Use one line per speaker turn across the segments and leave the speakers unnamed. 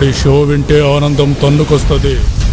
వాడి షో వింటే ఆనందం తన్నుకొస్తుంది.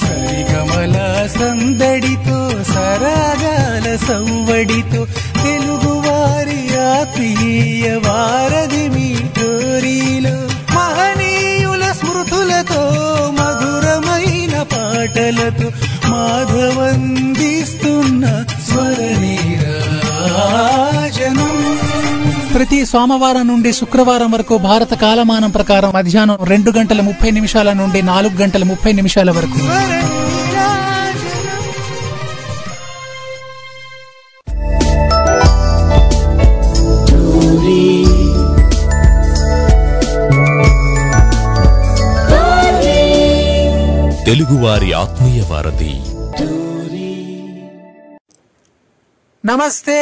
సరిగమల సందడితో సరాగాల సంవడితో తెలుగు వారి ఆత్మీయ వారధి మీ టోరీలో మహనీయుల స్మృతులతో మధురమై పాటలతో మాధవందిస్తున్న స్వర నీరాజనం ప్రతి సోమవారం నుండి శుక్రవారం వరకు భారత కాలమానం ప్రకారం మధ్యాహ్నం రెండు గంటల ముప్పై నిమిషాల నుండి నాలుగు గంటల ముప్పై నిమిషాల వరకు.
తెలుగువారి ఆత్మీయ వారధి.
నమస్తే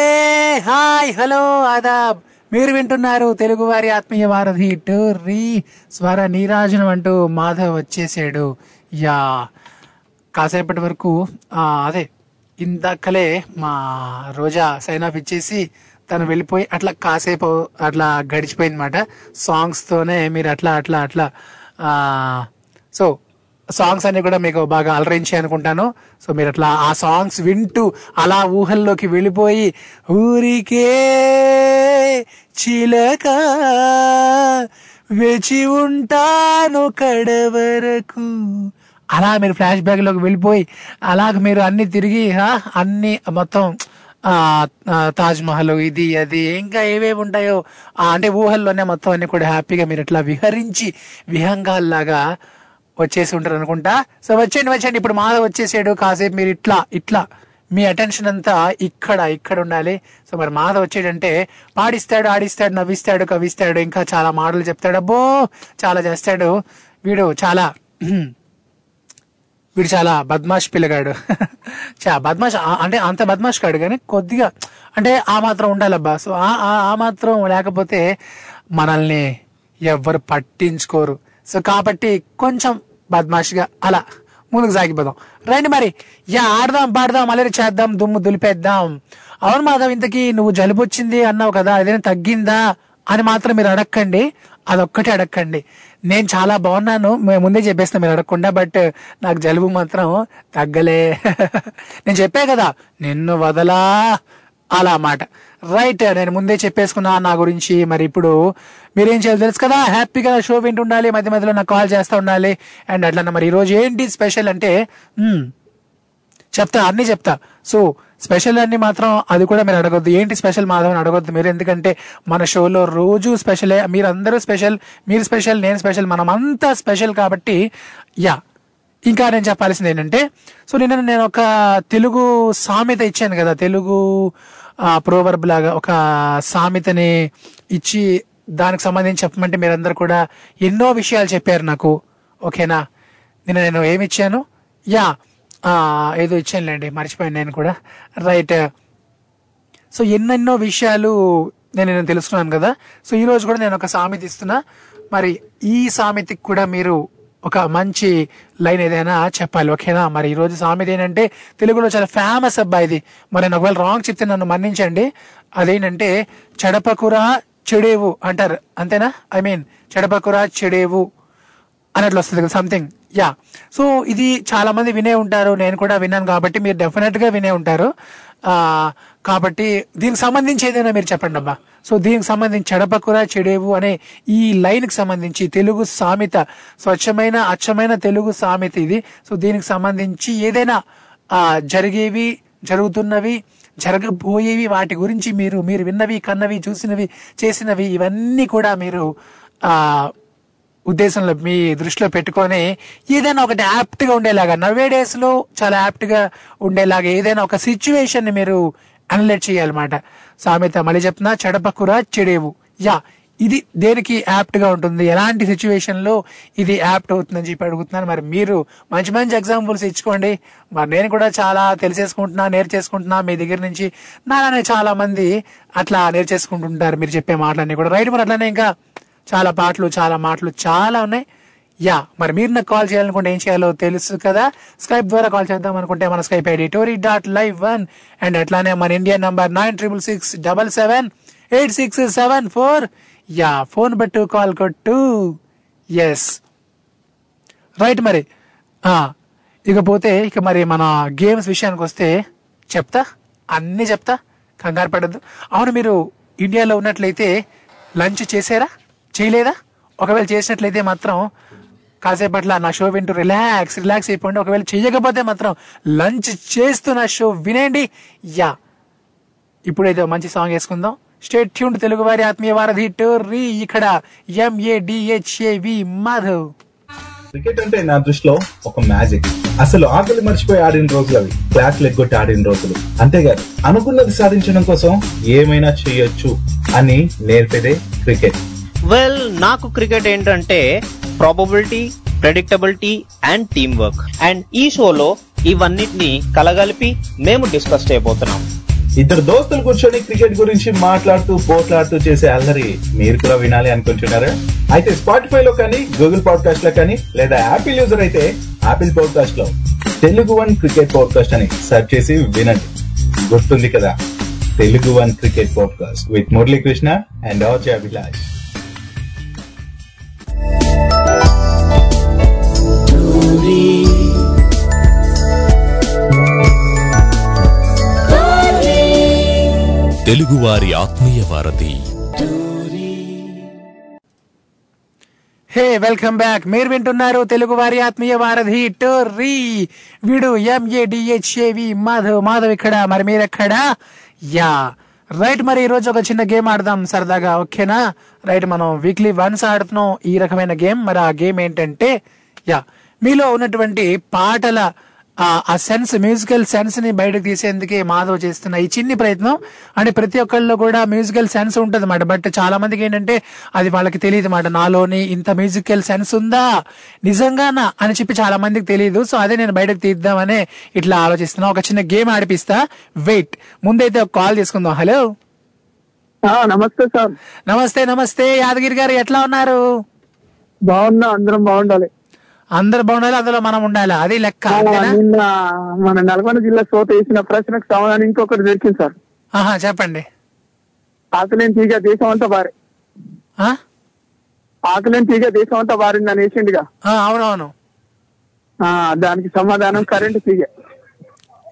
హాయ్ హలో ఆదాబ్. మీరు వింటున్నారు తెలుగువారి ఆత్మీయ వారధి టూర్రీ. స్వర నీరాజనం అంటూ మాధవ్ వచ్చేసాడు. యా కాసేపటి వరకు అదే ఇందాకలే మా రోజా సైన్ ఆఫ్ ఇచ్చేసి తను వెళ్ళిపోయి అట్లా కాసేపు అట్లా గడిచిపోయిందన్నమాట. సాంగ్స్తోనే మీరు అట్లా అట్లా అట్లా సో సాంగ్స్ అన్ని కూడా మీకు బాగా అలరించి అనుకుంటాను. సో మీరు అట్లా ఆ సాంగ్స్ వింటూ అలా ఊహల్లోకి వెళ్ళిపోయి ఊరికే చిలక వేచి ఉంటాను కడవరకు. అలా మీరు ఫ్లాష్ బ్యాక్లోకి వెళ్ళిపోయి అలాగ మీరు అన్ని తిరిగి అన్ని మొత్తం తాజ్ మహల్ ఇది అది ఇంకా ఏవేవి ఉంటాయో అంటే ఊహల్లోనే మొత్తం అన్ని కూడా హ్యాపీగా మీరు ఇట్లా విహరించి విహంగాల్లాగా వచ్చేసి ఉంటారు అనుకుంటా. సో వచ్చేయండి వచ్చేయండి. ఇప్పుడు మాధవ్ వచ్చేసాడు. కాసేపు మీరు ఇట్లా ఇట్లా. మీ అటెన్షన్ అంతా ఇక్కడ ఇక్కడ ఉండాలి. సో మరి మాధవ్ వచ్చాడంటే పాడిస్తాడు ఆడిస్తాడు నవ్విస్తాడు కవిస్తాడు ఇంకా చాలా మాటలు చెప్తాడు. అబ్బో చాలా చేస్తాడు. వీడు చాలా వీడు చాలా బద్మాష్ పిల్లగాడు. చా బద్మాష్ అంటే అంత బద్మాష్ కాడు కానీ కొద్దిగా అంటే ఆ మాత్రం ఉండాలబ్బా. సో ఆ ఆ- ఆ మాత్రం లేకపోతే మనల్ని ఎవ్వరు పట్టించుకోరు. సో కాబట్టి కొంచెం బద్మాష్గా అలా ముందుకు సాగిపోదాం. రండి మరి. యా ఆడదాం పాడదాం అలరి చేద్దాం దుమ్ము దులిపేద్దాం. అవును మాధవ్ ఇంతకీ నువ్వు జలుబు వచ్చింది అన్నావు కదా అదేనా తగ్గిందా అని మాత్రం మీరు అడగండి అదొక్కటే అడగండి నేను చాలా బాగున్నాను మేము ముందే చెప్పేస్తాను మీరు అడగకుండా బట్ నాకు జలుబు మాత్రం తగ్గలే. నేను చెప్పే కదా నిన్ను వదలా. అలా అన్నమాట రైట్ నేను ముందే చెప్పేసుకున్నా నా గురించి. మరి ఇప్పుడు మీరేం చేయాలి తెలుసు కదా? హ్యాపీగా షో వింటూ ఉండాలి మధ్య మధ్యలో నాకు కాల్ చేస్తూ ఉండాలి. అండ్ అట్లా మరి ఈరోజు ఏంటి స్పెషల్ అంటే చెప్తా అన్ని చెప్తా. సో స్పెషల్ అన్ని మాత్రం అది కూడా మీరు అడగొద్దు. ఏంటి స్పెషల్ మాధవ్ అని అడగొద్దు మీరు? ఎందుకంటే మన షోలో రోజు స్పెషలే మీరందరూ స్పెషల్ మీరు స్పెషల్ నేను స్పెషల్ మనం అంతా స్పెషల్ కాబట్టి యా ఇంకా నేను చెప్పాల్సింది ఏంటంటే సో నిన్న నేను ఒక తెలుగు సామెత ఇచ్చాను కదా తెలుగు ప్రోవర్బ్ లాగా ఒక సామెతని ఇచ్చి దానికి సంబంధించి చెప్పమంటే మీరందరూ కూడా ఎన్నో విషయాలు చెప్పారు నాకు. ఓకేనా? నిన్న నేను ఏమి ఇచ్చాను? యా ఏదో ఇచ్చానులేండి మర్చిపోయాను నేను కూడా. రైట్. సో ఎన్నెన్నో విషయాలు నేను నేను తెలుసుకున్నాను కదా సో ఈ రోజు కూడా నేను ఒక సామెత ఇస్తున్నా. మరి ఈ సామెతకి కూడా మీరు ఒక మంచి లైన్ ఏదైనా చెప్పాలి ఓకేనా? మరి ఈరోజు సామెత ఏంటంటే తెలుగులో చాలా ఫేమస్ అబ్బా ఇది. మరి నేను ఒకవేళ రాంగ్ చెప్తే నన్ను మన్నించండి. అదేంటంటే చెడపకురా చెడేవు అంటారు. అంతేనా? ఐ మీన్ చెడపకురా చెడేవు అన్నట్లు వస్తుంది కదా సంథింగ్ యా సో ఇది చాలా మంది వినే ఉంటారు. నేను కూడా విన్నాను కాబట్టి మీరు డెఫినెట్గా వినే ఉంటారు. కాబట్టి దీనికి సంబంధించి ఏదైనా మీరు చెప్పండి అబ్బా. సో దీనికి సంబంధించి చెడపకురా చెడేవు అనే ఈ లైన్కి సంబంధించి తెలుగు సామెత స్వచ్ఛమైన అచ్చమైన తెలుగు సామెత ఇది. సో దీనికి సంబంధించి ఏదైనా ఆ జరిగేవి జరుగుతున్నవి జరగబోయేవి వాటి గురించి మీరు మీరు విన్నవి కన్నవి చూసినవి చేసినవి ఇవన్నీ కూడా మీరు ఆ ఉద్దేశంలో మీ దృష్టిలో పెట్టుకొని ఏదైనా ఒకటి యాప్ట్గా ఉండేలాగా నవ్వే డేస్లో చాలా యాప్ట్గా ఉండేలాగా ఏదైనా ఒక సిచ్యువేషన్ని మీరు అనలైజ్ చేయాలన్నమాట. సామెత మళ్ళీ చెప్తున్నా చెడపకుర చెడేవు. యా ఇది దేనికి యాప్ట్గా ఉంటుంది? ఎలాంటి సిచ్యువేషన్లో ఇది యాప్ట్ అవుతుందని చెప్పి అడుగుతున్నాను మరి మీరు మంచి మంచి ఎగ్జాంపుల్స్ ఇచ్చుకోండి. మరి నేను కూడా చాలా తెలిసేసుకుంటున్నా నేర్చేసుకుంటున్నా. మీ దగ్గర నుంచి నాలానే చాలా మంది అట్లా నేర్చేసుకుంటుంటారు. మీరు చెప్పే మాటలన్నీ కూడా. రైట్ మరి అట్లానే ఇంకా చాలా పాటలు చాలా మాటలు చాలా ఉన్నాయి. యా మరి మీరు నాకు కాల్ చేయాలనుకుంటే ఏం చేయాలో తెలుసు కదా? స్కైప్ ద్వారా కాల్ చేద్దాం అనుకుంటే మన Skype ID Tori dot live one and అట్లానే మన India number nine triple six double seven eight six seven four yeah phone పెట్టు కాల్ కొట్టు. ఎస్ రైట్ మరి. ఇకపోతే ఇక మరి మన గేమ్స్ విషయానికి వస్తే చెప్తా? అన్ని చెప్తా? కంగారు పడద్దు. అవును మీరు ఇండియాలో ఉన్నట్లయితే లంచ్ చేసారా చేయలేదా? ఒకవేళ చేసినట్లయితే మాత్రం కాసేపట్ల నా షో వింటూ రిలాక్స్ రిలాక్స్ అయిపోండి. ఒకవేళ చేయకపోతే మాత్రం లంచ్ చేస్తూ నా షో వినేయండి. యా. ఇప్పుడైతే మంచి సాంగ్ వేసుకుందాం. స్టేట్ ట్యూన్ తెలుగు వారి ఆత్మీయ వారధి టోర్రీ. ఇక్కడ ఎంఏడిహెచ్ఏవి మాధవ్.
క్రికెట్ అంటే నా దృష్టిలో ఒక మ్యాజిక్ అసలు ఆకలి మర్చిపోయి ఆడిన రోజులు అవి. క్లాస్ లెగ్గొట్టి ఆడిన రోజులు. అంతేగాదు అనుకున్నది సాధించడం కోసం ఏమైనా చేయొచ్చు అని నేర్పేదే క్రికెట్
వెల్ నాకు క్రికెట్ ఏంటంటే probability predictability and team work and ఈ షోలో ఇవన్నిటిని కలగలిపి మేము డిస్కస్ చేయబోతున్నాం.
ఇద్దరు దోస్తులు కూర్చొని క్రికెట్ గురించి మాట్లాడుతూ పోట్లాడుతూ చేసే అల్లరి మీరు కూడా వినాలి అనుకుంటున్నారా అయితే స్పాటిఫై లో కానీ గూగుల్ పాడ్కాస్ట్లో కానీ లేదా యాపిల్ యూజర్ అయితే యాపిల్ పాడ్కాస్ట్లో తెలుగు వన్ క్రికెట్ పాడ్కాస్ట్ అని సెర్చ్ చేసి వినండి. గుర్తుంది కదా Telugu one cricket podcast with Muralikrishna and RJ Abhilash.
తెలుగువారి ఆత్మీయ వారధి.
Hey welcome back. మీరు వింటున్నారు తెలుగు వారి ఆత్మీయ వారధి టోర్రీ. వీడు ఎంఏడిహెచ్ఏవి మాధవ్ మాధవ్ ఇక్కడ. మరి మీరెక్కడ? యా. రైట్ మరి ఈ రోజు ఒక చిన్న గేమ్ ఆడదాం సరదాగా ఓకేనా? రైట్ మనం వీక్లీ వన్స్ ఆడుతున్నాం ఈ రకమైన గేమ్. మరి ఆ గేమ్ ఏంటంటే యా మీలో ఉన్నటువంటి పాటల ఆ సెన్స్ మ్యూజికల్ సెన్స్ని బయటకు తీసేందుకే మాధవ్ చేస్తున్న ఈ చిన్ని ప్రయత్నం. అంటే ప్రతి ఒక్కళ్ళలో కూడా మ్యూజికల్ సెన్స్ ఉంటుంది అన్నమాట బట్ చాలా మందికి ఏంటంటే అది వాళ్ళకి తెలియదు అన్నమాట నాలోని ఇంత మ్యూజికల్ సెన్స్ ఉందా? నిజంగానా? అని చెప్పి చాలా మందికి తెలియదు. సో అదే నేను బయటకు తీద్దామనే ఇట్లా ఆలోచిస్తున్నా. ఒక చిన్న గేమ్ ఆడిపిస్తా. వెయిట్ ముందైతే ఒక కాల్ తీసుకుందాం. హలో
నమస్తే సార్.
నమస్తే నమస్తే. యాదగిరి గారు ఎట్లా ఉన్నారు?
బాగున్నా అందరం బాగుండాలి.
అందరు బాగుండాలి అందులో మనం ఉండాలి? అది లెక్క
నిన్న మన నల్గొండ జిల్లా సోత వేసిన ప్రశ్నకు సమాధానం ఇంకొకటి దొరికింది సార్.
ఆహా చెప్పండి.
ఆకలేని తీగ దేశం అంతా బారి.
ఆ?
ఆకలేని తీగ దేశం అంతా బారిందని వేసిండుగా.
ఆ, అవునవును.
దానికి సమాధానం కరెంటు తీగ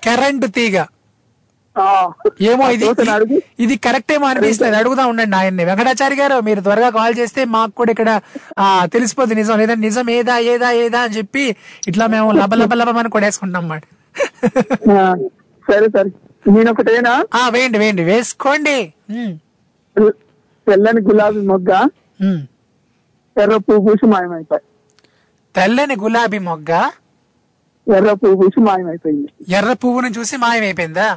కరెంటు తీగ ఏమో ఇది ఇది కరెక్ట్ ఏమో అనిపిస్తుంది. అడుగుదా ఉండండి ఆయన్ని. వెంకటాచారి గారు మీరు త్వరగా కాల్ చేస్తే మాకు కూడా ఇక్కడ ఆ తెలిసిపోతుంది నిజం. లేదా నిజం ఏదా ఏదా ఏదా అని చెప్పి ఇట్లా మేము లబ లబ లబమని కొడేసుకుంటాం అన్నమాట.
సరే సరే. నేను ఒకటేనా?
వేయండి వేయండి. వేసుకోండి.
తెల్లని గులాబీ మొగ్గ. ఎర్ర పువ్వు పూసి మాయమైపోయి.
తెల్లని గులాబీ మొగ్గ
ఎర్ర పువ్వు పూసి మాయమైపోయింది.
ఎర్ర పువ్వును చూసి మాయమైపోయిందా?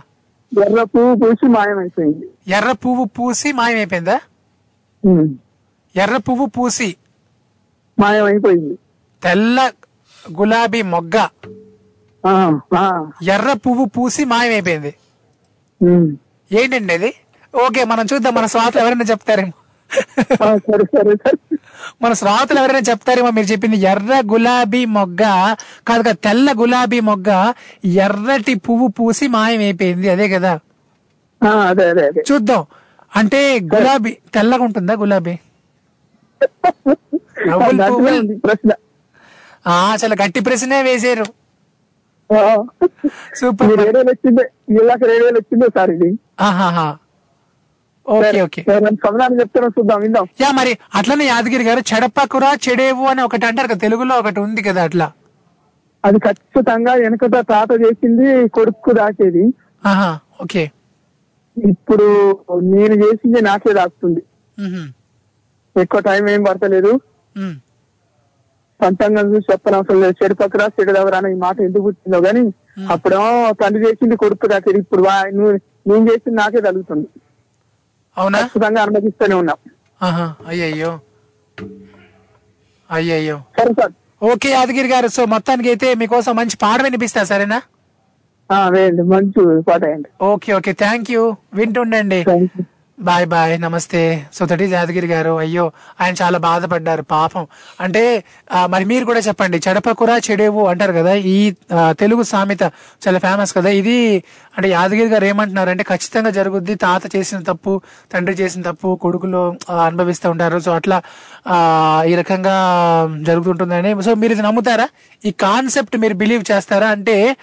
ఎర్ర పువ్వు పూసి మాయమైపోయింది.
ఎర్ర పువ్వు పూసి మాయమైపోయిందా? ఎర్ర పువ్వు పూసి
మాయమైపోయింది.
తెల్ల గులాబీ మొగ్గ ఎర్ర పువ్వు పూసి మాయమైపోయింది. ఏంటండి అది? ఓకే మనం చూద్దాం మన శ్రోతలు ఎవరైనా చెప్తారేమో. మన శ్రోతలు ఎవరైనా చెప్తారేమో మీరు చెప్పింది ఎర్ర గులాబీ మొగ్గ కాదు కదా తెల్ల గులాబీ మొగ్గ ఎర్రటి పువ్వు పూసి మాయమైపోయింది అదే కదా.
ఆ, అదే అదే
చూద్దాం. అంటే గులాబీ తెల్లగా ఉంటుందా గులాబీ?
ప్రశ్న.
ఆ చాలా గట్టి ప్రశ్నే వేసారు. సూపర్.
రేడియోలో వచ్చిందే సార్ ఇది.
ఆహాహా. Okay okay.
చూద్దాం విందాం.
యా మరి అట్లనే యాదగిరి గారు చెడపకుర చెడేవు అని ఒకటి అంటారు కదా తెలుగులో ఒకటి ఉంది కదా అట్లా.
అది ఖచ్చితంగా వెనకట తాత చేసింది కొడుకు దాచేది.
ఓకే.
ఇప్పుడు నేను చేసింది నాకే దాస్తుంది
మ్హూ.
ఎక్కువ టైం ఏం పడతలేదు. సొంతంగా చూసి చెప్పనవసరం లేదు. చెడు పక్కరా చెడు దగ్గర ఈ మాట ఎందుకు పుట్టిందో గానీ అప్పుడేమో తండ్రి చేసింది కొడుకు దాకా ఇప్పుడు నువ్వు నేను చేసింది నాకే తగులుతుంది.
అవునా?
ఖచ్చితంగా అనుమతిస్తూనే ఉన్నాం.
ఆహా, అయ్యయ్యో. అయ్యయ్యో.
సరే సార్.
ఓకే యాదగిరి గారు. సో మొత్తానికి అయితే మీకోసం మంచి పాట వినిపిస్తా సరేనా?
మంచి పాట
okay okay. Thank you. వింటుండండి. Bye bye నమస్తే. సో దట్ యాదగిరి గారు అయ్యో ఆయన చాలా బాధపడ్డారు పాపం. అంటే మరి మీరు కూడా చెప్పండి చడపకురా చెడేవు అంటారు కదా ఈ తెలుగు సామెత చాలా ఫేమస్ కదా ఇది అంటే యాదగిరి గారు ఏమంటున్నారు అంటే ఖచ్చితంగా జరుగుద్ది తాత చేసిన తప్పు తండ్రి చేసిన తప్పు కొడుకులు అనుభవిస్తూ ఉంటారు. సో అట్లా ఈ రకంగా జరుగుతుంటుందని. సో మీరు ఇది నమ్ముతారా? ఈ కాన్సెప్ట్ మీరు బిలీవ్ చేస్తారా? అంటే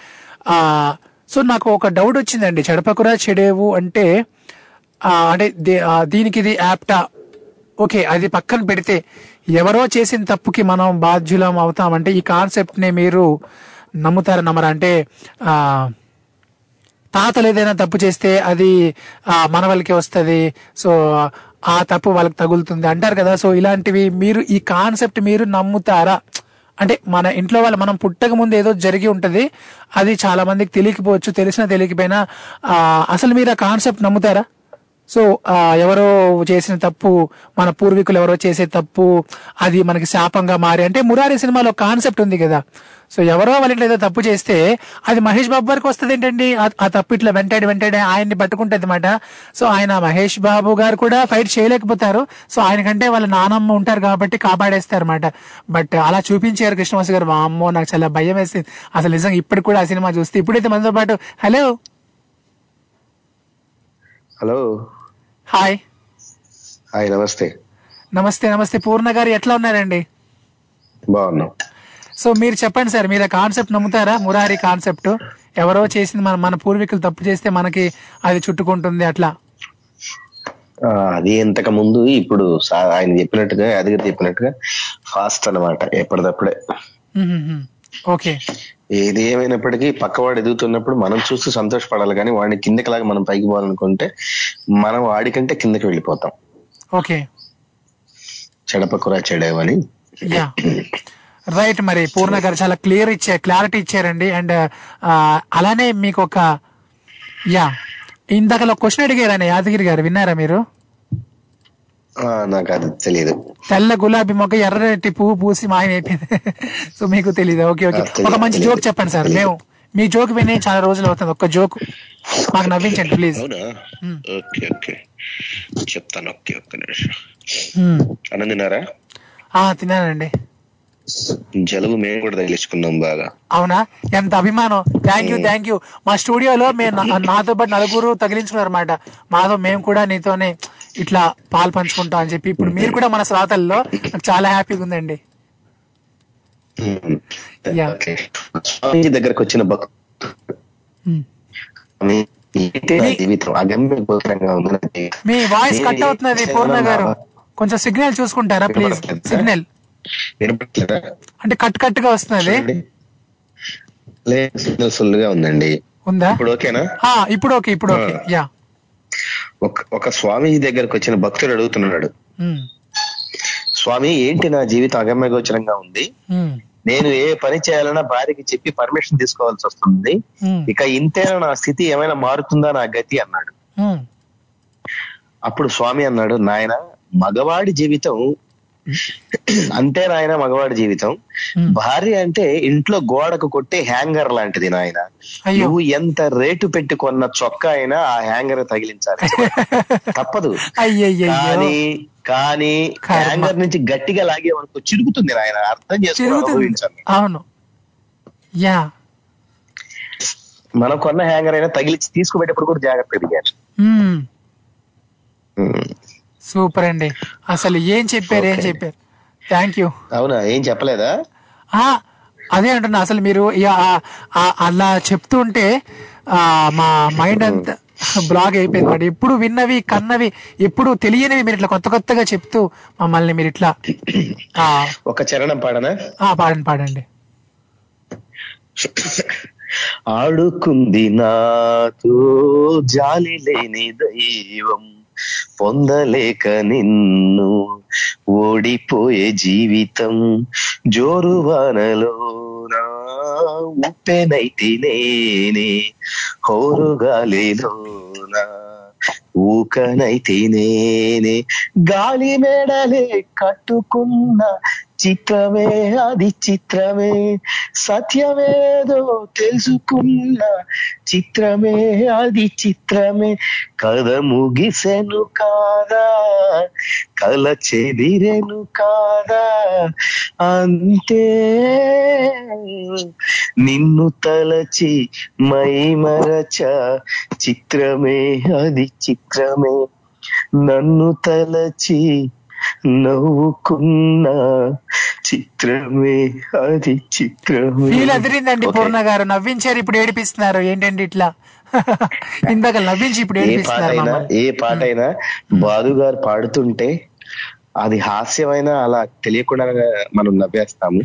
సో నాకు ఒక డౌట్ వచ్చిందండి చడపకురా చెడేవు అంటే అంటే దే- దీనికి ఇది యాప్టా ఓకే అది పక్కన పెడితే ఎవరో చేసిన తప్పుకి మనం బాధ్యులం అవుతామంటే ఈ కాన్సెప్ట్ని మీరు నమ్ముతారా నమ్మరా? అంటే ఆ తాతలు ఏదైనా తప్పు చేస్తే అది ఆ, మన వాళ్ళకి వస్తుంది. సో ఆ తప్పు వాళ్ళకి తగులుతుంది అంటారు కదా. సో ఇలాంటివి మీరు ఈ కాన్సెప్ట్ మీరు నమ్ముతారా? అంటే మన ఇంట్లో వాళ్ళు మనం పుట్టక ముందు ఏదో జరిగి ఉంటది. అది చాలా మందికి తెలియకపోవచ్చు తెలిసినా తెలియకపోయినా ఆ, అసలు మీరు ఆ కాన్సెప్ట్ నమ్ముతారా? సో ఎవరో చేసిన తప్పు మన పూర్వీకులు ఎవరో చేసే తప్పు అది మనకి శాపంగా మారి. అంటే మురారి సినిమాలో కాన్సెప్ట్ ఉంది కదా. సో ఎవరో వాళ్ళ ఏదో తప్పు చేస్తే అది మహేష్ బాబు గారికి వస్తుంది ఏంటండి? ఆ- తప్పు ఇట్లా వెంటాడి వెంటాడి ఆయన్ని పట్టుకుంటుంది అనమాట సో ఆయన మహేష్ బాబు గారు కూడా ఫైట్ చేయలేకపోతారు. సో ఆయన కంటే వాళ్ళ నానమ్మ ఉంటారు కాబట్టి కాపాడేస్తారు అనమాట బట్ అలా చూపించారు కృష్ణవాసు గారు. అమ్మో నాకు చాలా భయం వేసింది. అసలు నిజంగా ఇప్పటికి కూడా ఆ సినిమా చూస్తే. ఇప్పుడైతే మనతో పాటు హలో?
హలో?
హాయ్.
హాయ్ నమస్తే.
నమస్తే నమస్తే. పూర్ణ గారు ఎట్లా ఉన్నారండి?
బాగున్నాం.
సో మీరు చెప్పండి సార్ మీరు కాన్సెప్ట్ నమ్ముతారా? మురారి కాన్సెప్ట్. ఎవరో చేసింది మన మన పూర్వీకులు తప్పు చేస్తే మనకి అది చుట్టుకుంటుంది అట్లా.
అది ఇంతకు ముందు ఇప్పుడు ఆయన చెప్పినట్టుగా అదిగా చెప్పినట్టుగా ఫాస్ట్ అన్నమాట ఎప్పటిదప్పుడే.
ఓకే.
ఏది ఏమైనప్పటికీ పక్కవాడు ఎదుగుతున్నప్పుడు మనం చూస్తూ సంతోషపడాలి కానీ వాడిని కిందకి లాగా మనం పైకి పోవాలనుకుంటే మనం వాడికంటే కిందకి వెళ్ళిపోతాం.
ఓకే.
చెడపకురా చెడేవని
యా. రైట్ మరి పూర్ణ గారు చాలా క్లియర్ ఇచ్చే క్లారిటీ ఇచ్చారండి. అండ్ అలానే మీకు ఒక యా. ఇందాకలో క్వశ్చన్ అడిగారని యాదగిరి గారు విన్నారా మీరు?
నాకు అది తెలియదు
తెల్ల గులాబీ మొక్క ఎర్రటి పువ్వు పూసి మాయమైపోయింది సో మీకు తెలియదు ఓకే ఓకే. ఒక మంచి జోక్ చెప్పండి సార్. మేము మీ జోక్ విని చాలా రోజులు అవుతుంది. ఒక్క జోక్ మాకు నవ్వించండి ప్లీజ్.
Okay okay. చెప్తాను ఓకే ఒక్క నిమిషం. అన్నం తిన్నారా?
ఆ తిన్నానండి.
జలుబు మేము కూడా తగిలించుకున్నాం బాగా.
అవునా? ఎంత అభిమానం. థ్యాంక్ యూ థ్యాంక్ యూ మా స్టూడియోలో మేము నా- నాతో పాటు నలుగురు తగిలించుకున్నారు అనమాట మాతో మేము కూడా నీతోనే ఇట్లా పాలు పంచుకుంటాం అని చెప్పి ఇప్పుడు మీరు కూడా మన శ్రోతల్లో నాకు చాలా హ్యాపీగా ఉందండి.
ఓకే స్వామీజీ దగ్గరకు వచ్చిన ఉంది
మీ వాయిస్ కట్
నేను
అవుతున్నది పూర్ణ గారు? కొంచెం సిగ్నల్ చూసుకుంటారా ప్లీజ్? సిగ్నల్. అంటే కట్ కట్గా వస్తున్నది
సిగ్నల్ ఫుల్గా ఉందండి.
ఉందా?
ఇప్పుడు ఓకేనా?
ఇప్పుడు ఓకే ఇప్పుడు ఓకే. యా
ఒక స్వామీజీ దగ్గరకు వచ్చిన భక్తుడు అడుగుతున్నాడు. స్వామి ఏంటి నా జీవితం అగమ్య గోచరంగా ఉంది. నేను ఏ పని చేయాలన్నా భార్యకి చెప్పి పర్మిషన్ తీసుకోవాల్సి వస్తుంది. ఇక ఇంతేనా నా స్థితి ఏమైనా మారుతుందా నా గతి అన్నాడు. అప్పుడు స్వామి అన్నాడు నాయన మగవాడి జీవితం అంతే నాయన మగవాడి జీవితం. భార్య అంటే ఇంట్లో గోడకు కొట్టే హ్యాంగర్ లాంటిది నాయన. నువ్వు ఎంత రేటు పెట్టి కొన్న చొక్కా అయినా ఆ హ్యాంగర్ తగిలించాలి. తప్పదు. కానీ కానీ. హ్యాంగర్ నుంచి గట్టిగా లాగే వరకు చిరుగుతుంది నాయన. అర్థం
అవును. యా.
మనం కొన్న హ్యాంగర్ అయినా తగిలించి తీసుకుపోయేటప్పుడు కూడా జాగ్రత్త.
సూపర్ అండి. అసలు ఏం చెప్పారు ఏం. చెప్పారు? థ్యాంక్ యూ
అవునా? ఏం చెప్పలేదా?
ఆ, అదే అంటున్నా. అసలు మీరు అలా చెప్తుంటే ఆ, మా మైండ్ అంతా బ్లాగ్ అయిపోయింది మరి ఎప్పుడు విన్నవి కన్నవి ఎప్పుడు తెలియనివి మీరు ఇట్లా కొత్త కొత్తగా చెప్తూ మమ్మల్ని మీరు ఇట్లా ఆ,
ఒక చరణం పాడనా?
పాడండి పాడండి.
ఆడుకుంది నాతో జాలి లేని దైవం. పొందలేక నిన్ను ఓడిపోయే జీవితం జోరువానలోనా ఉప్పెనైతే నేనే హోరుగాలిలోనా నేనే గాలి మెడలే కట్టుకున్న చిత్రమే అది చిత్రమే. సత్యమేదో తెలుసుకున్న చిత్రమే అది చిత్రమే. కథ ముగిసెను కాదా? కల చెదిరెను కాదా? అంతే. నిన్ను తలచి మై మరచ చిత్రమే అది చిత్రమే నన్ను తలచి నవ్వుకున్న చిత్రమే అది చిత్రమే.
ఫీల్ అదిరిందండి. పూర్ణ గారు. నవ్వించారు ఇప్పుడు ఏడిపిస్తున్నారు. ఏంటండి ఇట్లా? ఇందాక నవ్వించి ఇప్పుడు
ఏ పాట
ఏడిపిస్తున్నారు
అయినా ఏ పాట అయినా బాలు గారు పాడుతుంటే అది హాస్యమైనా అలా తెలియకుండా మనం నవ్వేస్తాము.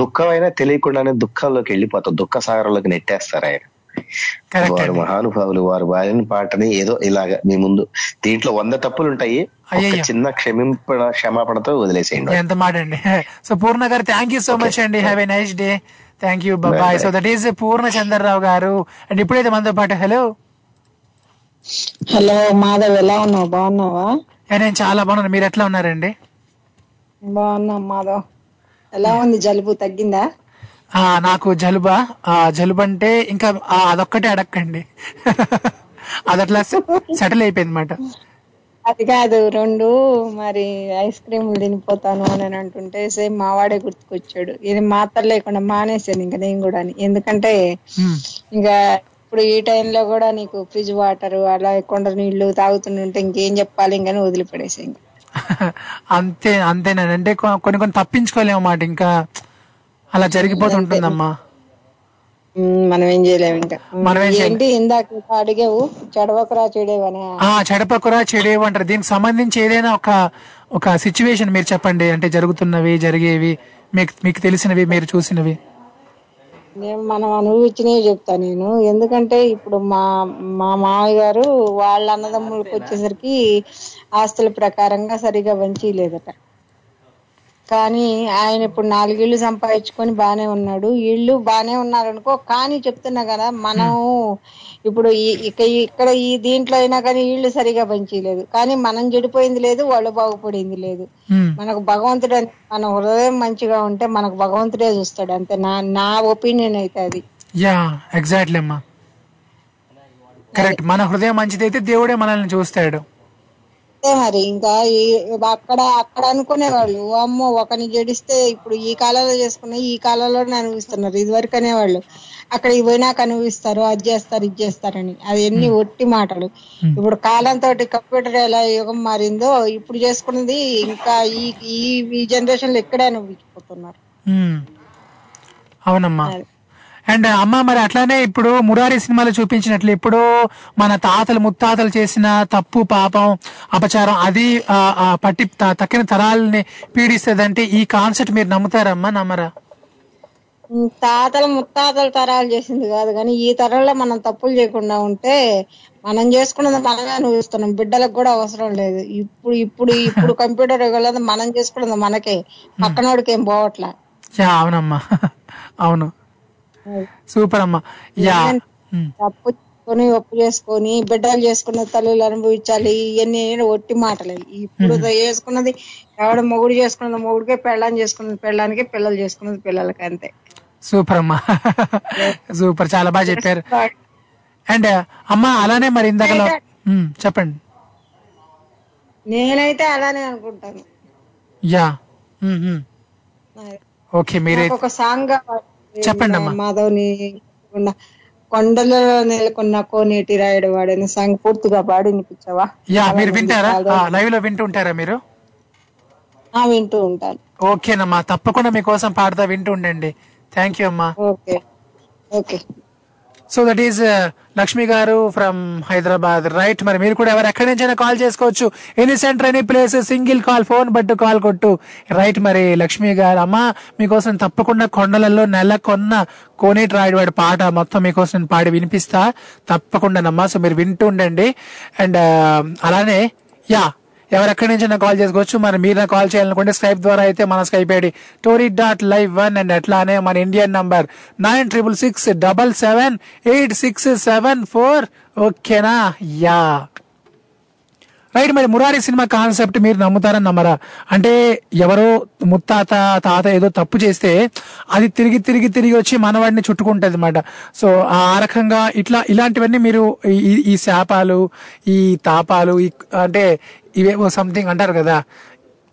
దుఃఖమైనా తెలియకుండానే దుఃఖంలోకి వెళ్ళిపోతాం. దుఃఖ సాగరంలోకి నెట్టేస్తారు ఆయన. వారు మహానుభావులు వారు వారిని పాటని ఏదో ఇలాగా మీ ముందు దీంట్లో వంద తప్పులు ఉంటాయి. చిన్న క్షమింప క్షమాపణతో వదిలేసేయండి.
ఎంత మాట అండి. So Purna garu thank you so much అండి. Have a nice day thank you bye
Bye,
so that is Purna Chandrarao garu. And ఇప్పుడైతే మనతో పాటు హలో
హలో మాధవ్ ఎలా ఉన్నావు? బాగున్నావా?
నేను చాలా బాగున్నాను. మీరు ఎట్లా ఉన్నారండి?
బాగున్నా మాధవ్. ఎలా ఉంది? జలుబు తగ్గిందా?
నాకు జలుబా. ఆ జలుబు అంటే ఇంకా అదొక్కటే అడక్కండి. అది అట్లా సెటిల్ అయిపోయింది అనమాట
అది కాదు రెండు మరి ఐస్ క్రీములు తినిపోతాను అని అంటుంటే సేమ్ మావాడే గుర్తుకొచ్చాడు. ఇది మాత్రం లేకుండా మానేసాను ఇంకా నేను కూడా ఎందుకంటే ఇంకా ఇప్పుడు ఈ టైంలో కూడా నీకు ఫ్రిడ్జ్ వాటర్ అలా కొండ నీళ్ళు తాగుతుంటే ఇంకేం చెప్పాలి? ఇంకని వదిలిపడేసి ఇంకా.
అంతే అంతేనండి. అంటే కొన్ని కొన్ని తప్పించుకోలేము మాట ఇంకా అలా జరిగిపోతుంటుందమ్మా.
మనం ఏం చేయలేము ఇంకా.
మనం.
ఏంటి ఇందాక అడిగావు చెడవకరా చెడేవని
ఆ చెడపకురా చెడేవి అంటారు. దీనికి సంబంధించి ఏదైనా ఒక ఒక సిచ్యువేషన్ మీరు చెప్పండి. అంటే జరుగుతున్నవి జరిగేవి మీకు మీకు తెలిసినవి మీరు చూసినవి.
నేను మనం అనుభవించినవి చెప్తా నేను. ఎందుకంటే ఇప్పుడు మా మా మామయ్య గారు వాళ్ళ అన్నదమ్ములకు వచ్చేసరికి ఆస్తుల ప్రకారంగా సరిగా వంచి లేదట. కానీ ఆయన ఇప్పుడు నాలుగేళ్ళు సంపాదించుకొని బానే ఉన్నాడు. ఇళ్ళు బానే ఉన్నారు అనుకో కానీ చెప్తున్నా కదా మనం ఇప్పుడు ఈ- ఇక ఇక్కడ ఈ దీంట్లో అయినా కానీ ఇళ్ళు సరిగా పంచలేదు కానీ మనం చెడిపోయింది లేదు వాళ్ళు బాగుపడింది లేదు.
ఉమ్,
మనకు భగవంతుడు మన హృదయం మంచిగా ఉంటే మనకు భగవంతుడే చూస్తాడు. అంతే నా నా ఒపీనియన్ అయితే అది.
యా ఎగ్జాక్ట్లీ అమ్మా. కరెక్ట్. మన హృదయం మంచిదైతే దేవుడే మనల్ని చూస్తాడు.
అంతే మరి ఇంకా అక్కడ అక్కడ అనుకునేవాళ్ళు "ఓ అమ్మో ఒకని జడిస్తే ఇప్పుడు ఈ కాలంలో చేసుకున్న ఈ కాలంలోనే అనుభవిస్తున్నారు ఇదివరకు అనేవాళ్ళు. అక్కడికి పోయినాక అనుభవిస్తారు అది చేస్తారు ఇది చేస్తారని. అది ఎన్ని ఒట్టి మాటలు. ఇప్పుడు కాలంతో కంప్యూటర్ ఎలా యుగం మారిందో ఇప్పుడు చేసుకున్నది ఇంకా ఈ ఈ జనరేషన్లో ఇక్కడే అనుభవించిపోతున్నారు
అవునమ్మా. అండ్ అమ్మ మరి అట్లానే ఇప్పుడు మురారి సినిమాలో చూపించినట్లు ఇప్పుడు మన తాతలు ముత్తాతలు చేసిన తప్పు పాపం అపచారం అది పట్టి తక్కిన తరాలని పీడిస్తుందంటే ఈ కాన్సెప్ట్ మీరు నమ్ముతారమ్మా నమ్మరా?
తాతలు ముత్తాతలు తరాలు చేసింది కాదు కానీ ఈ తరంలో మనం తప్పులు చేయకుండా ఉంటే మనం చేసుకున్నది మనమే అనుభవిస్తున్నాం. బిడ్డలకు కూడా అవసరం లేదు. ఇప్పుడు ఇప్పుడు ఇప్పుడు కంప్యూటర్ యుగంలో మనం చేసుకున్నది మనకే. పక్కనోడికి ఏం పోవట్లా?
అవునమ్మా. అవును. సూపర్ అమ్మా యా
తప్పు చేసుకొని ఒప్పు చేసుకొని బిడ్డలు చేసుకున్న తల్లులు అనుభవించాలి ఇవన్నీ ఒట్టి మాటలే ఇప్పుడు చేసుకున్నది ఎవడ మొగుడు చేసుకున్నది మొగుడికే పెళ్ళాన్ని చేసుకున్నది పెళ్ళానికి పిల్లలు చేసుకున్నది పిల్లలకి అంతే.
సూపర్ అమ్మా సూపర్. చాలా బాగా చెప్పారు. అండ్ అమ్మా అలానే మరి ఇందాకలో ఉమ్, చెప్పండి.
నేనైతే అలానే అనుకుంటాను.
యా. ఓకే మీరే
ఒక సాంగ్ కావాలి.
చెప్పండి.
మాధవ్ని కొండలలో నెలకొన్న కోనేటి రాయుడు వాడని సాంగ్ పూర్తిగా పాడి వినిపించవా?
యా మీరు వింటారా? లైవ్లో వింటూ ఉంటారా మీరు?
ఆ, వింటూ ఉంటాను.
ఓకేనమ్మా తప్పకుండా మీకోసం పాడతా వింటూ ఉండండి. థ్యాంక్ యూ అమ్మా.
Okay. Okay.
So that is Lakshmi garu from Hyderabad right మరి మీరు కూడా ఎవరు ఎక్కడి నుంచైనా కాల్ చేసుకోవచ్చు. Any center any place single call phone బట్టు కాల్ కొట్టు. రైట్ మరి లక్ష్మి గారు అమ్మా మీకోసం తప్పకుండా కొండలలో నెల కొన్న కోనేటి రాయుడు పాట మొత్తం మీకోసం నేను పాడి వినిపిస్తా. తప్పకుండా నమ్మా. సో మీరు వింటూ ఉండండి. అండ్ uh, అలానే యా ఎవరెక్కడి నుంచి కాల్ చేసుకోవచ్చు. మరి మీరు నాకు కాల్ చేయాలనుకుంటే స్కైప్ ద్వారా అయితే మన Skype ID tori dot live one and అట్లానే మన Indian number nine triple six double seven eight six seven four ఓకేనా? యా. రైట్ మరి మురారి సినిమా కాన్సెప్ట్ మీరు నమ్ముతారని నమ్మరా? అంటే ఎవరో ముత్తాత తాత ఏదో తప్పు చేస్తే అది తిరిగి తిరిగి తిరిగి వచ్చి మనవాడిని చుట్టుకుంటుంది అనమాట సో ఆ రకంగా ఇట్లా ఇలాంటివన్నీ మీరు ఈ- ఈ- ఈ శాపాలు ఈ తాపాలు ఈ అంటే ఇవేవో సంథింగ్ అంటారు కదా.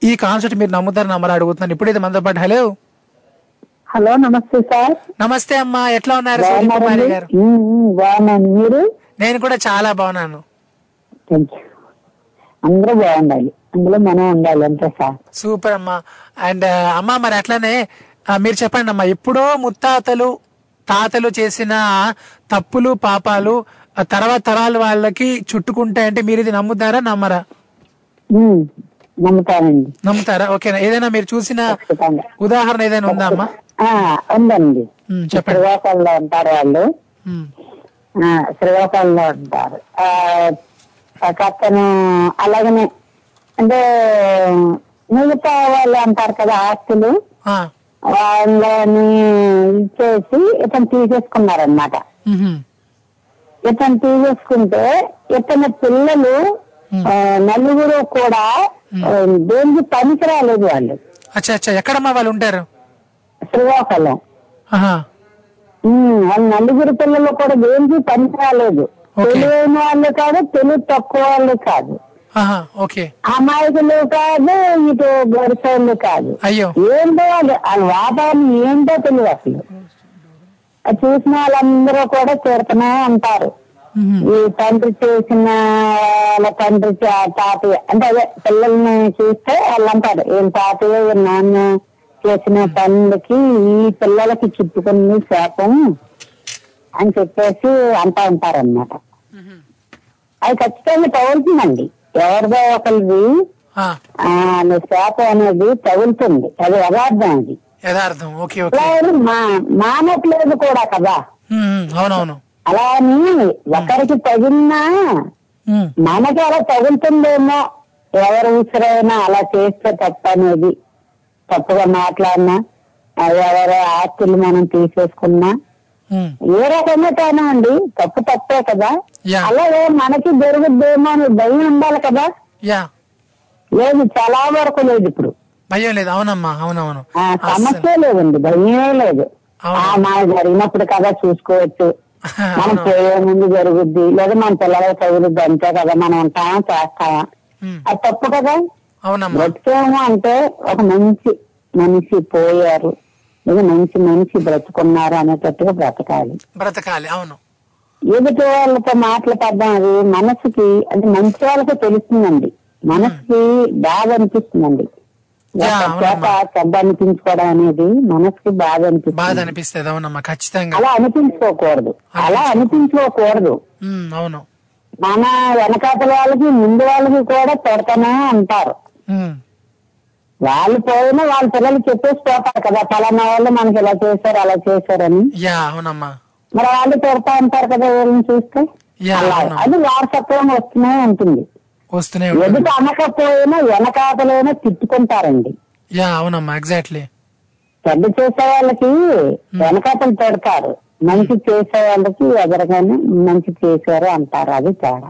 ఈ కాన్సెప్ట్ మీరు నమ్ముతారని నమ్మరా అడుగుతున్నాను. ఇప్పుడైతే మనతో పాటు హలో
హలో నమస్తే సార్.
నమస్తే అమ్మా ఎట్లా ఉన్నారు సూర్యకుమారి గారు?
బాగున్నాను. మీరు?
నేను కూడా చాలా బాగున్నాను.
అందరూ బాగుండాలి. అందులో మనం ఉండాలి అంతే సార్.
సూపర్ అమ్మా. అండ్ అమ్మా మరి అట్లానే మీరు చెప్పండి అమ్మా ఎప్పుడో ముత్తాతలు తాతలు చేసిన తప్పులు పాపాలు తర్వాత తరాల వాళ్ళకి చుట్టుకుంటాయంటే మీరు ఇది నమ్ముతారా నమ్మరా?
నమ్ముతానండి.
నమ్ముతారా? ఓకేనా. ఏదైనా మీరు చూసిన ఉదాహరణ ఏదైనా ఉందా అమ్మా?
ఉందండి. శ్రీకాకుళంలో ఉంటారు వాళ్ళు. శ్రీకాకుళంలో ఉంటారు. అతను అలాగనే అంటే మిగతా వాళ్ళు అంటారు కదా ఆస్తులు. వాళ్ళని ఇచ్చేసి ఇతను తీసేసుకున్నారనమాట ఇతను తీసేసుకుంటే ఇతని పిల్లలు నలుగురు కూడా దేనికి పనికి రాలేదు వాళ్ళు.
అచ్చా అచ్చా ఎక్కడమ్మా వాళ్ళు ఉంటారు?
శ్రీకాకుళం వాళ్ళ నలుగురు పిల్లలు కూడా దేనికి పనికి రాలేదు. తెలివైన వాళ్ళు కాదు తెలివి తక్కువ వాళ్ళు కాదు. అమాయకులు కాదు ఇటు గరిసోళ్ళు కాదు.
అయ్యో.
ఏంటో వాళ్ళు వాతావరణం ఏంటో తెలియదు అసలు. చూసిన వాళ్ళందరూ కూడా చేరుతూనే ఉంటారు
మ్హూ,
ఈ తండ్రి చేసిన వాళ్ళ తండ్రి తాతయ్య అంటే అదే పిల్లల్ని చూస్తే వాళ్ళు అంటారు వీళ్ళ తాతయ్య నాన్న చేసిన పనులకి ఈ పిల్లలకి చుట్టుకుని శాపం అని చెప్పేసి అంటా ఉంటారన్నమాట. అది ఖచ్చితంగా తగులుతుందండి. ఎవరిదో ఒకరిది శాపం అనేది తగులుతుంది. అది యథార్థం అది.
యథార్థం. ఓకే
మానట్లేదు కూడా కదా.
అవునవును.
అలా అని ఒకరికి తగిలినా మనకి అలా తగులుతుందేమో? ఎవరు ఉసిరైనా అలా చేస్తే తప్పు అనేది తప్పుగా మాట్లాడినా ఎవరి ఆస్తులు మనం తీసేసుకున్నా. ఏ రకంగా కానివ్వండి తప్పు తప్పే కదా. అలాగే మనకి జరుగుద్దేమో అని భయం ఉండాలి కదా. లేదు చాలా వరకు లేదు ఇప్పుడు.
భయం లేదు. అవునమ్మా అవునవును.
సమస్య లేదండి భయమే లేదు. మా జరిగినప్పుడు కదా చూసుకోవచ్చు. మనం. పోయే ముందు జరుగుద్ది. లేదా మన పిల్లలకు తగులుద్ది. అంతే కదా మనం ఉంటామా చేస్తామా? అది తప్పు కదా. బ్రతికేమో అంటే ఒక మంచి మనిషి పోయారు. లేదా మంచి మనిషి బ్రతుకున్నారు అనేటట్టుగా బ్రతకాలి.
బ్రతకాలి అవును.
ఎదుటి వాళ్ళతో మాట్లాడతాం అది మనసుకి అది మంచి వాళ్ళకి తెలుస్తుందండి. మనసుకి బాధ అనిపిస్తుందండి. చేత చెడ్డ అనిపించుకోవడం అనేది మనసుకి బాధ
బాధ
అనిపిస్తుంది.
అనిపిస్తుంది అవునమ్మా ఖచ్చితంగా.
అలా అనిపించుకోకూడదు అలా అనిపించుకోకూడదు
అవును.
మన వెనకాతల వాళ్ళకి ముందు వాళ్ళకి కూడా పెడతానే అంటారు.
ఉమ్,
వాళ్ళు పోయినా వాళ్ళ పిల్లలు చెప్పేసి పోతారు కదా పలానా వాళ్ళు మనకి ఇలా చేశారు అలా చేశారని.
యా అవునమ్మా.
మరి వాళ్ళు పెడతా ఉంటారు కదా వీళ్ళని చూస్తే? అది వారసత్వం వస్తూనే ఉంటుంది.
వస్తూనే ఉంటుంది
ఎదుట అనకపోయినా వెనకాతలైనా తిట్టుకుంటారండి.
యా అవునమ్మా ఎగ్జాక్ట్లీ.
చెడ్డ చేసే వాళ్ళకి వెనకాతలు పెడతారు. మంచి చేసే వాళ్ళకి ఎదరగానే మంచి చేశారు అంటారు. అది తేడా.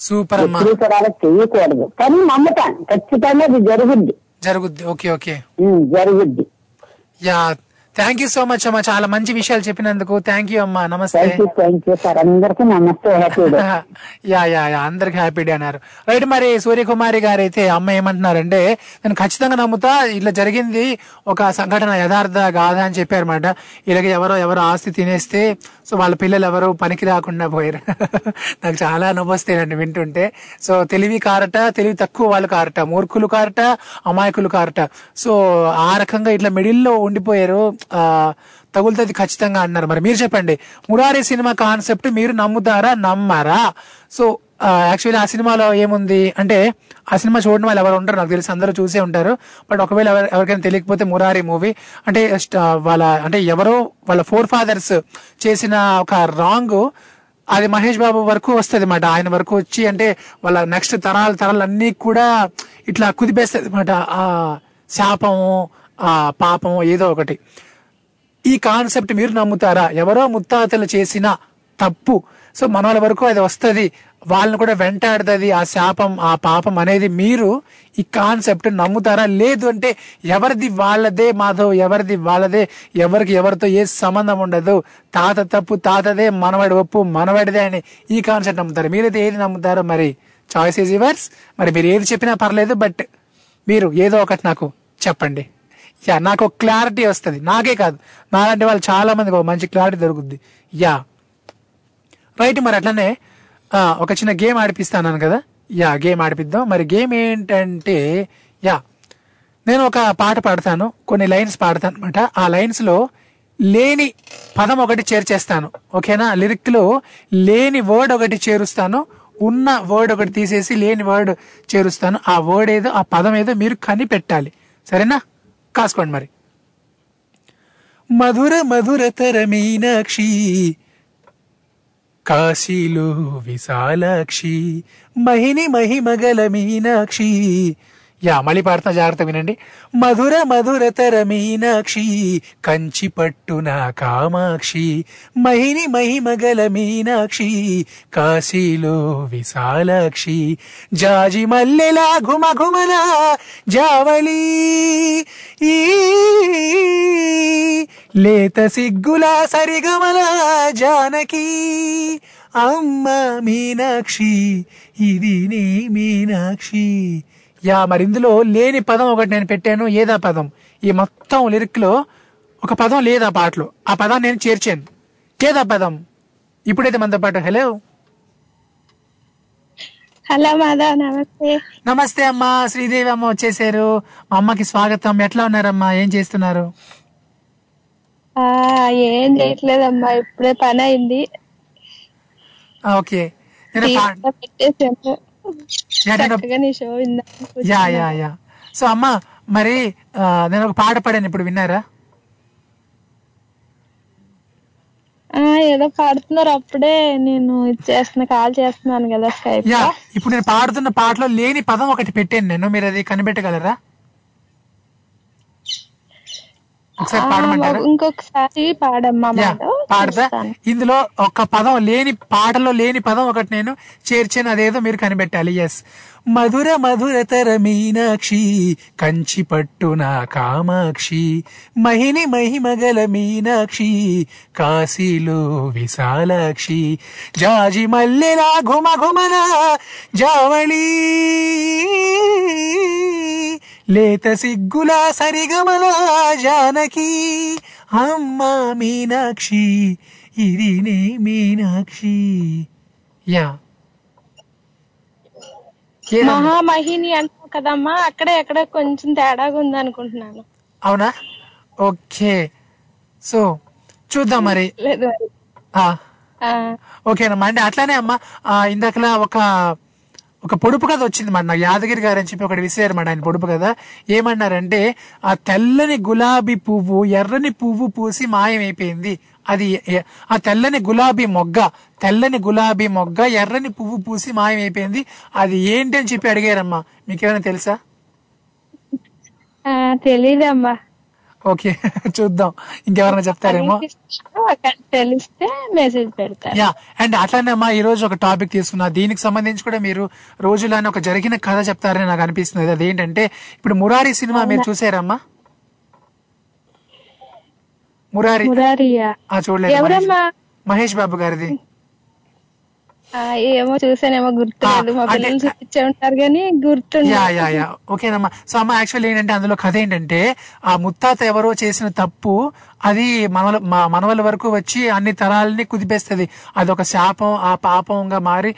సూపర్ అమ్మా
కూడా చేయకూడదు. కానీ నమ్ముతాను. ఖచ్చితంగా అది జరుగుద్ది.
జరుగుద్ది. Okay okay.
జరుగుద్ది.
Yeah thank you so much అమ్మా. చాలా మంచి విషయాలు చెప్పినందుకు. థ్యాంక్ యూ అమ్మా. నమస్తే.
యూ యూ సార్ అందరికీ నమస్తే. హ్యాపీ డే
యా అందరికి హ్యాపీ డే అన్నారు. రైట్ మరి సూర్యకుమారి గారు అయితే అమ్మ ఏమంటున్నారంటే నేను ఖచ్చితంగా నమ్ముతా. ఇట్లా జరిగింది ఒక సంఘటన యథార్థ గాథ అని చెప్పారన్నమాట. ఇలాగ ఎవరో ఎవరో ఆస్తి తినేస్తే సో వాళ్ళ పిల్లలు ఎవరు పనికి రాకుండా పోయారు. నాకు చాలా నవ్వొస్తాయండి వింటుంటే. సో తెలివి కారట తెలివి తక్కువ వాళ్ళు కారట మూర్ఖులు కారట అమాయకులు కారట. సో ఆ రకంగా ఇట్లా మిడిల్లో ఉండిపోయారు. తగులుతుంది ఖచ్చితంగా అన్నారు. మరి మీరు చెప్పండి. మురారి సినిమా కాన్సెప్ట్ మీరు నమ్ముతారా? నమ్మరా? సో యాక్చువల్లీ ఆ సినిమాలో ఏముంది అంటే ఆ సినిమా చూడడం వాళ్ళు ఎవరు ఉంటారు. నాకు తెలిసి అందరూ చూసే ఉంటారు. బట్ ఒకవేళ ఎవరికైనా తెలియకపోతే మురారి మూవీ. అంటే వాళ్ళ అంటే ఎవరో వాళ్ళ ఫోర్ ఫాదర్స్ చేసిన ఒక రాంగ్ అది మహేష్ బాబు వరకు వస్తుంది అనమాట ఆయన వరకు వచ్చి అంటే వాళ్ళ నెక్స్ట్ తరాల తరాలు అన్ని కూడా ఇట్లా కుదిపేస్తుంది అనమాట ఆ శాపము ఆ పాపము ఏదో ఒకటి. ఈ కాన్సెప్ట్ మీరు నమ్ముతారా? ఎవరో ముత్తాతలు చేసిన తప్పు. సో మన వాళ్ళ వరకు అది వస్తుంది. వాళ్ళని కూడా వెంటాడుతుంది ఆ శాపం ఆ పాపం అనేది మీరు ఈ కాన్సెప్ట్ నమ్ముతారా? లేదు అంటే ఎవరిది వాళ్ళదే మాధవ్ ఎవరిది వాళ్ళదే ఎవరికి ఎవరితో ఏ సంబంధం ఉండదు. తాత తప్పు తాతదే మనవాడి ఒప్పు మనవాడిదే అని ఈ కాన్సెప్ట్ నమ్ముతారు? మీరైతే ఏది నమ్ముతారో మరి? చాయిస్ ఈజ్ యువర్స్ మరి మీరు ఏది చెప్పినా పర్లేదు బట్ మీరు ఏదో ఒకటి నాకు చెప్పండి. యా నాకు ఒక క్లారిటీ వస్తుంది. నాకే కాదు. నాలాంటి వాళ్ళు చాలా మందికి ఒక మంచి క్లారిటీ దొరుకుద్ది. యా. రైట్ మరి అట్లనే ఒక చిన్న గేమ్ ఆడిపిస్తాను కదా? యా గేమ్ ఆడిపిద్దాం. మరి గేమ్ ఏంటంటే యా నేను ఒక పాట పాడతాను. కొన్ని లైన్స్ పాడతాను అనమాట ఆ లైన్స్లో లేని పదం ఒకటి చేర్చేస్తాను. ఓకేనా? లిరిక్లో లేని వర్డ్ ఒకటి చేరుస్తాను. ఉన్న వర్డ్ ఒకటి తీసేసి లేని వర్డ్ చేరుస్తాను. ఆ వర్డ్ ఏదో ఆ పదం ఏదో మీరు కనిపెట్టాలి. సరేనా? కాసుకోండి మరి. మధుర మధురతర మీనాక్షి కాశీలో విశాలాక్షి మహిని మహిమగల మీనాక్షి యా మళ్ళీ పాడుతున్నా జాగ్రత్త వినండి. మధుర మధురతర మీనాక్షి కంచి పట్టున కామాక్షి మహిని మహిమగల మీనాక్షి కాశీలో విశాలాక్షి జాజి మల్లెలా ఘుమ ఘుమల జావళీ ఈ లేత సిగ్గులా సరిగమల జానకి అమ్మ మీనాక్షి ఇది నీ మీనాక్షి యా మరి ఇందులో లేని పదం ఒకటి నేను పెట్టాను. ఏదా పదం? ఈ మొత్తం లిరిక్లో ఒక పదం లేదా పాటలో. ఆ పదాన్ని నేను చేర్చాను. ఏదా పదం? ఇప్పుడైతే మనతో పాటు హలో?
హలో మాధవ్ నమస్తే.
నమస్తే అమ్మా శ్రీదేవి అమ్మ వచ్చేసారు. మా అమ్మకి స్వాగతం. ఎట్లా ఉన్నారమ్మా? ఏం చేస్తున్నారు?
ఆ ఏం చేయట్లేదమ్మా ఇప్పుడే పని అయింది
ఆ, ఓకే.
పెట్టేసాను
యా, యా యా. సో అమ్మ మరి నేను ఒక పాట పాడాను ఇప్పుడు విన్నారా?
ఆ ఏదో పాడుతున్నారు అప్పుడే నేను చేస్తున్నా కాల్ చేస్తున్నాను కదా స్కైప్
ఇప్పుడు నేను పాడుతున్న పాటలో లేని పదం ఒకటి పెట్టాను నేను మీరు అది కనిపెట్టగలరా? ఒకసారి పాడమంటారా?
ఇంకొకసారి పాడమ్మా
పాడతా. ఇందులో ఒక పదం లేని పాటలో లేని పదం ఒకటి నేను చేర్చాను అదేదో మీరు కనిపెట్టాలి. ఎస్ మధుర మధురతర మీనాక్షి కంచి పట్టున కామాక్షి. మహిని మహిమగల మీనాక్షి కాశీలో విశాలాక్షి. జాజి మల్లెలా ఘుమ ఘుమన జావళీ. లేత సిగ్గులా సరిగమల జానకి. అమ్మ మీనాక్షి ఇది నీ మీనాక్షి. యా.
మహామహిని అంటావు కదమ్మా అక్కడే ఎక్కడ కొంచెం తేడాగా ఉంది అనుకుంటున్నాను
అవునా? ఓకే. సో చూద్దాం మరి. ఓకేనమ్మా అంటే అట్లానే అమ్మా ఇందాకలా ఒక ఒక పొడుపు కథ వచ్చింది మాట నాకు. యాదగిరి గారు అని చెప్పి ఒకటి విసిరారు మాట ఆయన పొడుపు కథ. ఏమన్నారంటే ఆ తెల్లని గులాబీ పువ్వు ఎర్రని పువ్వు పూసి మాయమైపోయింది. అది ఆ తెల్లని గులాబీ మొగ్గ తెల్లని గులాబీ మొగ్గ ఎర్రని పువ్వు పూసి మాయమైపోయింది. అది ఏంటి అని చెప్పి అడిగారమ్మా. మీకేమైనా తెలుసా?
తెలీదమ్మా.
ఓకే చూద్దాం. ఇంకెవరైనా చెప్తారేమో?
తెలిస్తే మెసేజ్
యా అండ్ అట్లానే అమ్మా ఈ రోజు ఒక టాపిక్ తీసుకున్నా. దీనికి సంబంధించి కూడా మీరు రోజులానే ఒక జరిగిన కథ చెప్తారని నాకు అనిపిస్తుంది. అదేంటంటే ఇప్పుడు మురారి సినిమా మీరు చూసారమ్మా? మురారి.
మురారియా.
చూడలేదు మహేష్ బాబు గారిది.
ఏమో చూసానేమో గుర్తులేదు. మా పిల్లలు చూపించే ఉంటారు కానీ
యా ఓకేనమ్మా. సో అమ్మ యాక్చువల్ ఏంటంటే అందులో కథ ఏంటంటే ఆ ముత్తాత ఎవరో చేసిన తప్పు అది మనల మనవల వరకు వచ్చి అన్ని తరాలని కుదిపేస్తుంది. అది ఒక శాపం ఆ పాపంగా మారి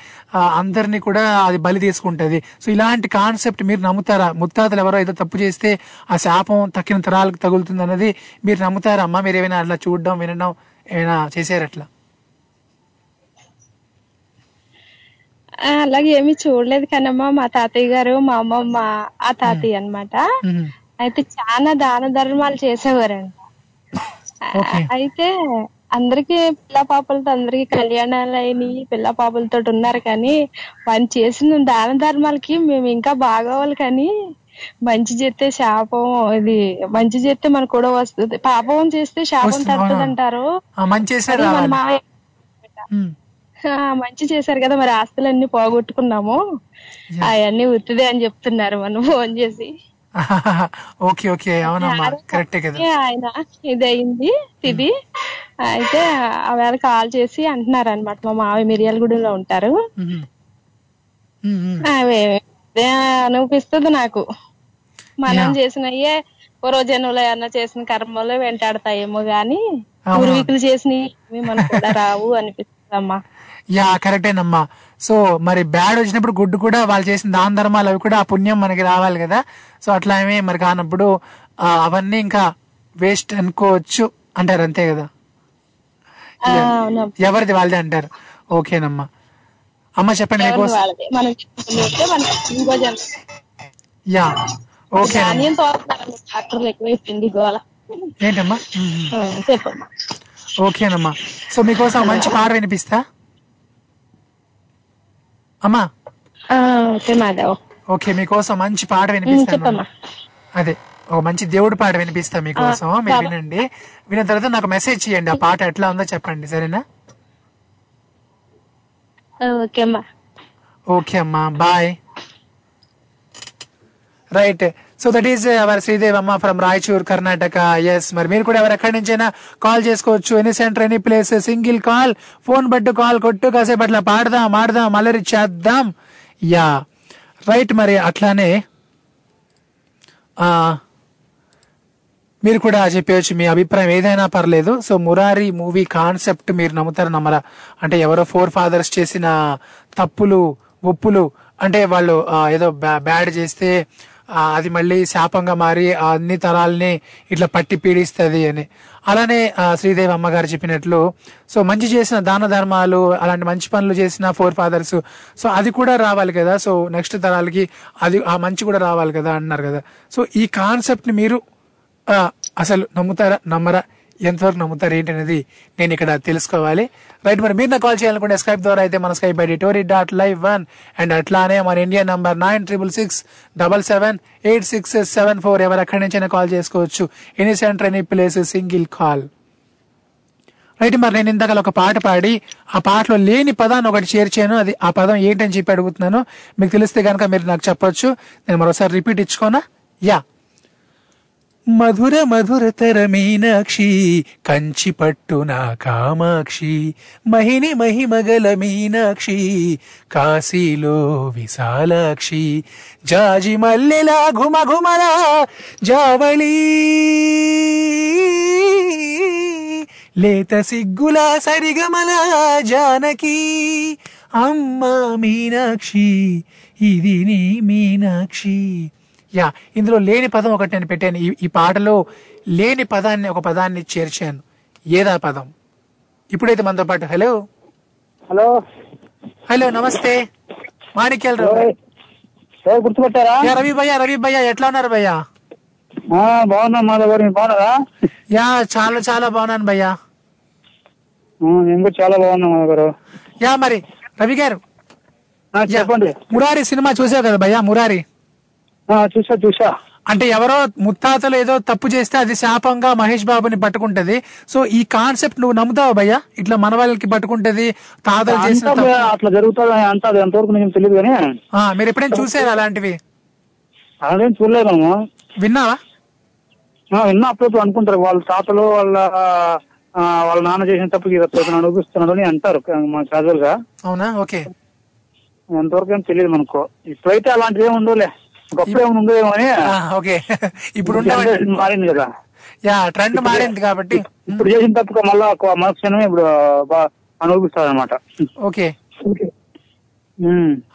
అందరినీ కూడా అది బలి తీసుకుంటది. సో ఇలాంటి కాన్సెప్ట్ మీరు నమ్ముతారా? ముత్తాతలు ఎవరో ఏదో తప్పు చేస్తే ఆ శాపం తక్కిన తరాలకు తగులుతుంది అన్నది మీరు నమ్ముతారా అమ్మా? మీరు ఏమైనా అట్లా చూడడం వినడం ఏమైనా చేశారు అట్లా
ఆ, అలాగే ఏమీ చూడలేదు కానమ్మా. మా తాతయ్య గారు మా అమ్మమ్మ ఆ తాతయ్య అన్నమాట. అయితే చాలా దాన ధర్మాలు
ఓకే.
అయితే అందరికి పిల్ల పాపలతో అందరికి కళ్యాణాలు అయినాయి పిల్ల పాపలతో ఉన్నారు కానీ వాళ్ళు చేసిన దాన ధర్మాలకి మేము ఇంకా బాగోవాలి కానీ మంచి చేస్తే శాపం ఇది మంచి చేస్తే మనకు కూడా వస్తుంది. పాపం చేస్తే శాపం
ఆ, మంచి
మంచి చేశారు కదా మరి ఆస్తులన్నీ పోగొట్టుకున్నాము. అవన్నీ ఉత్తిదే అని చెప్తున్నారు మనం ఫోన్ చేసి.
Okay okay. అవునమ్మా. కరెక్టే కదా.
ఆయన ఇది అయింది ఇది అయితే ఆవేళ కాల్ చేసి అంటున్నారు అనమాట మా మావి మిర్యాలగూడెంలో ఉంటారు. అవే అదే అనిపిస్తుంది నాకు. మనం చేసినయ్యే పూర్వజనులు ఏమన్నా చేసిన కర్మలు వెంటాడతాయేమో గాని. పూర్వీకులు చేసినవి మనకు కూడా రావు అనిపిస్తుందమ్మా.
యా కరెక్టేనమ్మా సో మరి బ్యాడ్ వచ్చినప్పుడు గుడ్ కూడా వాళ్ళు చేసిన దాన ధర్మాలు అవి కూడా ఆ పుణ్యం మనకి రావాలి కదా. సో అట్లా ఏమీ మరి కానప్పుడు అవన్నీ ఇంకా వేస్ట్ అనుకోవచ్చు అంటారు అంతే కదా. ఎవరిది వాళ్ళదే అంటారు. ఓకేనమ్మా అమ్మ చెప్పండి యా ఓకే ఏంటమ్మా? ఓకేనమ్మా సో మీకోసం మంచి పాట వినిపిస్తా? అమ్మా.
ఓకే మాధవ్.
ఓకే మీకోసం మంచి పాట వినిపిస్తాను. అదే ఒక మంచి దేవుడి పాట వినిపిస్తా మీకోసం. మీరు. వినండి. విన్న తర్వాత నాకు మెసేజ్ చేయండి ఆ పాట ఎట్లా ఉందో చెప్పండి సరేనా?
ఆ, ఓకే అమ్మా.
ఓకే అమ్మా bye. Right. So that is our Sridev అమ్మ ఫ్రమ్ రాయచూర్ కర్ణాటక ఎస్ మరి మీరు కూడా ఎవరు ఎక్కడి నుంచైనా కాల్ చేసుకోవచ్చు. Any centre any place single call phone బట్టు కాల్ కొట్టు కాసేపు అట్లా పాడదాం ఆడదాం అలరి చేద్దాం. యా రైట్ మరి అట్లానే మీరు కూడా చెప్పవచ్చు మీ అభిప్రాయం ఏదైనా పర్లేదు. సో మురారి మూవీ కాన్సెప్ట్ మీరు నమ్ముతారు నమ్మరా? అంటే ఎవరో ఫోర్ ఫాదర్స్ చేసిన తప్పులు ఒప్పులు అంటే వాళ్ళు ఏదో బ్యాడ్ చేస్తే అది మళ్ళీ శాపంగా మారి అన్ని తరాలని ఇట్లా పట్టి పీడిస్తుంది అని. అలానే శ్రీదేవి అమ్మగారు చెప్పినట్లు సో మంచి చేసిన దాన ధర్మాలు అలాంటి మంచి పనులు చేసిన ఫోర్ ఫాదర్స్ సో అది కూడా రావాలి కదా. సో నెక్స్ట్ తరాలకి అది ఆ మంచి కూడా రావాలి కదా అన్నారు కదా. సో ఈ కాన్సెప్ట్ని మీరు అసలు నమ్ముతారా? నమ్మరా? ఎంతవరకు నమ్ముతారు ఏంటి అనేది నేను ఇక్కడ తెలుసుకోవాలి. రైట్ మరి మీరు కాల్ చేయాలనుకుంటే స్కైప్ ద్వారా అయితే మన Skype ID tori dot live one and అట్లానే మన India number nine triple six double seven eight six seven four ఎవరు ఎక్కడి నుంచైనా కాల్ చేసుకోవచ్చు. Any centre any place single call right మరి నేను ఇంతకాల ఒక పాట పాడి ఆ పాటలో లేని పదాన్ని ఒకటి చేర్చాను అది ఆ పదం ఏంటని చెప్పి అడుగుతున్నాను. మీకు తెలిస్తే కనుక మీరు నాకు చెప్పొచ్చు. నేను మరోసారి రిపీట్ ఇచ్చుకోనా? యా మధుర మధురతర మీనాక్షి కంచి పట్టున కామాక్షి మహిని మహిమగల మీనాక్షి కాశీలో విశాలాక్షి జాజి మల్లెలా ఘుమఘుమలా జావళీ. లేత సిగ్గులా సరిగమలా జానకి అమ్మ మీనాక్షి ఇది నీ మీనాక్షి. యా ఇందులో లేని పదం ఒకటి నేను పెట్టాను. ఈ- పాటలో లేని పదాన్ని ఒక పదాన్ని చేర్చాను. ఏదా పదం? ఇప్పుడైతే మనతో పాటు హలో?
హలో?
హలో నమస్తే. మాణిక్యాల
ఎవరు గుర్తుపట్టారా?
రవి భయ్య రవి భయ్య ఎట్లా ఉన్నారు భయ్య?
ఆ, బాగున్నా మాధవ్ గారు బాగున్నారా?
యా చాలా చాలా బాగున్నాను భయ్య.
నేను కూడా చాలా బాగున్నా మాధవ్ గారు.
యా మరి రవి గారు.
చెప్పండి.
మురారి సినిమా చూసావు కదా భయ్య మురారి?
చూసా చూసా.
అంటే ఎవరో ముత్తాతలు ఏదో తప్పు చేస్తే అది శాపంగా మహేష్ బాబుని పట్టుకుంటది. సో ఈ కాన్సెప్ట్ నువ్వు నమ్ముతావా భయ్యా? ఇట్లా మన వాళ్ళకి పట్టుకుంటది తాతలు చేసిన
అట్లా జరుగుతుంది? అంతా అది ఎంతవరకు నేను తెలియదు కానీ.
మీరు ఎప్పుడైనా చూసారా అలాంటివి?
అలాంటి చూడలేదు
విన్నావా?
విన్నా అప్పుడప్పుడు అనుకుంటారు. వాళ్ళ తాతలు వాళ్ళ వాళ్ళ నాన్న చేసిన తప్పుకి అనిపిస్తున్నాడు అని అంటారు మా క్యాజువల్గా
అవునా? ఓకే.
ఎంతవరకు ఏం తెలియదు మనకు. ఇప్పుడైతే అలాంటివి ఏమి ఉండవులే. ఒకప్పుడు ఏమి ఉండదేమో అని
ఓకే. ఇప్పుడు
మారింది కదా.
యా ట్రెండ్ మారింది కాబట్టి.
ఇప్పుడు చేసిన తప్పుగా మళ్ళా ఒక ఇప్పుడు అనుభవిస్తారు అనమాట
ఓకే.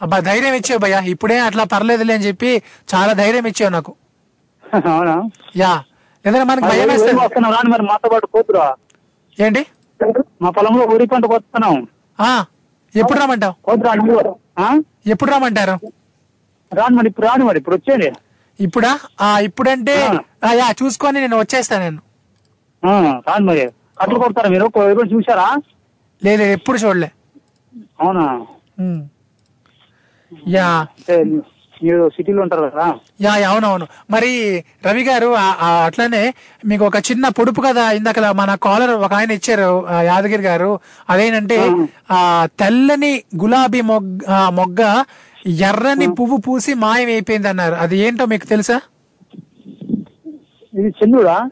అబ్బా ధైర్యం ఇచ్చావు భయ్యా. ఇప్పుడే అట్లా పర్లేదులే అని చెప్పి చాలా ధైర్యం ఇచ్చావు నాకు.
అవునా?
యా. ఏదైనా మనకి భయం
రాని మరి మాతో పాటు పోతురా.
ఏంటి?
మా పొలంలో వరి పంట కొస్తున్నాం
ఆ ఎప్పుడు.
ఆ?
ఎప్పుడు రమ్మంటారు?
రాను మరి ఇప్పుడు రాను మరి ఇప్పుడు వచ్చేయండి.
ఇప్పుడా? ఆ ఇప్పుడంటే యా చూసుకొని నేను వచ్చేస్తాను నేను.
రాను మరి.
కట్లు కొడతారా మీరు? ఎప్పుడు చూసారా
లేదు ఎప్పుడు చూడలే.
అవునా.
యా.
మీరు సిటీలో ఉంటారు కదా?
యా అవునవును. మరి రవి గారు అట్లానే మీకు ఒక చిన్న పొడుపు కదా ఇందాక మన కాలర్ ఒక ఆయన ఇచ్చారు యాదగిరి గారు. అదేంటంటే ఆ. తెల్లని గులాబీ మొగ్గ మొగ్గ ఎర్రని పువ్వు పూసి మాయం అయిపోయింది అన్నారు. అది ఏంటో మీకు తెలుసా?
ఇది చంద్రుడా?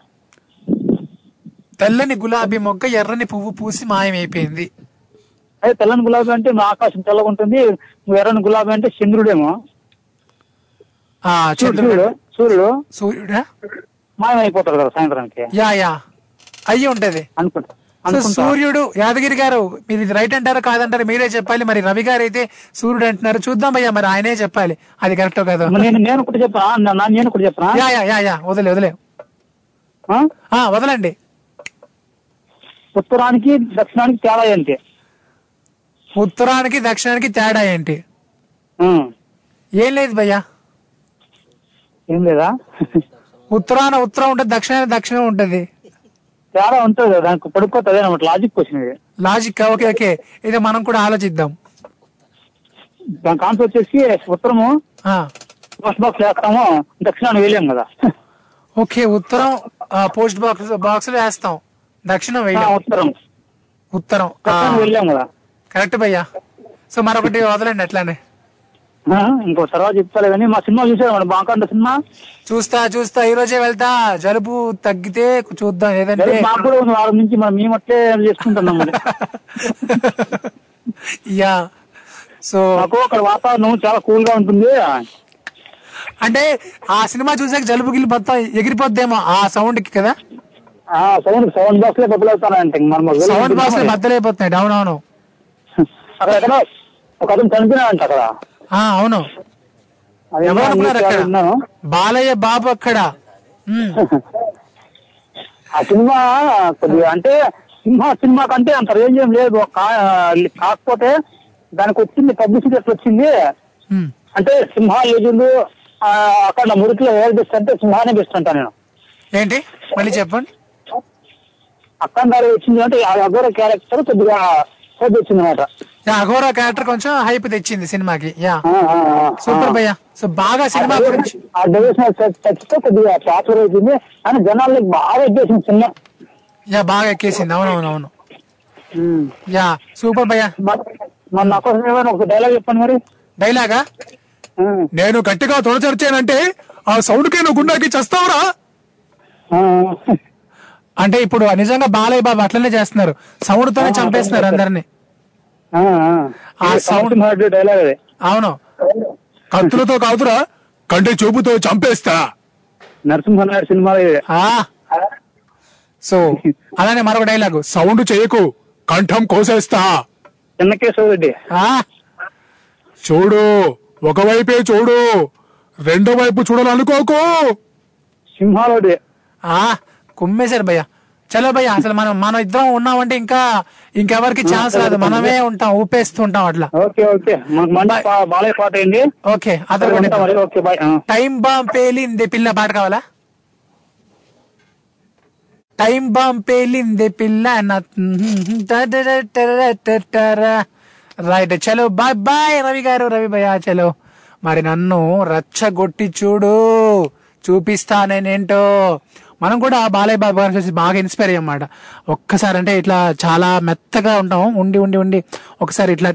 తెల్లని గులాబీ మొగ్గ ఎర్రని పువ్వు పూసి మాయం అయిపోయింది.
అదే తెల్లని గులాబీ అంటే మా ఆకాశం తెల్లగా ఉంటుంది. ఎర్రని గులాబీ అంటే చంద్రుడేమో.
చంద్రుడు.
సూర్యుడు?
సూర్యుడా
మాయమైపోతాడు కదా సాయంత్రానికి.
Yeah yeah. అయ్యి ఉంటది.
అనుకుంటా.
సూర్యుడు యాదగిరి గారు మీరు ఇది రైట్ అంటారా కాదంటారా మీరే చెప్పాలి. మరి రవి గారు అయితే సూర్యుడు అంటున్నారు. చూద్దాం భయ్యా మరి ఆయనే చెప్పాలి. అది కరెక్టో కదా?
నేను
యా యా యా యా వదిలే వదిలే. వదలండి.
ఉత్తరానికి దక్షిణానికి తేడా ఏంటి?
ఉత్తరానికి దక్షిణానికి తేడా ఏంటి. ఏం లేదు భయ్యా.
ఏం లేదా?
ఉత్తరాన ఉత్తరం ఉంటది దక్షిణాన దక్షిణం ఉంటది.
తేడా ఉంటుంది కదా దానికి పడిపోతుంది అనమాట లాజిక్ క్వశ్చన్ ఇది.
లాజిక్ ఓకే ఓకే ఇది మనం కూడా ఆలోచిద్దాం.
దానికి ఆన్సర్ వచ్చేసి ఉత్తరము
ఆ,
పోస్ట్ బాక్స్ వేస్తాము దక్షిణాన్ని వేయలేం కదా.
ఓకే ఉత్తరం పోస్ట్ బాక్స్ బాక్స్లో వేస్తాం. దక్షిణం వేయలేం.
ఉత్తరం.
ఉత్తరం
వేయలేం కదా.
కరెక్ట్ భయ్యా. సో మరొకటి వదలండి అట్లానే.
ఇంకో తర్వాత చెప్తాలే కానీ మా సినిమా మన బాంకండ సినిమా?
చూస్తా చూస్తా. ఈ రోజే వెళ్తా. జలుబు తగ్గితే చూద్దాం ఏదంటే.
మాకు కూడా వారం నుంచి. మనం మేము అట్లే చేసుకుంటున్నాం
యా. సో
మాకు అక్కడ వాతావరణం చాలా కూల్గా ఉంటుంది.
అంటే ఆ సినిమా చూసాక జలుబు గిల్లి మొత్తం ఎగిరిపోద్దేమో ఆ సౌండ్కి కదా?
ఆ సౌండ్ సౌండ్ బాక్స్లో మనం
సౌండ్ బాక్స్ బద్దలైపోతున్నాయి. అవును అవును
అక్కడ ఎక్కడ ఒక అతను చనిపోయినాడంట అక్కడ.
ఆ అవును. అక్కడ. బాలయ్య బాబు అక్కడ.
ఆ సినిమా కొద్దిగా అంటే సింహ సినిమా కంటే అంత రేంజ్ ఏం లేదు. కాకపోతే దానికి వచ్చింది పబ్లిసిటీ వచ్చింది. అంటే సింహ లేజులు అక్కడ మురికిలో ఏది బెస్ట్ అంటే సింహానే బెస్ట్ అంటా నేను.
ఏంటి? మళ్ళీ చెప్పండి.
అక్కడ వచ్చింది అంటే ఆ అఘోర క్యారెక్టర్ కొద్దిగా వచ్చింది అనమాట.
అఘోరా క్యారెక్టర్ కొంచెం హైప్ తెచ్చింది సినిమాకి. యా. సూపర్ భయ్యా. సో బాగా సినిమా గురించి.
ఆ డివిజనల్ టచ్తో కొద్దిగా పాపులర్ అవుతుంది. అని జనాలకు బాగా ఎక్కేసింది సినిమా.
యా బాగా ఎక్కేసింది. అవునవును అవును యా సూపర్ భయ్యా.
మన నా కోసం ఒక డైలాగ్ చెప్పండి మరి.
డైలాగా
నేను గట్టిగా తొడచరిచానంటే ఆ సౌండ్కి నువ్వు గుండాకి చస్తావురా?
అంటే ఇప్పుడు నిజంగా బాలయ్య బాబు అట్లనే చేస్తున్నారు. సౌండ్ తోనే చంపేస్తున్నారు అందరిని. ఆ సౌండ్
డైలాగ్
అవును.
కత్తులతో కాదురా కంటి చూపుతో చంపేస్తా.
నరసింహనాయుడు సినిమా
సో అలానే మరొక డైలాగు
సౌండ్ చేయకు కంఠం కోసేస్తా.
చిన్నకేశ్వర రెడ్డి.
ఆ.
చూడు ఒకవైపే చూడు రెండో వైపు చూడాలనుకోకు
సింహాలోడి
ఆ కుమ్మేశారు భయ్య. చలో భయ్య అసలు మనం మనం ఇద్దరం ఉన్నామంటే ఇంకా ఇంకెవరికి ఛాన్స్ రాదు మనమే ఉంటాం ఊపేస్తూ ఉంటాం అట్లా.
Okay okay. బాలయ్య పాట ఏంటి
ఓకే అతను టైం బాంబ్ పేలింది పిల్ల పాట కావాలా? టైం బాంబ్ పేలింది పిల్ల రైట్ చలో. బాయ్ బాయ్ రవి గారు రవి భయ్యా చలో. మరి నన్ను రచ్చగొట్టి చూడు. చూపిస్తా నేనేంటో మనం కూడా బాలయ్య బాబు గారిని చూసి బాగా ఇన్స్పైర్ అయ్యమాట ఒక్కసారి అంటే ఇట్లా చాలా మెత్తగా ఉంటాం ఉండి ఉండి ఉండి. ఒకసారి ఇట్లా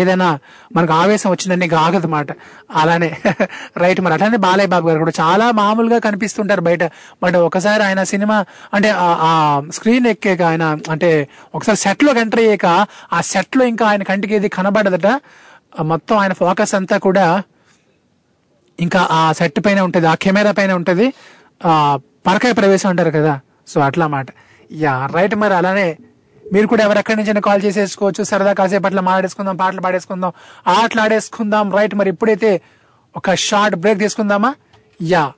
ఏదైనా మనకు ఆవేశం వచ్చిందని ఆగదన్నమాట అలానే రైట్ మరి. అట్లానే బాలయ్య బాబు గారు కూడా చాలా మామూలుగా కనిపిస్తుంటారు బయట. బట్ ఒకసారి ఆయన సినిమా అంటే ఆ- స్క్రీన్ ఎక్కాక ఆయన అంటే ఒకసారి సెట్లోకి ఎంటర్ అయ్యాక ఆ సెట్లో ఇంకా ఆయన కంటికి ఏది కనబడదట మొత్తం ఆయన ఫోకస్ అంతా కూడా ఇంకా ఆ సెట్ పైన ఉంటది ఆ కెమెరా పైన ఉంటది. ఆ పరకాయ ప్రవేశం అంటారు కదా. సో అట్లా మాట. యా రైట్ మరి అలానే మీరు కూడా ఎవరెక్కడి నుంచి కాల్ చేసేసుకోవచ్చు. సరదా కాసేపు అట్లా మాట్లాడేసుకుందాం పాటలు పాడేసుకుందాం ఆటలు ఆడేసుకుందాం రైట్ మరి ఇప్పుడైతే ఒక షార్ట్ బ్రేక్ తీసుకుందామా? యా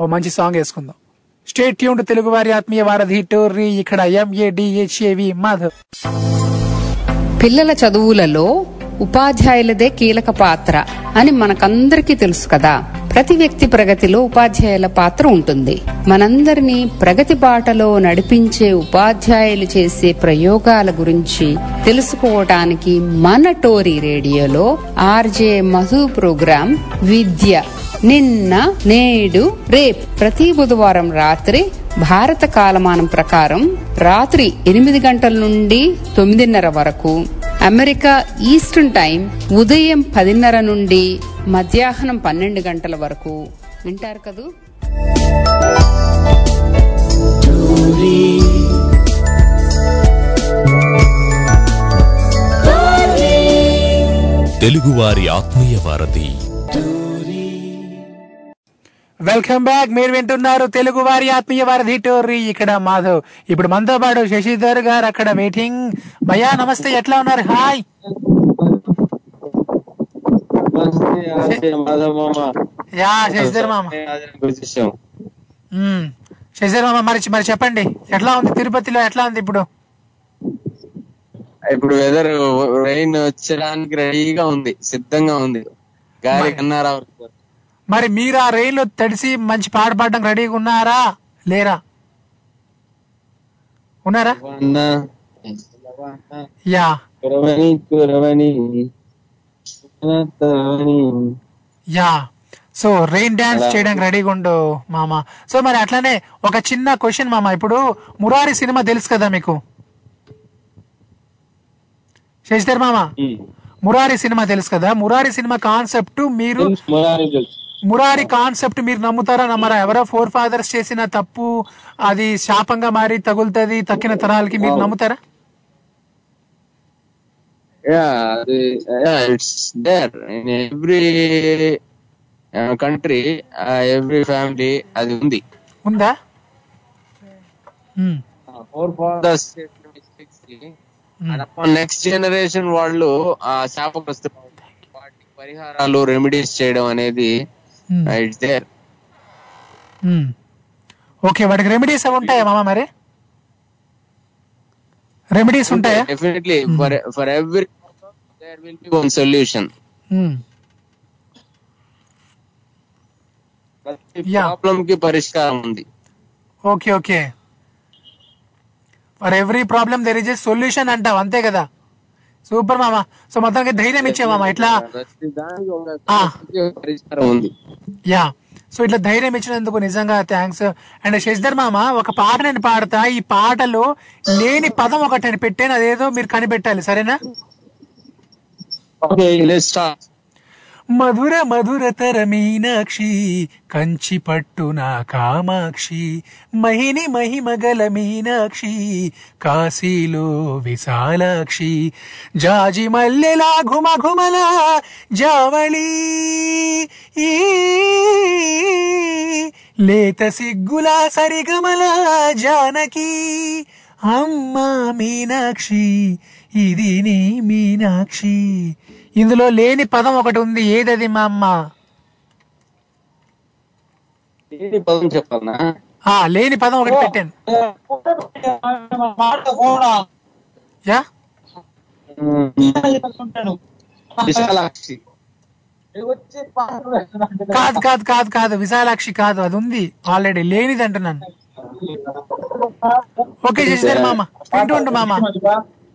ఓ మంచి సాంగ్ వేసుకుందాం. స్టేట్ ట్యూన్ తెలుగు వారి ఆత్మీయ వారధి టోర్రీ. ఇక్కడ ఎంఏడిహెచ్ఏవి మాధవ్.
పిల్లల చదువులలో ఉపాధ్యాయులదే కీలక పాత్ర అని మనకందరికీ తెలుసు కదా. ప్రతి వ్యక్తి ప్రగతిలో ఉపాధ్యాయుల పాత్ర ఉంటుంది. మనందరినీ ప్రగతి బాటలో నడిపించే ఉపాధ్యాయులు చేసే ప్రయోగాల గురించి తెలుసుకోవటానికి మన టోరీ రేడియోలో ఆర్జే మధు ప్రోగ్రాం విద్య నిన్న నేడు రేపు ప్రతి బుధవారం రాత్రి భారత కాలమానం ప్రకారం రాత్రి ఎనిమిది గంటల నుండి తొమ్మిదిన్నర వరకు. అమెరికా ఈస్టర్న్ టైం ఉదయం పదిన్నర నుండి మధ్యాహ్నం పన్నెండు గంటల వరకు. వింటారు కదూ?
తెలుగువారి ఆత్మీయ వారధి.
Welcome back. మీరు వింటున్నారు తెలుగు వారి ఆత్మీయ వారధి టోర్రీ. ఇక్కడ మాధవ్ ఇప్పుడు మనతో పాటు శశిధర్ గారు అక్కడ వెయిటింగ్ భయ్యా నమస్తే. ఎట్లా ఉన్నారు? హాయ్. శశిధర్ మామ. మ్మ్. శశిధర్ మామ మరి మరి చెప్పండి. ఎట్లా ఉంది తిరుపతిలో? ఎట్లా ఉంది ఇప్పుడు?
ఇప్పుడు వెదర్ రెయిన్ వచ్చడానికి రెడీగా ఉంది సిద్ధంగా ఉంది. గాలి కన్నారా
మరి మీరు ఆ రైలు తడిసి మంచి పాట పాడడం రెడీగా ఉన్నారా? లేరా? ఉన్నారా? యా.
కురవని కురవని కురవని.
Yeah so rain dance. చేయడానికి రెడీగా ఉండు మామ. సో మరి అట్లానే ఒక చిన్న క్వశ్చన్ మామ. ఇప్పుడు మురారి సినిమా తెలుసు కదా మీకు? శశిధర్ మామ? మురారి సినిమా తెలుసు కదా? మురారి సినిమా కాన్సెప్ట్ మీరు.
మురారి
కాన్సెప్ట్ మీరు నమ్ముతారా నమ్మరా? ఎవరో ఫోర్ ఫాదర్స్ చేసిన తప్పు అది శాపంగా మారి తగులుతుంది తక్కిన తరాలకి మీరు నమ్ముతారా?
Yeah, అది yeah, it's there. In every uh, country, uh, every family అది ఉంది.
ఉందా.
ఫోర్ ఫాదర్స్ నెక్స్ట్ జనరేషన్ వాళ్ళు ఆ శాపగ్రస్తులు వాటికి పరిహారాలు రెమెడీస్ చేయడం అనేది. It's there.
ఓకే వాటికి రెమెడీస్ అవి ఉంటాయా మామ మరి? రెమెడీస్ ఉంటాయా?
Definitely for for every there will be one solution. ప్రతి ప్రాబ్లం కి పరిష్కారం ఉంది.
Okay okay for every problem there is a solution అంటావు అంతే కదా? సూపర్ మామ. సో మొత్తానికి ధైర్యం ఇచ్చే మామ ఇట్లా యా సో ఇట్లా ధైర్యం ఇచ్చినందుకు నిజంగా థ్యాంక్స్ అండ్ శశిధర్ మామ ఒక పాట నేను పాడతా. ఈ పాటలో లేని పదం ఒకటి నేను పెట్టాను. అదేదో మీరు కనిపెట్టాలి. సరేనా?
ఓకే లెట్స్ స్టార్ట్
మధుర మధురతర మీనాక్షి కంచి పట్టు నా కామాక్షి మహిని మహిమగల మీనాక్షి కాశీలో విశాలాక్షి జాజి మల్లెలా ఘుమ ఘుమల జావళి లేత సిగ్గులా సరిగమల జానకి అమ్మా మీనాక్షి ఇది నీ మీనాక్షి. ఇందులో లేని పదం ఒకటి ఉంది. ఏదది మా అమ్మ?
ఏది పదం చెప్పాలనా?
లేని పదం ఒకటి పెట్టాను యా? కాదు కాదు కాదు కాదు. విశాలాక్షి కాదు. అది ఉంది ఆల్రెడీ. లేనిది అంటున్నాను. ఓకే శశిధర్ మామ. వింటుండు మామ.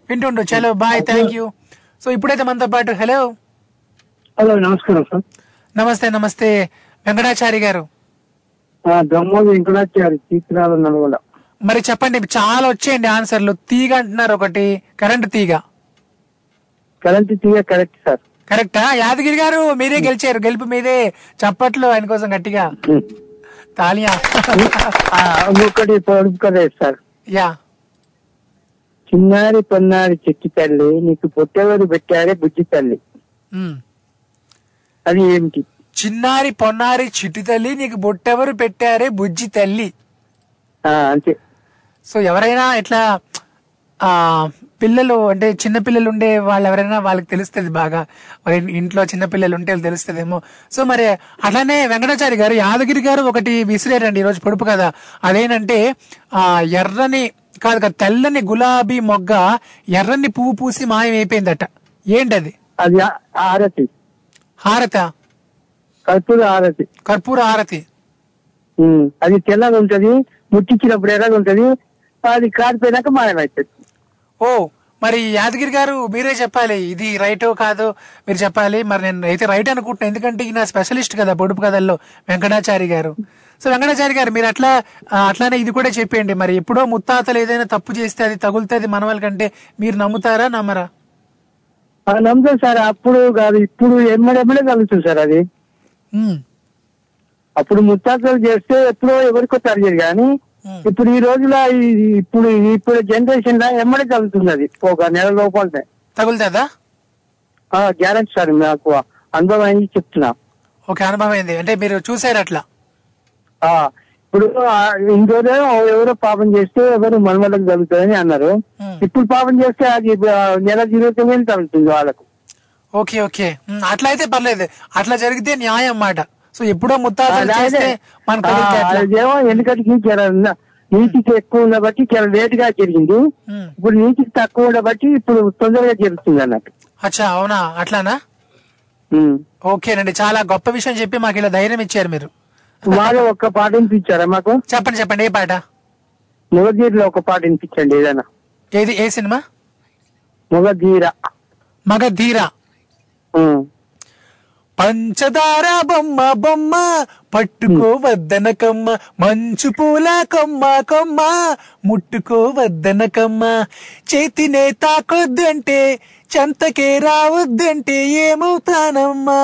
వింటుండు చలో బాయ్. Thank you. సో ఇప్పుడైతే మనతో పాటు హలో.
హలో నమస్కారం సార్.
నమస్తే నమస్తే. వెంకటాచారి గారు. మరి చెప్పండి చాలా వచ్చేయండి ఆన్సర్లు. తీగ అంటున్నారు ఒకటి కరెంట్ తీగ.
కరెంట్ తీయ కరెక్ట్ సార్.
కరెక్టా? యాదగిరి గారు మీరే గెలిచారు. గెలుపు మీదే చప్పట్లు ఆయన కోసం గట్టిగా. తాలియా.
ఇంకొకటి సార్.
యా.
చిన్నారి పొన్నారి చెట్టు తల్లి నీకు పొట్టెవరు పెట్టారే బుజ్జి తల్లి. అది ఏమిటి?
చిన్నారి పొన్నారి చిట్టి తల్లి నీకు బొట్టెవరు పెట్టారే బుజ్జి తల్లి.
అంతే.
సో ఎవరైనా ఇట్లా ఆ పిల్లలు అంటే చిన్న పిల్లలు ఉండే వాళ్ళు ఎవరైనా వాళ్ళకి తెలుస్తుంది బాగా. ఇంట్లో చిన్న పిల్లలు ఉంటే తెలుస్తుందేమో. సో మరి అట్లానే వెంకటాచారి గారు యాదగిరి గారు ఒకటి విసిరారండి ఈరోజు పొడుపు కదా అదేంటంటే ఆ ఎర్రని కాదు కాదు తెల్లని గులాబీ మొగ్గ ఎర్రని పువ్వు పూసి మాయమైపోయిందట. ఏంటది?
అది ఆరతి
హారత.
కర్పూర హారతి.
కర్పూర హారతి.
అది తెల్లగా ఉంటది ముట్టించినప్పుడు ఎర్రగా ఉంటది అది కారిపోయినాక మాయమవుతుంది
ఓ మరి యాదగిరి గారు మీరే చెప్పాలి ఇది రైటో కాదో మీరు చెప్పాలి. మరి నేను అయితే రైట్ అనుకుంటున్నాను ఎందుకంటే ఈయన స్పెషలిస్ట్ కదా పొడుపు కథల్లో వెంకటాచారి గారు. సో వెంకటాచారి గారు మీరు అట్లా అట్లానే ఇది కూడా చెప్పేయండి. మరి ఎప్పుడో ముత్తాతలు ఏదైనా తప్పు చేస్తే అది తగులుతుంది మన వాళ్ళకంటే మీరు నమ్ముతారా నమ్మరా?
ఆ, నమ్ముతాం సార్. అప్పుడు కాదు ఇప్పుడు ఎమ్మడెమ్మడే కలుగుతుంది సార్ అది. అప్పుడు ముత్తాతలు చేస్తే ఎప్పుడో ఎవరికో జరిగేది కానీ ఇప్పుడు ఈ రోజులో ఇప్పుడు ఇప్పుడు జనరేషన్లో ఎమ్మడే కలుగుతుంది అది. ఒక నెల లోపలనే.
తగులుతుందా?
గ్యారంటీ సార్ నాకు అనుభవం అయింది చెప్తున్నా.
ఓకే అనుభవం అయింది. అంటే మీరు చూసారు అట్లా?
ఇప్పుడు ఆ, ఇంకోనే ఎవరో పాపం చేస్తే ఎవరు మనవలకు కలుగుతుందని అన్నారు. ఇప్పుడు పాపం చేస్తే అది నెల జీవితం తగ్గుతుంది వాళ్ళకు.
Okay okay. ఉమ్, అట్లా అయితే పర్లేదు. అట్లా జరిగితే న్యాయం అన్నమాట. సో ఎప్పుడో
అదేమో ఎందుకంటే నీటికి ఎక్కువ ఉన్న బట్టి చాలా లేట్గా జరిగింది ఇప్పుడు నీటికి తక్కువ ఉన్న బట్టి ఇప్పుడు తొందరగా జరుగుతుంది అన్నట్టు.
అచ్చా అవునా? అట్లానా. ఓకేనండి. చాలా గొప్ప విషయం చెప్పి మాకు ఇలా ధైర్యం ఇచ్చారు మీరు.
మాలో ఒక్క పాట వినిపించారా మాకు?
చెప్పండి చెప్పండి ఏ పాట?
మొగధీరలో ఒక పాట వినిపించండి ఏదైనా.
ఏది ఏ సినిమా?
మొగధీర.
మగధీర. పంచదార బొమ్మ బొమ్మ పట్టుకోవద్దనకమ్మ మంచు పూల కొమ్మ కొమ్మ ముట్టుకోవద్దనకమ్మ చేతినే తాకొద్దంటే చెంతకే రావద్దంటే ఏమవుతానమ్మా?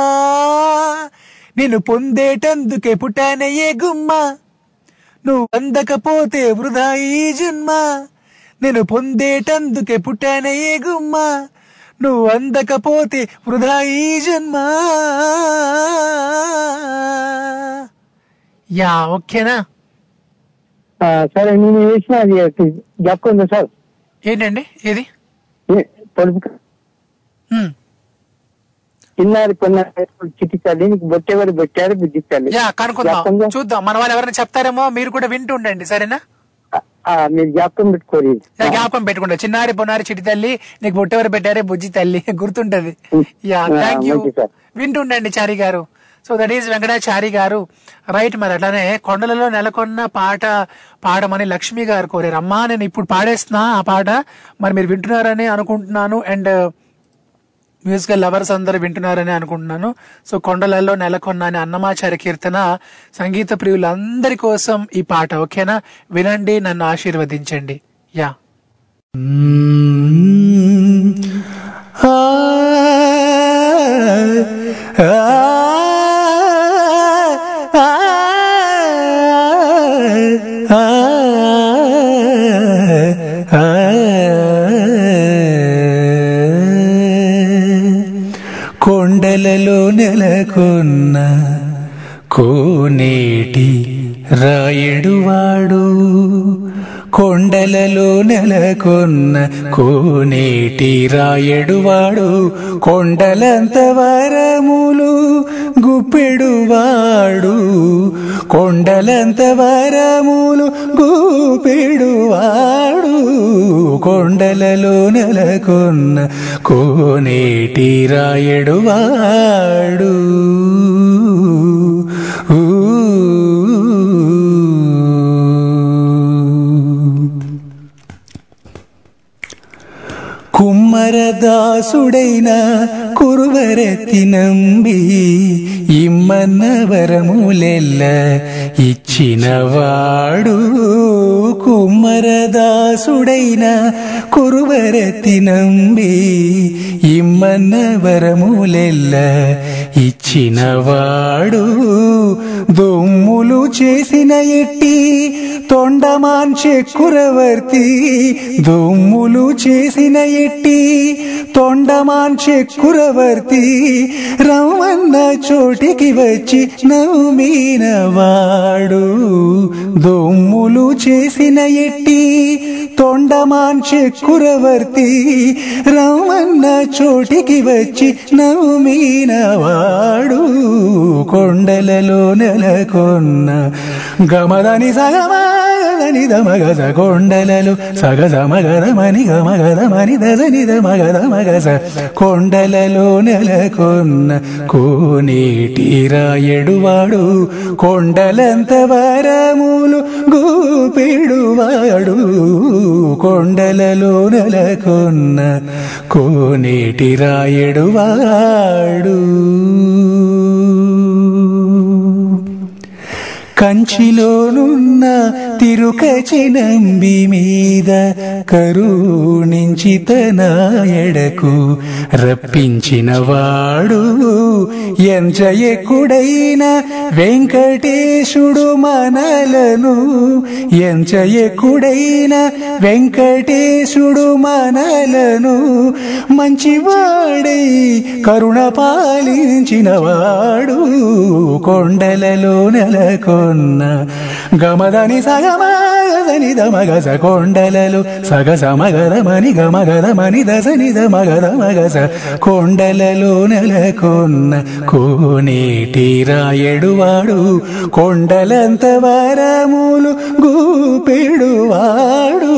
నేను పొందేటందుకే పుట్టానే ఏ గుమ్మ? నువ్వు అందకపోతే వృధా ఈ జన్మ. నేను పొందేటందుకే పుట్టానే ఏ గుమ్మ? నువ్వు అందకపోతే వృధా ఈ జన్మ. యా ఓకేనా?
సరే నేను వేసిన అది జ్ఞాపకం సార్?
ఏంటండి? ఏది?
పొడుపు చిన్నారి పొన్నారి చిట్టి తల్లి నీకు బొట్టెవరు పెట్టారు బుద్ధి తల్లి
యా కనుక్కుందాం. చూద్దాం. మన వాళ్ళు ఎవరైనా చెప్తారేమో మీరు కూడా వింటూ ఉండండి సరేనా?
మీరు జ్ఞాపకం పెట్టుకోరు.
జ్ఞాపకం పెట్టుకుంటా. చిన్నారి పొన్నారి చిటి తల్లి నీకు బొట్టెవరు పెట్టారే బుజ్జి తల్లి. గుర్తుంటది. వింటుండండి చారి గారు. సో దట్ ఈస్ వెంకటాచారి గారు. రైట్ మరి అట్లానే కొండలలో నెలకొన్న పాట పాడమని లక్ష్మి గారు కోరారు. అమ్మా నేను ఇప్పుడు పాడేస్తున్నా ఆ పాట. మరి మీరు వింటున్నారని అనుకుంటున్నాను. అండ్ మ్యూజికల్ లవర్స్ అందరూ వింటున్నారని అనుకుంటున్నాను. సో కొండలలో నెలకొన్న అనే అన్నమాచార్య కీర్తన సంగీత ప్రియులందరి కోసం ఈ పాట ఓకేనా? వినండి నన్ను ఆశీర్వదించండి. యా.
నెలలో నెలకొన్న కోనేటి రాయడువాడు కొండలలో నెలకొన్న కోనేటి రాయడువాడు కొండలంత వరములు గుప్పెడువాడు కొండలంత వరములు గుప్పెడువాడు కొండలలో నెలకొన్న కోనేటి రాయడువాడు అమరదాసుడైన కురువరతి నంబి ఇమ్మన్న వరములెల్ల ఇచ్చినవాడు కుమ్మరదాసుడైన కురువరతి నంబి ఇమ్మన్న వరములెల్ల ఇచ్చినవాడు దొమ్ములు చేసిన ఎట్టి తొండమాన్ కురవర్తి దొమ్ములు చేసిన ఎట్టి. తొండమాన్ కురవర్తి రమ్మన్న చోటికి వచ్చి నవ్వుమీనవాడు దొమ్ములు చేసిన ఎట్టి తొండమాన్ కురవర్తి రమ్మన్న చోటికి వచ్చి నవ్వుమీనవాడు కొండలలో నెలకొన్న గమదని సగమా నిద మగజ కొండలలు సగజ మగద మని గమగద మని దజ నిద మగద మగజ కొండలలో నెలకొన్న కోనేటి రాయడువాడు కొండలంత వరములు గూపిడువాడు కొండలలో నెలకొన్న కోనేటి రాయడువాడు. కంచిలోనున్న తిరుకచినంబి మీద కరుణించి తన ఎడకు రప్పించిన వాడు ఎంచ ఎక్కుడైన వెంకటేశుడు మనలను ఎంచ ఎక్కుడైన వెంకటేశుడు మనలను మంచివాడై కరుణ పాలించిన వాడు కొండలలో నెలకొన్న గమదని సగమగదని దమగస కొండలలు సగస మగద మని గమగద మని దశ నిద మగద మగస కొండలలో నెలకొన్న కోనేటి రాయడువాడు కొండలంత వరములు గూపెడువాడు.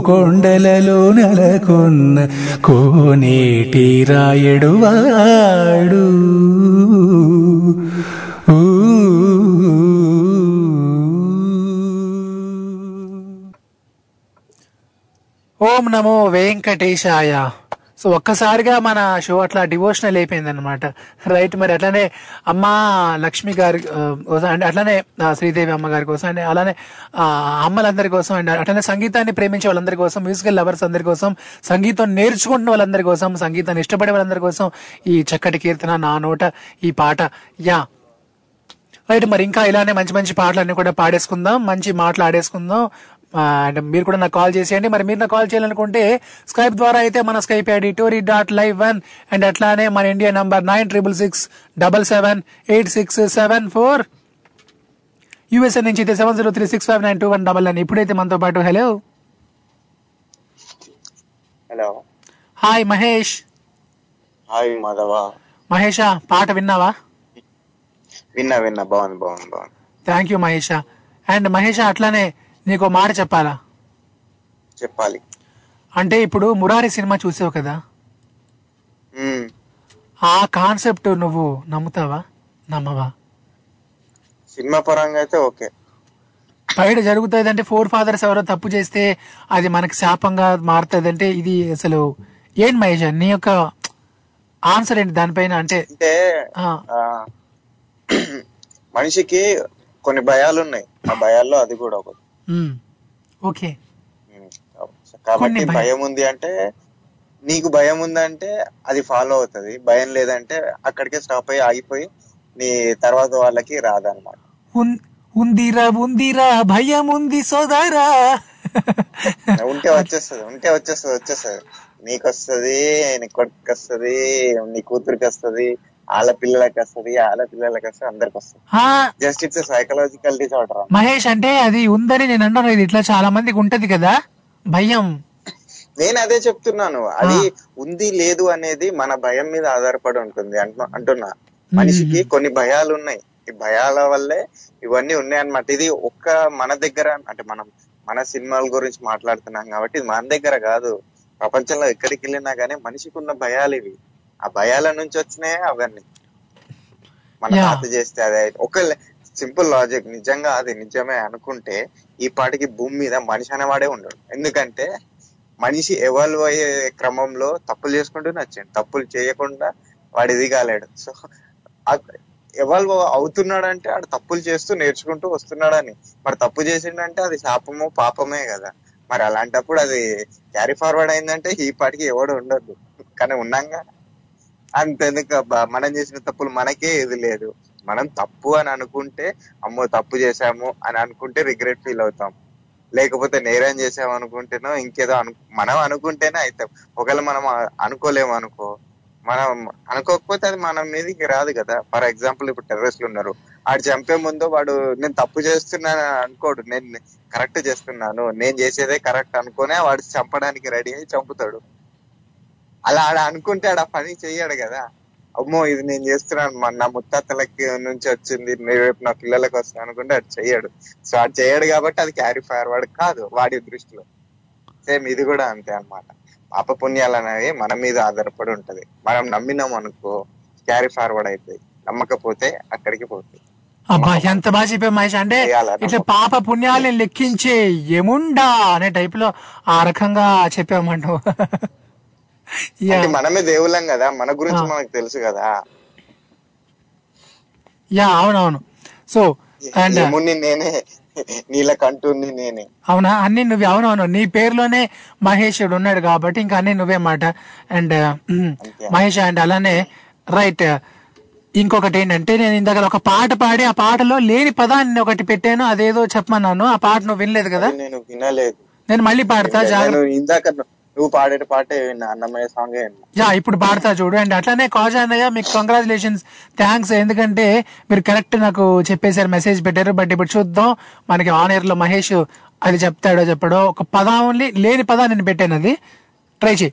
కొండలలో నెలకొన్న కోనేటి రాయడువాడు ఊ.
ఓం నమో వెంకటేశాయ. సో ఒక్కసారిగా మన షో అట్లా డివోషనల్ అయిపోయింది అనమాట రైట్ మరి అట్లానే అమ్మ లక్ష్మి గారి కోసం అండ్ అట్లానే శ్రీదేవి అమ్మ గారి కోసం అండ్ అలానే అమ్మలందరి కోసం అండ్ అట్లానే సంగీతాన్ని ప్రేమించే వాళ్ళందరి కోసం మ్యూజికల్ లవర్స్ అందరి కోసం సంగీతం నేర్చుకుంటున్న వాళ్ళందరి కోసం సంగీతాన్ని ఇష్టపడే వాళ్ళందరి కోసం ఈ చక్కటి కీర్తన నా నోట ఈ పాట యా. రైట్ మరి ఇంకా ఇలానే మంచి మంచి పాటలన్నీ కూడా పాడేసుకుందాం మంచి మాటలు ఆడేసుకుందాం. అండ్ మీరు కూడా నాకు కాల్ చేసేయండి. మరి మీరు నాకు కాల్ చేయాలనుకుంటే స్కైప్ ద్వారా అయితే మన Skype ID Tori dot live one and అట్లానే మన India number nine triple six double seven eight six seven four. USA నుంచి అయితే seven zero three six five nine two one double nine ఇప్పుడైతే మనతో పాటు hello.
Hello.
Hi Mahesh.
Hi Madhava.
మహేషా పాట విన్నావా?
విన్నా విన్నా. బాగుంది బాగుంది బాగుంది.
థ్యాంక్ యూ మహేష. అండ్ మహేష అట్లానే నీకు మాట చెప్పాలా?
చెప్పాలి.
అంటే ఇప్పుడు మురారి సినిమా చూసావు కదా. ఆ కాన్సెప్ట్ నువ్వు నమ్ముతావా? నమ్మవా?
సినిమా పరంగా అయితే ఓకే.
బయట జరుగుతుంది అంటే ఫోర్ ఫాదర్స్ ఎవరో తప్పు చేస్తే అది మనకి శాపంగా మారుతుంది అంటే ఇది అసలు ఏం మహేష్ నీ యొక్క ఆన్సర్ ఏంటి దానిపైన? అంటే
అంటే మనిషికి కొన్ని భయాలు ఉన్నాయి ఆ భయాల్లో అది కూడా ఒకటి.
ఓకే.
కాబట్టి
భయ-
ఉంది అంటే నీకు భయం ఉందంటే అది ఫాలో అవుతది. భయం లేదంటే అక్కడికే స్టాప్ అయ్యి ఆగిపోయి నీ తర్వాత వాళ్ళకి రాదన్నమాట.
ఉన్- ఉందిరా ఉందిరా భయం ఉంది సోదరా.
ఉంటే వచ్చేస్తుంది ఉంటే వచ్చేస్తుంది వచ్చేస్తుంది. నీకు వస్తుంది నీ కొడుకు వస్తుంది నీ కూతురికి వస్తుంది వాళ్ళ పిల్లలకి వస్తుంది వాళ్ళ పిల్లలకి వస్తుంది అందరికి వస్తుంది. Just it's psychological disorder
Mahesh అంటే అది ఉందని నేను అంటాను ఇది ఇట్లా చాలా మందికి ఉంటది కదా భయం.
నేను అదే చెప్తున్నాను అది ఉంది లేదు అనేది మన భయం మీద ఆధారపడి ఉంటుంది అంటు- అంటున్నా. మనిషికి కొన్ని భయాలు ఉన్నాయి. ఈ భయాల వల్లే ఇవన్నీ ఉన్నాయి అన్నమాట ఇది ఒక్క మన దగ్గర అంటే మనం మన సినిమాల గురించి మాట్లాడుతున్నాం కాబట్టి ఇది మన దగ్గర కాదు. ప్రపంచంలో ఎక్కడికి వెళ్ళినా గానీ మనిషికి ఉన్న భయాలు ఇవి. ఆ భయాల నుంచి వచ్చినాయి అవన్నీ. మన. తాత చేస్తే అదే ఒక సింపుల్ లాజిక్ నిజంగా అది నిజమే అనుకుంటే ఈ పాటికి భూమి మీద మనిషి అనేవాడే ఉండడు. ఎందుకంటే మనిషి ఎవాల్వ్ అయ్యే క్రమంలో తప్పులు చేసుకుంటూనే వచ్చాడు. తప్పులు చేయకుండా వాడు ఎదిగాలేడు సో ఎవాల్వ్ అవుతున్నాడంటే ఆడు తప్పులు చేస్తూ నేర్చుకుంటూ వస్తున్నాడని. మరి తప్పు చేసిండంటే అది శాపము పాపమే కదా. మరి అలాంటప్పుడు అది క్యారీ ఫార్వర్డ్ అయిందంటే ఈ పాటికి ఎవడు ఉండదు కానీ ఉన్నాగా అంతెందుకు అబ్బా? మనం చేసిన తప్పులు మనకే ఇది లేదు. మనం తప్పు అని అనుకుంటే అమ్మో తప్పు చేశాము అని అనుకుంటే రిగ్రెట్ ఫీల్ అవుతాం. లేకపోతే నేరం చేసాం అనుకుంటేనో ఇంకేదో అను మనం అనుకుంటేనే అవుతాం ఒకవేళ మనం అనుకోలేము అనుకో మనం అనుకోకపోతే అది మన మీదకి రాదు కదా. ఫర్ ఎగ్జాంపుల్ ఇప్పుడు టెర్రరిస్టులు ఉన్నారు. ఆడు చంపే ముందు వాడు నేను తప్పు చేస్తున్నాను అనుకోడు. నేను కరెక్ట్ చేస్తున్నాను. నేను చేసేదే కరెక్ట్ అనుకోనే వాడు చంపడానికి రెడీ అయి చంపుతాడు. అలా ఆడ అనుకుంటే ఆడ పని చెయ్యడు కదా. అమ్మో ఇది నేను చేస్తున్నాను. మన నా ముత్తాతలకి నుంచి వచ్చింది. రేపు నా పిల్లలకి వస్తాను అనుకుంటే అది చెయ్యడు. సో అది చేయడు కాబట్టి అది క్యారీ ఫార్వర్డ్ కాదు వాడి దృష్టిలో. సేమ్ ఇది కూడా అంతే అన్నమాట. పాప పుణ్యాలు అనేవి మన మీద ఆధారపడి ఉంటది. మనం నమ్మినాం అనుకో క్యారీ ఫార్వర్డ్ అవుతాయి నమ్మకపోతే అక్కడికి పోతాయి
అబ్బా ఎంత బాగా చెప్పావు మహేష్. అంటే ఇట్లా పాప పుణ్యాలని లెక్కించే ఎముండా అనే టైప్లో ఆ రకంగా చెప్పామంటావు
అంటే మనమే దేవుళ్ళం కదా మన గురించి
ఆ.
మనకు తెలుసు కదా.
యా అవునవును. సో అండ్
నేనే? నీలకంఠుని నేనే.
అవునా? అన్ని నువ్వే అవునవును. నీ పేరులోనే మహేషుడు ఉన్నాడు కాబట్టి ఇంకా అన్ని నువ్వే మాట. అండ్ మహేష్ అండ్ అలానే రైట్ ఇంకొకటి ఏంటంటే నేను ఇందాక ఒక పాట పాడి ఆ పాటలో లేని పదాన్ని ఒకటి పెట్టాను అదేదో చెప్పమన్నాను. ఆ పాట నువ్వు వినలేదు కదా?
నేను వినలేదు.
నేను మళ్ళీ పాడతా జాగ్రత్త
ఇందాక నువ్వు పాడే పాటే విన్నా అన్నమయ్య సాంగ్
యా ఇప్పుడు పాడతా చూడు. అండ్ అట్లానే కాజా అన్నయ్య మీకు కంగ్రాచులేషన్స్ థ్యాంక్స్ ఎందుకంటే మీరు కరెక్ట్ నాకు చెప్పేశారు మెసేజ్ పెట్టారు. బట్ ఇప్పుడు చూద్దాం మనకి ఆన్ ఎయిర్లో మహేష్ అది చెప్తాడో చెప్పడో. ఒక పదం ఓన్లీ లేని పదం నేను పెట్టాను అది. ట్రై చేయి.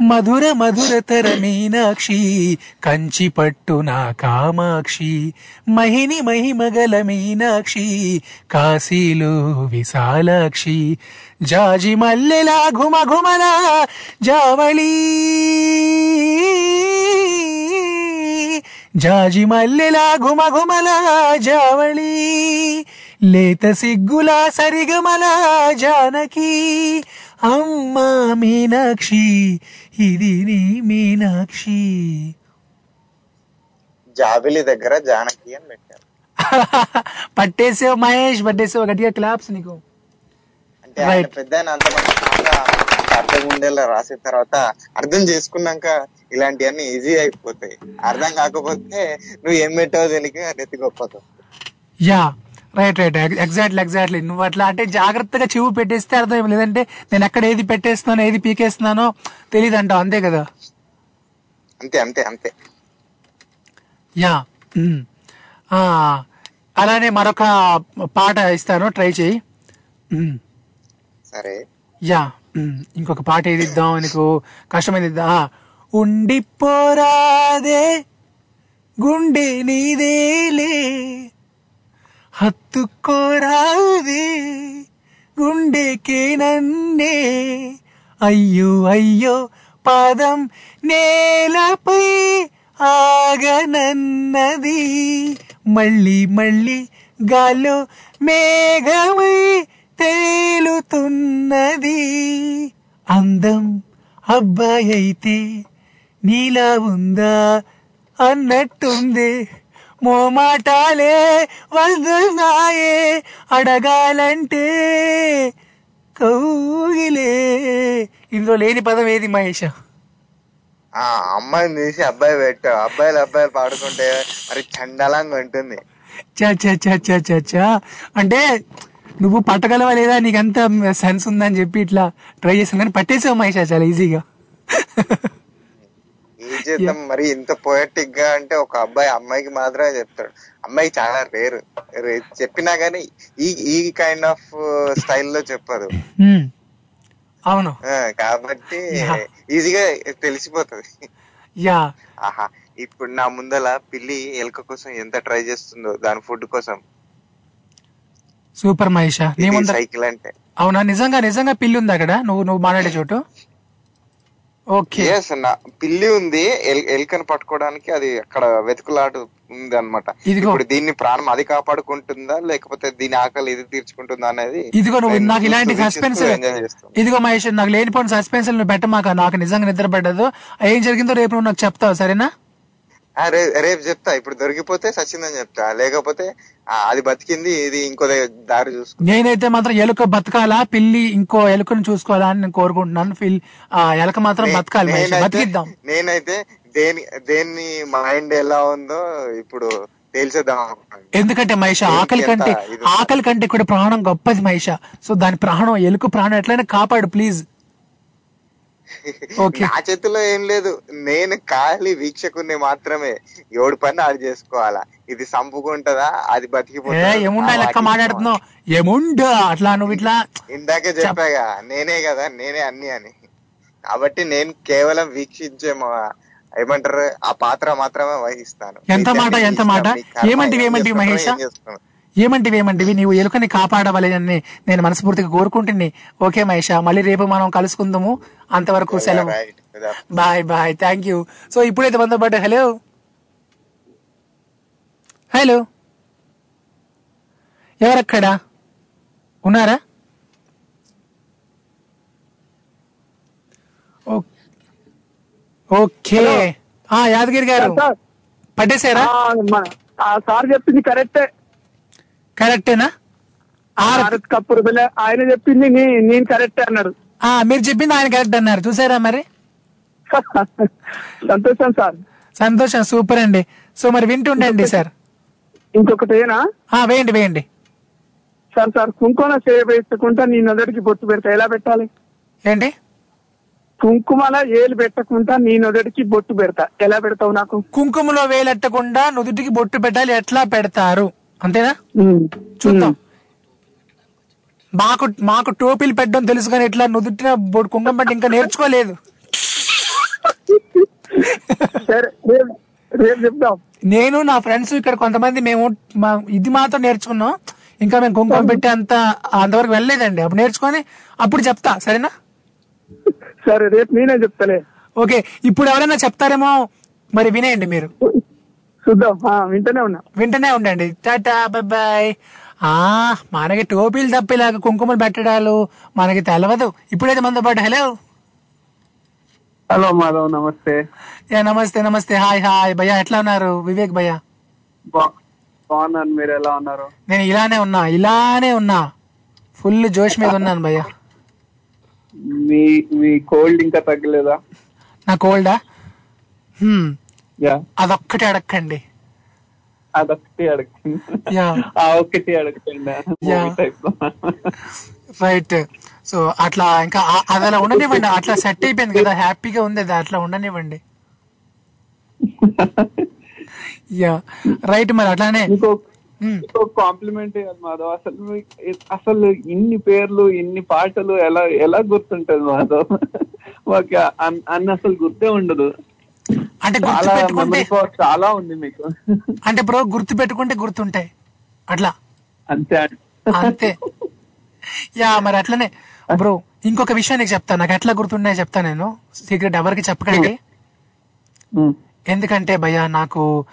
మధుర మధురతర మీనాక్షి కంచి పట్టు నా కామాక్షి మహిని మహిమగల మీనాక్షి కాశీలు విశాలాక్షి. జాజి మల్లెలా ఘుమ ఘుమల జావళీ. జాజి మల్లెలా ఘుమ ఘుమల జావళీ. లేత సిగ్గుల సరిగమల జానకి. అమ్మా మీనాక్షి ఇది నీ మీనాక్షి.
జాబిలి దగ్గర జానకి అని పెట్టారు.
పట్టేసావు మహేష్ పట్టేసావు గట్టిగా క్లాప్స్ నీకు.
అంటే ఆయన పెద్ద అంత అర్థం ఉండేలా రాసిన తర్వాత అర్థం చేసుకున్నాక ఇలాంటివన్నీ ఈజీ అయిపోతాయి. అర్థం కాకపోతే నువ్వు ఏం పెట్టావో తెలియక నెత్తికొప్పతావు
yeah right right exactly exactly నువ్వు అట్లా అంటే జాగ్రత్తగా చెవు పెట్టేస్తే అర్థం లేదంటే నేను ఎక్కడ ఏది పెట్టేస్తున్నానో ఏది పీకేస్తున్నానో తెలియదు అంటావు అంతే కదా?
అంతే అంతే అంతే.
యా అలానే మరొక పాట ఇస్తాను. ట్రై చేయి.
సరే
యా ఇంకొక పాట ఏది ఇద్దాం నీకు కష్టమైంది ఇద్దాం ఆ, గుండె నీదేలే హత్తుకోరాదే గుండెకే నన్నే. అయ్యో అయ్యో పాదం నేలపై ఆగనన్నది. మళ్ళీ మళ్ళీ గాలో మేఘమై తేలుతున్నది. అందం అబ్బాయి అయితే నీలా ఉందా అన్నట్టుంది. మోమాటాలే వదనాయే అడగాలంటే కౌగిలే. ఇందులో లేని పదం ఏది మహేష్?
ఆ అమ్మాయిని తీసి అబ్బాయి పెట్టావు అబ్బాయిలు అబ్బాయిలు పాడుకుంటే మరి చండాలంగా ఉంటుంది.
చా చా చా చా చా. అంటే నువ్వు పట్టగలవా లేదా నీకంత సెన్స్ ఉందని చెప్పి ఇట్లా ట్రై చేసాను కానీ పట్టేసావు మహేష్ చాలా ఈజీగా
ఏం చేద్దాం? మరి ఇంత పోయటిక్గా అంటే ఒక అబ్బాయి అమ్మాయికి మాత్రమే చెప్తాడు. అమ్మాయి చాలా రేరు చెప్పినా గానీ ఈ ఈ కైండ్ ఆఫ్ స్టైల్లో చెప్పదు.
హ్మ్. అవును.
కాబట్టి. ఈజీగా తెలిసిపోతది.
యా
ఆహా. ఇప్పుడు నా ముందల పిల్లి ఎలుక కోసం ఎంత ట్రై చేస్తుందో దాని ఫుడ్ కోసం.
సూపర్ మహేష. నీ
సైకిల్ అంటే.
అవునా? నిజంగా నిజంగా పిల్లి ఉంది అక్కడ? నువ్వు నువ్వు మాట్లాడే చోటు? ఓకే.
పిల్లి ఉంది. ఎల్- ఎలుకను పట్టుకోవడానికి అది అక్కడ వెతుకులాట ఉంది అనమాట
ఇదిగో.
ఇప్పుడు దీన్ని ప్రాణం అది కాపాడుకుంటుందా? లేకపోతే దీని ఆకలి ఇది తీర్చుకుంటుందా అనేది
ఇదిగో నువ్వు నాకు ఇలాంటి సస్పెన్స్ ఇదిగో మహేష్ నాకు లేనిపోయిన సస్పెన్స్ నువ్వు పెట్టమాక నాకు నిజంగా నిద్ర పడ్డదు ఏం జరిగిందో రేపు నువ్వు నాకు చెప్తావు సరేనా?
రేపు చెప్తా. ఇప్పుడు దొరికిపోతే సచ్చిందని చెప్తా. లేకపోతే అది బతికింది ఇది ఇంకో దారి చూసుకో
నేనైతే మాత్రం ఎలుక బతకాలా పిల్లి ఇంకో ఎలుకను చూసుకోవాలా అని నేను కోరుకుంటున్నాను. ఫిల్ ఆ ఎలుక మాత్రం బతకాలి బతికిద్దాం.
నేనైతే దేని దేన్ని మైండ్ ఎలా ఉందో ఇప్పుడు తేల్చేద్దాం.
ఎందుకంటే మహిష ఆకలి కంటే ఆకలి కంటే కూడా ప్రాణం గొప్పది మహిష. సో దాని ప్రాణం ఎలుక ప్రాణం ఎట్లయినా కాపాడు ప్లీజ్.
నా చేతిలో ఏం లేదు. నేను ఖాళీ వీక్షకుని మాత్రమే. ఎవడి పని ఆడు చేసుకోవాలా? ఇది సంపుకుంటదా అది బతికిపోతుందా?
లెక్క
వాటికి
మాట్లాడుతున్నావు? ఏముండా అట్లా నువ్వు ఇట్లా
ఇందాకే చెప్పాగా నేనే కదా నేనే అన్ని అని. కాబట్టి నేను కేవలం వీక్షించే ఏమంటారు ఆ పాత్ర మాత్రమే వహిస్తాను.
ఎంత మాట ఎంత మాట?
ఇష్టం, మీ కర్మ,
ఏమంటివి
ఏం
ఏమంటివి
చేసుకుంటారో
మహేష. ఏమంటివి ఏమంటివి? నీవు ఎలుకని కాపాడవలేదని నేను మనస్ఫూర్తిగా కోరుకుంటుంది ఓకే మహేష మళ్ళీ రేపు మనం కలుసుకుందాము. అంతవరకు సెలవు. Bye bye thank you so ఇప్పుడైతే మనతో పాటు హలో హలో ఎవరక్కడ? ఉన్నారా? ఓకే. ఆ యాదగిరి గారు. పట్టేశారా?
సార్ చెప్పింది కరెక్టే.
కరెక్టేనా?
భారత్ కపూర్ ఆయన చెప్పింది నేను కరెక్టే అన్నాడు.
మీరు చెప్పింది ఆయన కరెక్ట్ అన్నారు. చూసారా మరి?
సంతోషం సార్.
సంతోషం సూపర్ అండి. సో మరి వింటుండండి సార్.
ఇంకొకటి
వేయండి వేయండి.
సార్ సార్ కుంకుమ సేవ వేసుకుంటా నీ నొదటికి బొట్టు పెడతా ఎలా పెట్టాలి?
ఏంటి?
కుంకుమల ఏలు పెట్టకుండా నీ నొదటికి బొట్టు పెడతా. ఎలా పెడతావు నాకు?
కుంకుమలో వేలెట్టకుండా నుదుటికి బొట్టు పెట్టాలి. ఎట్లా పెడతారు? అంతేనా? చూద్దాం. మాకు మాకు టోపీలు పెట్టడం తెలుసు కానీ ఇట్లా నుదుటిన బొట్టు కుంకుమ పెట్టి ఇంకా నేర్చుకోలేదు. నేను నా ఫ్రెండ్స్ ఇక్కడ కొంతమంది మేము ఇది మాత్రం నేర్చుకున్నాం. ఇంకా మేము కుంకుమ పెట్టి అంత అంతవరకు వెళ్ళలేదండి. అప్పుడు నేర్చుకొని అప్పుడు చెప్తా. సరేనా?
సరే రేపు నేనే చెప్తాలే.
ఓకే. ఇప్పుడు ఎవరైనా చెప్తారేమో మరి వినేయండి మీరు.
చూద్దాం. వింటూనే ఉన్నా.
వింటనే ఉండండి. Tata bye bye. ఆ మనకి టోపీలు తప్ప ఇలాగ కుంకుమలు పెట్టడాలు మనకి తెలవదు. ఇప్పుడైతే మనతో పాటు హలో
హలో మాధవ్ నమస్తే.
ఏ నమస్తే నమస్తే. Hi hi. భయ్యా ఎట్లా ఉన్నారు? వివేక్ భయ్యా.
బాగున్నాను. మీరు ఎలా ఉన్నారు?
నేను ఇలానే ఉన్నా ఇలానే ఉన్నా. ఫుల్ జోష్ మీద ఉన్నాను భయ్యా.
మీ మీ కోల్డ్ ఇంకా తగ్గలేదా?
నా కోల్డా అదొక్కటి అడక్కండి.
అదొకటి అడగండి
యా
ఆ ఒక్కటి అడగండి
రైట్ సో అట్లా ఇంకా అది అలా ఉండనివ్వండి. అట్లా సెట్ అయిపోయింది కదా. హ్యాపీగా ఉంది అది. అట్లా ఉండనివ్వండి. యా రైట్ మరి అట్లానే
ఇంకో కాంప్లిమెంట్ మాధవ్. అసలు అసలు ఇన్ని పేర్లు ఇన్ని పాటలు ఎలా ఎలా గుర్తుంటది మాధవ్? మాకు అన్- అన్ని అసలు గుర్తే ఉండదు.
అంటే
memory power చాలా ఉంది మీకు.
అంటే బ్రో గుర్తు పెట్టుకుంటే గుర్తుంటాయి అట్లా.
అంతే
అంతే. యా మరి అట్లనే. బ్రో ఇంకొక విషయం నీకు చెప్తాను నాకు ఎట్లా గుర్తున్నాయో చెప్తా నేను. సీక్రెట్ ఎవరికి చెప్పకండి. ఎందుకంటే భయ్య నాకు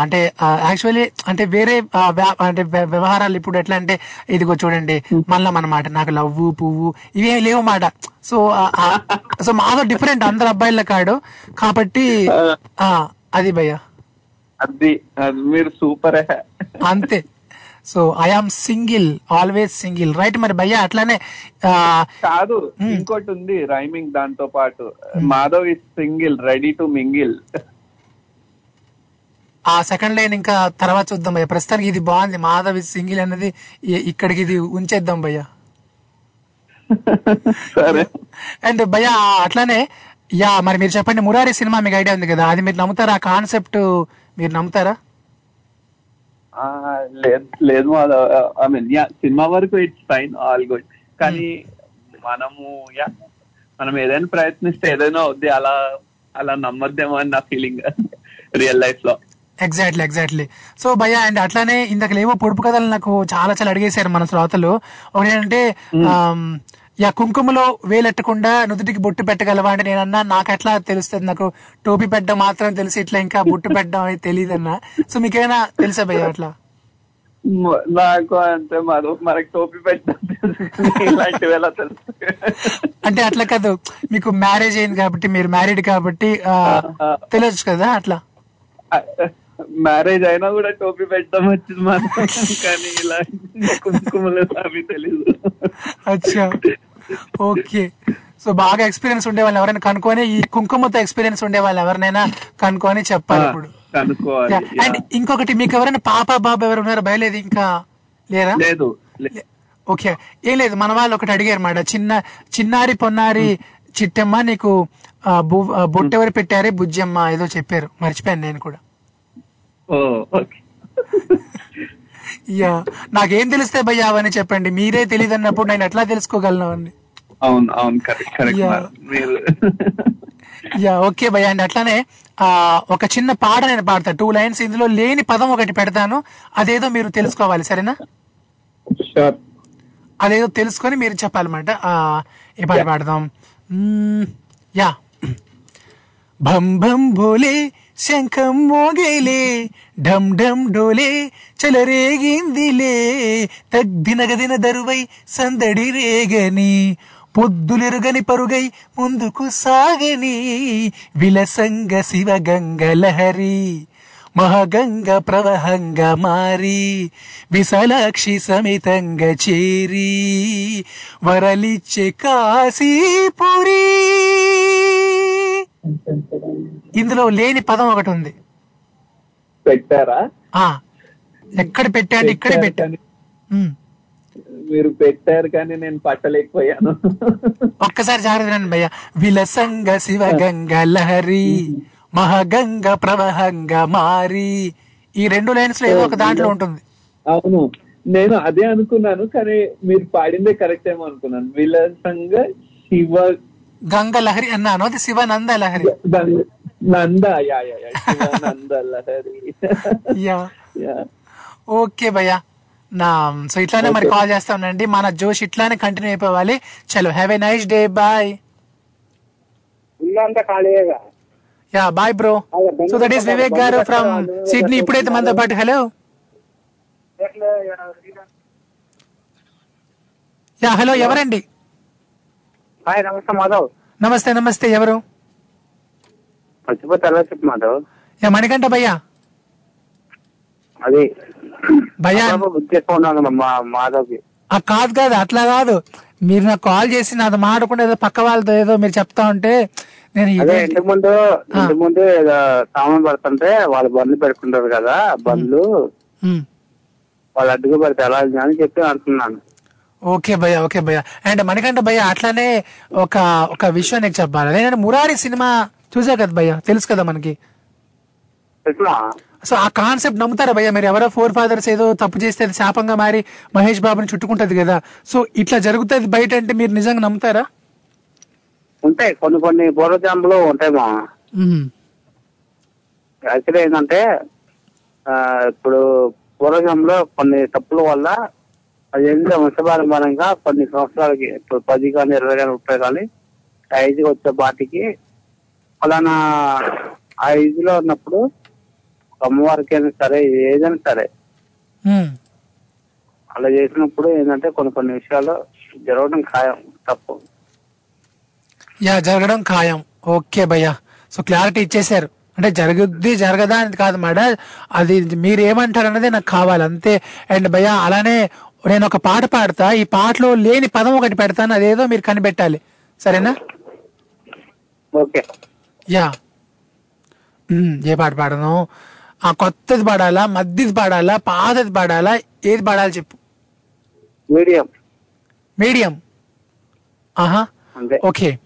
అంటే యాక్చువల్లీ అంటే వేరే అంటే వ్య- వ్యవహారాలు ఇప్పుడు ఎట్లా అంటే ఇదిగో చూడండి మళ్ళా మన మాట నాకు లవ్వు పువ్వు ఇవేం లేవు మాట. సో సో మాదో డిఫరెంట్ అందరు అబ్బాయిల కాడు. కాబట్టి ఆ, అది భయ్య.
అది అది మీరు సూపర్.
అంతే. So I am single always single right మరి భయ్య? అట్లానే
కాదు ఇంకోటి ఉంది రైమింగ్ దాంతో పాటు. Madhav is single ready to mingle
ఆ సెకండ్ లైన్ ఇంకా తర్వాత చూద్దాం భయ్య. ప్రస్తుతానికి ఇది బాగుంది. మాధవ్ సింగిల్ అనేది ఇక్కడికి ఇది ఉంచేద్దాం భయ్య.
సరే.
అండ్ భయ్య అట్లానే యా మరి మీరు చెప్పండి మురారి సినిమా మీకు ఐడియా ఉంది కదా? అది మీరు నమ్ముతారా? ఆ కాన్సెప్ట్ మీరు నమ్ముతారా?
లేదు లేదు Madhav. I mean yeah cinema వరకు ఇట్స్ ఫైన్ ఆల్ గుడ్. కానీ మనము యా మనం ఏదైనా ప్రయత్నిస్తే ఏదైనా అవుద్ది అలా అలా నమ్మద్దేమో అని నా ఫీలింగ్ రియల్ లైఫ్లో
ఎగ్జాక్ట్లీ ఎగ్జాక్ట్లీ సో భయ్య అండ్ అట్లానే ఇందాక ఏవో పొడుపు కథలు నాకు చాలా చాలా అడిగేశారు మన శ్రోతలు ఒకటి ఏంటంటే ఆమ్, యా కుంకుమలో వేలెట్టకుండా నుదుటికి బొట్టు పెట్టగలవా అంటే నేను అన్నా నాకు ఎట్లా తెలుస్తుంది నాకు? టోపీ పెట్టడం మాత్రం తెలిసి ఇట్లా ఇంకా బొట్టు పెట్టడం అనేది తెలియదు అన్న సో మీకేమైనా తెలుసా భయ్య అట్లా?
నాకు అంటే మాధవ్ మనకి టోపీ పెట్టడం ఇలాంటివి ఎలా తెలుసు?
అంటే అట్లా కాదు. మీకు మ్యారేజ్ అయింది కాబట్టి మీరు మ్యారీడ్ కాబట్టి ఆ, తెలియచ్చు కదా అట్లా?
మ్యారేజ్ అయినా కూడా టోపీ పెట్టడం వచ్చింది మాత్రం కానీ ఇలా కుంకుమలు అవి తెలీదు.
అచ్చా. ఓకే. సో బాగా ఎక్స్పీరియన్స్ ఉండే వాళ్ళు ఎవరైనా కనుక్కొని ఈ కుంకుమతో ఎక్స్పీరియన్స్ ఉండే వాళ్ళు ఎవరినైనా కనుక్కొని చెప్పాలి ఇప్పుడు. అండ్ ఇంకొకటి మీకు ఎవరైనా పాప బాబు ఎవరు ఉన్నారో? భయలేదు ఇంకా లేరా?
లేదు
ఓకే. ఏం లేదు మన వాళ్ళు ఒకటి అడిగారు మాట. చిన్న చిన్నారి పొన్నారి చిట్టమ్మ నీకు బొట్టెవరు పెట్టారే? బుజ్జమ్మ ఏదో చెప్పారు. మర్చిపోయాను నేను కూడా.
ఓ ఓకే.
యా నాకేం తెలిస్తే భయ్యా అవన్నీ చెప్పండి. మీరే తెలియదు అన్నప్పుడు నేను ఎట్లా తెలుసుకోగలను అవన్నీ?
అవును అవును కరెక్ట్ కరెక్ట్
యా ఓకే భయ్య. అండి అట్లానే ఆ ఒక చిన్న పాట నేను పాడతా. టూ లైన్స్ ఇందులో లేని పదం ఒకటి పెడతాను. అదేదో మీరు తెలుసుకోవాలి సరేనా? అదేదో తెలుసుకొని మీరు చెప్పాలన్నమాట. ఆ, ఏ పాట పాడదాం? యా. భం భం భోలే శంఖం మోగేలే ఢమ్ ఢమ్ డోలే చెలరేగిందిలే. తగ్దినగదిన దరువై సందడి రేగని పొద్దులెరుగని పరుగై ముందుకు సాగని. విలసంగ శివ గంగ లహరి మహగంగ ప్రవహంగ మారి. విశాలాక్షి సమితంగ చేరి వరలిచ్చే కాశీపురీ. ఇందులో లేని పదం ఒకటి ఉంది.
పెట్టారా?
ఆ ఎక్కడ పెట్టా అంటే ఇక్కడే పెట్టా ఉమ్.
మీరు పెట్టారు కానీ నేను పట్టలేకపోయాను.
ఒక్కసారి జాగ్రత్త భయ్య. విలసంగ శివ గంగ లహరి మహగంగ ప్రవహంగ మారి. ఈ రెండు లైన్స్లో ఏదో ఒక దాంట్లో ఉంటుంది.
అవును. నేను అదే అనుకున్నాను కానీ మీరు పాడిందే కరెక్ట్ ఏమో అనుకున్నాను. విలసంగా శివ
గంగ లహరి అన్నాను అది శివనంద లహరి
నంద yeah yeah yeah Shivananda Lahari
yeah
yeah
okay భయ్య నా సో ఇట్లానే మరి కాల్ చేస్తానండి మన జోష్ ఇట్లానే కంటిన్యూ అయిపోవాలి చలో have a nice day bye yeah bye bro so that is Vivek garu from Sydney ఇప్పుడైతే మనతో పాటు హలో యా హలో ఎవరండి
హాయ్ నమస్తే మాధవ్.
నమస్తే నమస్తే ఎవరు?
మర్చిపోతే ఎలా చెప్పు మాధవ్.
యా మణికంఠ భయ్యా.
అది
భయ్యా.
బుక్ చేసుకున్నాను మాధవ్కి.
ఆ కాదు కాదు అట్లా కాదు. మీరు నాకు కాల్ చేసి నాది మాడకుండా ఏదో పక్క వాళ్ళతో ఏదో మీరు చెప్తా ఉంటే నేను
ఇంటి ముందు ఇంటి ముందు సామాన్ పడుతుంటే వాళ్ళు బండ్లు పెట్టుకుంటారు కదా బండ్లు. వాళ్ళు అడ్డుగా పెడితే ఎలా అని చెప్పి అంటున్నాను.
ఓకే భయ్య ఓకే భయ్య. అండ్ మణికంఠ భయ్య అట్లానే ఒక ఒక విషయం నీకు చెప్పాలి? నేను మురారి సినిమా చూసా కదా భయ్య? తెలుసు కదా మనకి. సో ఆ కాన్సెప్ట్ నమ్ముతారా భయ్య మీరు? ఎవరో ఫోర్ ఫాదర్స్ ఏదో తప్పు చేస్తే అది శాపంగా మారి మహేష్ బాబుని చుట్టుకుంటది కదా. సో ఇట్లా జరుగుతుంది బయట అంటే మీరు నిజంగా నమ్ముతారా?
ఉంటాయి కొన్ని కొన్ని పూర్వజన్మలు ఉంటాయి మా.
ఉమ్.
యాక్చువల్లీ ఏంటంటే ఇప్పుడు పూర్వజన్మలో కొన్ని తప్పుల వల్ల అది ఏంటంటే వంశపారంపరంగా కొన్ని సంవత్సరాలకి ఇప్పుడు పది కానీ ఇరవై కానీ ముప్పై కానీ ఏజ్కి వచ్చే పాటికి ఫలానా ఆ ఏజ్లో ఉన్నప్పుడు అమ్మవారికి అయినా సరే ఏదైనా సరే. అలా చేసినప్పుడు ఏంటంటే కొన్ని కొన్ని విషయాలు జరగడం ఖాయం తప్పు.
యా జరగడం ఖాయం. ఓకే భయ్య. సో క్లారిటీ ఇచ్చేశారు. అంటే జరుగుద్ది జరగదా అనేది కాదు మేడ. అది మీరు ఏమంటారు అన్నది నాకు కావాలి. అంతే. అండ్ భయ్య అలానే నేను ఒక పాట పాడతా ఈ పాటలో లేని పదం ఒకటి పెడతాను అదేదో మీరు కనిపెట్టాలి. సరేనా?
ఓకే.
యా. ఏ పాట పాడను? ఆ కొత్తది పాడాలా మధ్యది పాడాలా పాతది పాడాలా ఏది పాడాలి చెప్పు.
మీడియం.
మీడియం. ఆహా. ఓకే.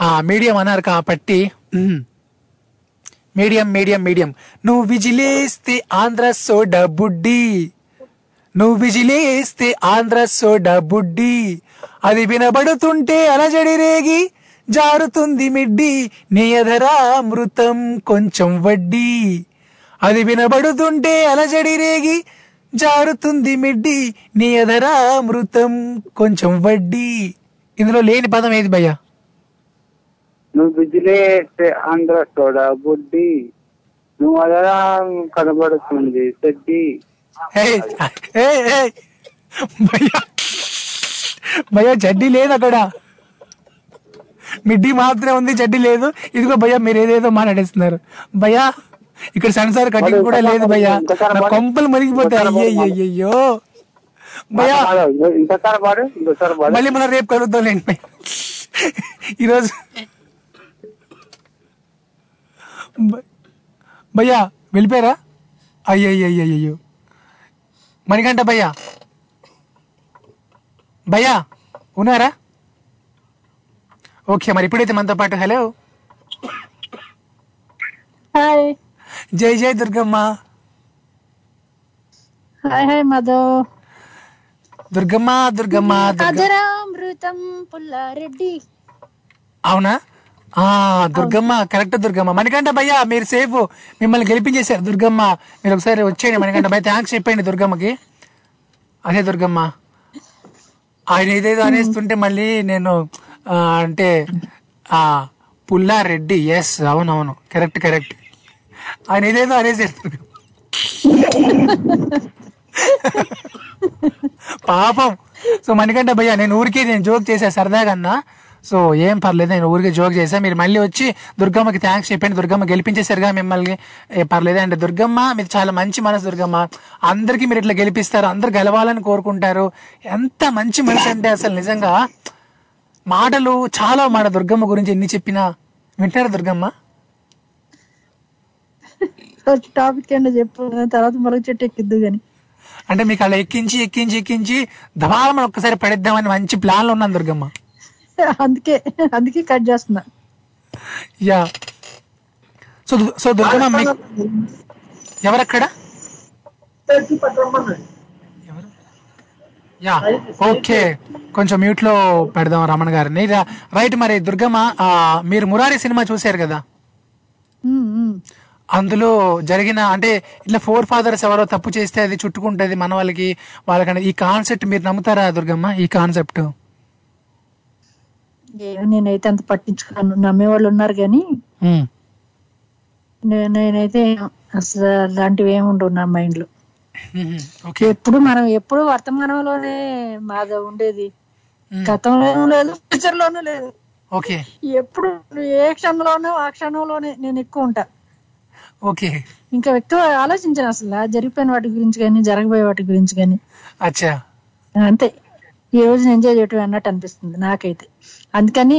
ఆ మీడియం అన్నారు కాబట్టి. Medium medium medium. నువ్వు విజిలేస్తే ఆంధ్ర సోడా బుడ్డి. నువ్వు విజిలేస్తే ఆంధ్ర సోడా బుడ్డి. అది వినబడుతుంటే అలజడి రేగి జారుతుంది మిడ్డి. నీ అమృతం కొంచెం వడ్డీ. అది వినబడుతుంటే అలజడి రేగి జారుతుంది మిడ్డి. నీ అమృతం కొంచెం వడ్డీ. ఇందులో లేని పదం ఏది భయ్యా?
నువ్వు విజిలేస్తే ఆంధ్ర సోడా బుడ్డి. నువ్వు అదరా కనబడుతుంది సెడ్డి.
భయ్యా. భయ్యా జడ్డీ లేదు అక్కడ. మిడ్డీ మాత్రమే ఉంది జడ్డీ లేదు. ఇదిగో భయ్యా మీరు ఏదేదో మాట్లాడేస్తున్నారు. భయ్యా ఇక్కడ సెన్సార్ కటింగ్ కూడా లేదు భయ్యా. కొంపలు మరిగిపోతాయి భయ్యా.
పాడు
మళ్ళీ మనం రేపు కలుద్దాం లేండి. ఈరోజు భయ్యా వెళ్ళిపోయారా? అయ్యయ్యయ్యయ్యో మణికంఠ భయ్యా. భయ్యా ఉన్నారా? ఓకే మరి ఇప్పుడైతే మనతో పాటు హలో.
హాయ్.
జై జై Durgamma.
Hi hi Madhav.
Durgamma Durgamma
అజరామృతం పుల్లారెడ్డి.
అవునా? దుర్గమ్మ కరెక్ట్ దుర్గమ్మ. మణికంఠ భయ్య మీరు సేఫ్ మిమ్మల్ని గెలిపించేశారు దుర్గమ్మ. మీరు ఒకసారి వచ్చేయండి మణికంఠ భయ్య. థ్యాంక్స్ చెప్పండి దుర్గమ్మకి. అదే దుర్గమ్మ. ఆయన ఏదేదో అనేస్తుంటే మళ్ళీ నేను అంటే ఆ పుల్లారెడ్డి. ఎస్ అవునవును. కరెక్ట్ కరెక్ట్ ఆయన ఏదేదో అనేసారు పాపం. సో మణికంఠ భయ్య నేను ఊరికే నేను జోక్ చేశాను సరదాగా అన్నా. సో ఏం పర్లేదు నేను ఊరికే జోక్ చేసా మీరు మళ్ళీ వచ్చి దుర్గమ్మకి థ్యాంక్స్ చెప్పండి. దుర్గమ్మ గెలిపించేశారుగా మిమ్మల్ని. ఏ పర్లేదు అంటే దుర్గమ్మ మీరు చాలా మంచి మనసు దుర్గమ్మ. అందరికీ మీరు ఇట్లా గెలిపిస్తారు అందరు గెలవాలని కోరుకుంటారు. ఎంత మంచి మనసు అంటే అసలు నిజంగా మాటలు చాలా మాట దుర్గమ్మ గురించి ఎన్ని చెప్పినా వింటారా దుర్గమ్మ?
టాపిక్ ఏంటో చెప్పు తర్వాత మరొక చెట్టు ఎక్కిద్దు గాని.
అంటే మీకు అలా ఎక్కించి ఎక్కించి ఎక్కించి దబాలమని ఒక్కసారి పడేద్దామని మంచి ప్లాన్లో ఉన్నాను దుర్గమ్మ.
అందుకే అందుకే కట్ చేస్తున్నా.
యా. సో సో దుర్గమ్మ ఎవరక్కడ? Yeah okay. కొంచెం మ్యూట్లో పెడదాం రమణ గారిని. రైట్ మరి దుర్గమ్మ మీరు మురారి సినిమా చూశారు కదా. అందులో జరిగిన అంటే ఇట్లా ఫోర్ ఫాదర్స్ ఎవరో తప్పు చేస్తే అది చుట్టుకుంటది మన వాళ్ళకి వాళ్ళకన్నా. ఈ కాన్సెప్ట్ మీరు నమ్ముతారా దుర్గమ్మ ఈ కాన్సెప్ట్
నేనైతే అంత పట్టించుకోను. నమ్మేవాళ్ళు ఉన్నారు కానీ నేనైతే అసలు అలాంటివి ఏమి ఉండవు నా మైండ్లో ఎప్పుడు మనం ఎప్పుడు వర్తమానంలోనే మాది ఉండేది. గతంలోనూ లేదు ఫ్యూచర్ లోనూ లేదు.
ఓకే.
ఎప్పుడు ఏ క్షణంలోనూ ఆ క్షణంలోనే నేను ఎక్కువ ఉంటా.
ఓకే.
ఇంకా ఎక్కువ ఆలోచించాను అసలు. జరిగిపోయిన వాటి గురించి కానీ జరగబోయే వాటి గురించి కానీ
అచ్చా.
అంతే. ఈ రోజు ఎంజాయ్ చేయటం అన్నట్టు అనిపిస్తుంది నాకైతే. అందుకని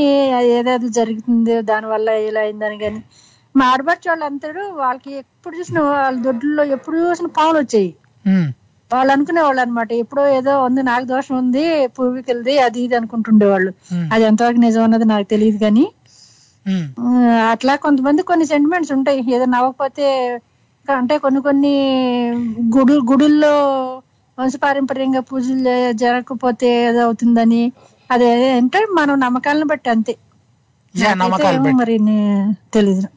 ఏదేదో జరుగుతుంది దాని వల్ల ఇలా అయిందని కానీ మా ఆడబడిచే వాళ్ళు అంతాడు వాళ్ళకి ఎప్పుడు చూసిన వాళ్ళ దొడ్లో ఎప్పుడు చూసిన పాములు వచ్చాయి. వాళ్ళు అనుకునే వాళ్ళు అనమాట ఎప్పుడో ఏదో ఉంది నాకు దోషం ఉంది పూర్వీకులది అది ఇది అనుకుంటుండేవాళ్ళు. అది ఎంతవరకు నిజం అన్నది నాకు తెలియదు కానీ అట్లా కొంతమంది కొన్ని సెంటిమెంట్స్ ఉంటాయి. ఏదో నవ్వకపోతే అంటే కొన్ని కొన్ని గుడు గుడుల్లో వంశపారంపర్యంగా పూజలు జరగకపోతే ఏదో అవుతుందని అదే అంటే మనం నమ్మకాలను బట్టి అంతే. మరి తెలీదు.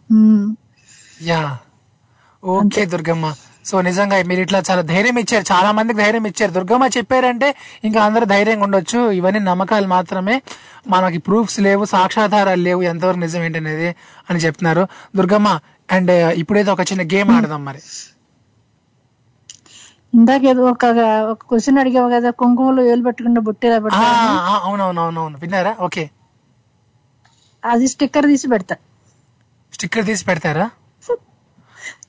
యా. ఓకే దుర్గమ్మ. సో నిజంగా మీరు ఇట్లా చాలా ధైర్యం ఇచ్చారు. చాలా మందికి ధైర్యం ఇచ్చారు. దుర్గమ్మ చెప్పారంటే ఇంకా అందరూ ధైర్యంగా ఉండొచ్చు. ఇవన్నీ నమ్మకాలు మాత్రమే. మనకి ప్రూఫ్స్ లేవు సాక్ష్యాధారాలు లేవు. ఎంతవరకు నిజం ఏంటనేది అని చెప్తున్నారు. దుర్గమ్మ అండ్ ఇప్పుడైతే ఒక చిన్న గేమ్ ఆడదాం మరి.
ఇందాక ఏదో ఒక ఒక క్వశ్చన్ అడిగావు కదా కుంకుమలో వేలు పెట్టకుండా పెడతా
ఆ, అవునవునవునవును. విన్నారా? ఓకే.
అది స్టిక్కర్ తీసి పెడతా.
స్టిక్కర్ తీసి పెడతారా?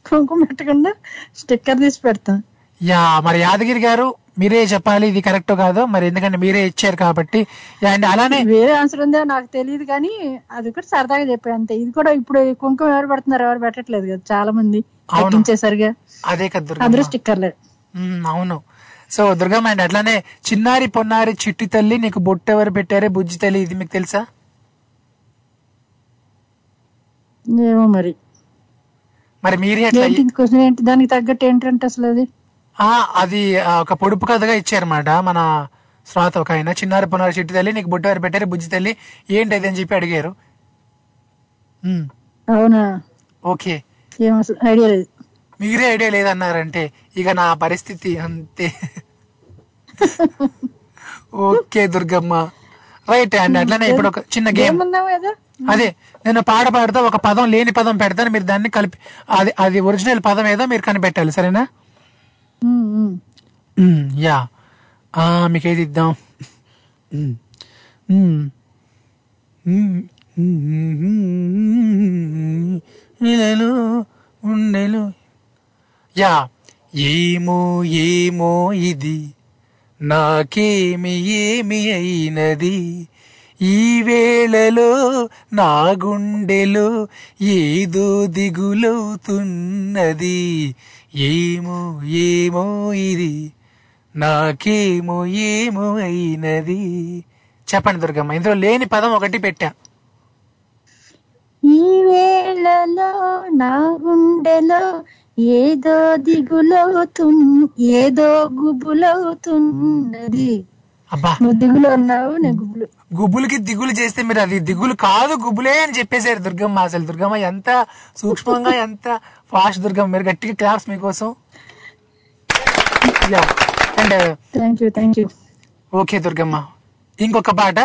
కుంకుమ పెట్టకుండా స్టిక్కర్ తీసి పెడతా.
యా మరి యాదగిరి గారు మీరే చెప్పాలి ఇది కరెక్ట్ కాదో. మరి ఎందుకంటే మీరే ఇచ్చారు కాబట్టి. అండ్ అలానే
వేరే ఆన్సర్ ఉందో? నాకు తెలియదు కానీ అది కూడా సరదాగా చెప్పాను అంతే. ఇది కూడా ఇప్పుడు కుంకుమ ఎవరు పెడుతున్నారు ఎవరు పెట్టట్లేదు కదా చాలా మంది
అదే కదా
అందరూ స్టిక్కర్లే.
అవును. సో దుర్గమ్మ అండ్ అట్లానే చిన్నారి పొన్నారి చిట్టి తల్లి నీకు బొట్టెవరు పెట్టారే బుజ్జి తల్లి ఇది మీకు తెలుసా?
ఏమో మరి.
మరి మీరే
ఏంటి దానికి తగ్గట్టు ఏంటంటే అసలు అది?
ఆ, అది ఒక పొడుపు కథగా ఇచ్చారన్నమాట మన శ్రోత ఒక ఆయన. చిన్నారి పొన్నారి చిట్టి తల్లి నీకు బొట్టెవరు పెట్టారే బుజ్జి తల్లి ఏంటి అది అని చెప్పి అడిగారు.
అవునా?
ఓకే.
ఐడియా లేదు.
మీరే ఐడియా లేదన్నారంటే ఇక నా పరిస్థితి అంతే ఓకే దుర్గమ్మ రైట్ అండ్ అట్లానే ఇప్పుడు ఒక చిన్న గేమ్ అదే నేను పాట పాడతా ఒక పదం లేని పదం పెడతాను మీరు దాన్ని కలిపి అది అది ఒరిజినల్ పదం ఏదో మీరు కనిపెట్టాలి సరేనా యా మీకు ఏది ఇద్దాం ఉండెలు యా ఏమో ఏమో ఇది. నాకేమి ఏమి అయినది? ఈ వేళలో నా గుండెలో ఏదో దిగులవుతున్నది. ఏమో ఏమో ఇది. నాకేమో ఏమో అయినది. చెప్పండి దుర్గమ్మ ఇందులో లేని పదం ఒకటి పెట్టా.
ఈ వేళలో నా గుండెలో ఏదో దిగులవుతు ఏదో గుబులవుతున్నది
అబ్బా.
నువ్వు దిగులు ఉన్నావు నేను గుబులు.
గుబ్బులకి దిగులు చేస్తే మీరు అది దిగులు కాదు గుబ్బులే అని చెప్పేశారు దుర్గమ్మ అసలు. దుర్గమ్మ ఎంత సూక్ష్మంగా ఎంత ఫాస్ట్ దుర్గమ్మ. మీరు గట్టిగా క్లాప్స్ మీకోసం. And
thank you thank you
okay Durgamma. ఇంకొక పాట.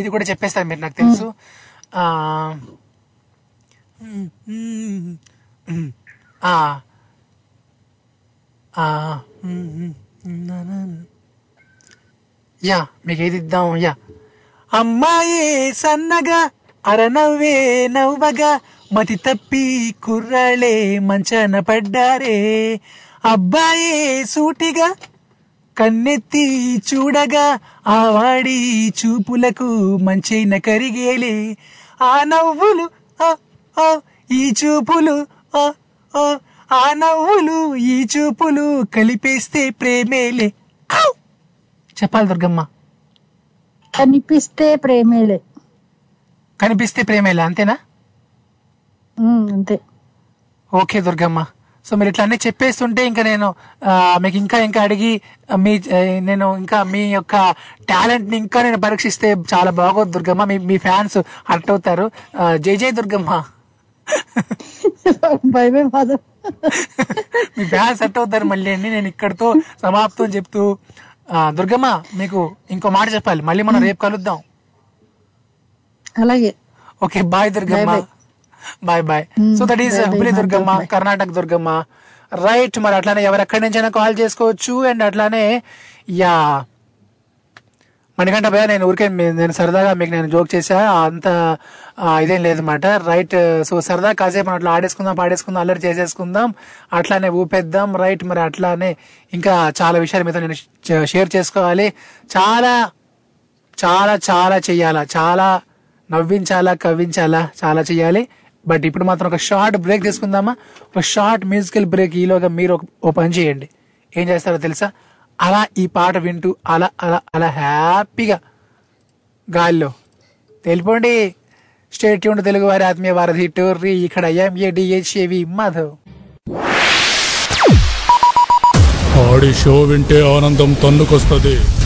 ఇది కూడా చెప్పేస్తారు మీరు నాకు తెలుసు. ఆ. యా మీకు యా. అమ్మాయే సన్నగా అరనవ్వే నవ్వగా మతి తప్పి కుర్రాళ్ళే మంచాన పడ్డారే. అబ్బాయే సూటిగా కన్నెత్తి చూడగా ఆ వాడి చూపులకు మంచైన కరిగేలే. ఆ నవ్వులు ఆ, ఈ చూపులు ఆ, నవ్వులు ఈ చూపులు కలిపేస్తే ప్రేమేలే! చెప్పాలి దుర్గమ్మ.
కనిపిస్తే ప్రేమేలే.
కనిపిస్తే ప్రేమేలే అంతేనా?
అంతే.
ఓకే దుర్గమ్మ. సో మీరు ఇట్లా అన్ని చెప్పేస్తుంటే ఇంకా నేను మీకు ఇంకా ఇంకా అడిగి మీ నేను ఇంకా మీ యొక్క టాలెంట్ని ఇంకా నేను పరీక్షిస్తే చాలా బాగోదు దుర్గమ్మ. మీ మీ ఫ్యాన్స్ హర్ట్ అవుతారు. జై జై దుర్గమ్మ.
బై మాధవ్
మీ హర్ట్ అవుతారు మళ్ళీ అండి. నేను ఇక్కడతో సమాప్తం చెప్తూ దుర్గమ్మ మీకు ఇంకో మాట చెప్పాలి. మళ్ళీ మనం రేపు కలుద్దాం.
అలాగే.
Okay bye Durgamma. Bye bye so that is Hubli Durgamma. Karnataka Durgamma. Right మరి అట్లానే ఎవరు ఎక్కడి నుంచైనా కాల్ చేసుకోవచ్చు. అండ్ అట్లానే యా మణికంఠ భయ్య నేను ఊరికే నేను సరదాగా మీకు నేను జోక్ చేసా అంత ఇదేం లేదన్నమాట. రైట్ సో సరదా కాసేపు అట్లా ఆడేసుకుందాం పాడేసుకుందాం అల్లరి చేసేసుకుందాం అట్లానే ఊపేద్దాం. రైట్ మరి అట్లానే ఇంకా చాలా విషయాలు మీతో నేను షేర్ చేసుకోవాలి. చాలా చాలా చాలా చెయ్యాలా చాలా నవ్వించాలా కవ్వించాలా చాలా చెయ్యాలి. బట్ ఇప్పుడు మాత్రం ఒక షార్ట్ బ్రేక్ తీసుకుందామా? ఒక షార్ట్ మ్యూజికల్ బ్రేక్ ఈలోగా మీరు ఒక ఓ పని చేయండి. ఏం చేస్తారో తెలుసా? అలా ఈ పాట వింటూ అలా అలా అలా హ్యాపీగా గాల్లో. తెలిపోండి స్టేట్ ట్యూన్ తెలుగు వారి ఆత్మీయ వారధి టోర్రీ. ఇక్కడ ఎంఏడిహెచ్ఏవి మాధవ్.
ఆడి షో వింటే ఆనందం తన్నుకొస్తుంది.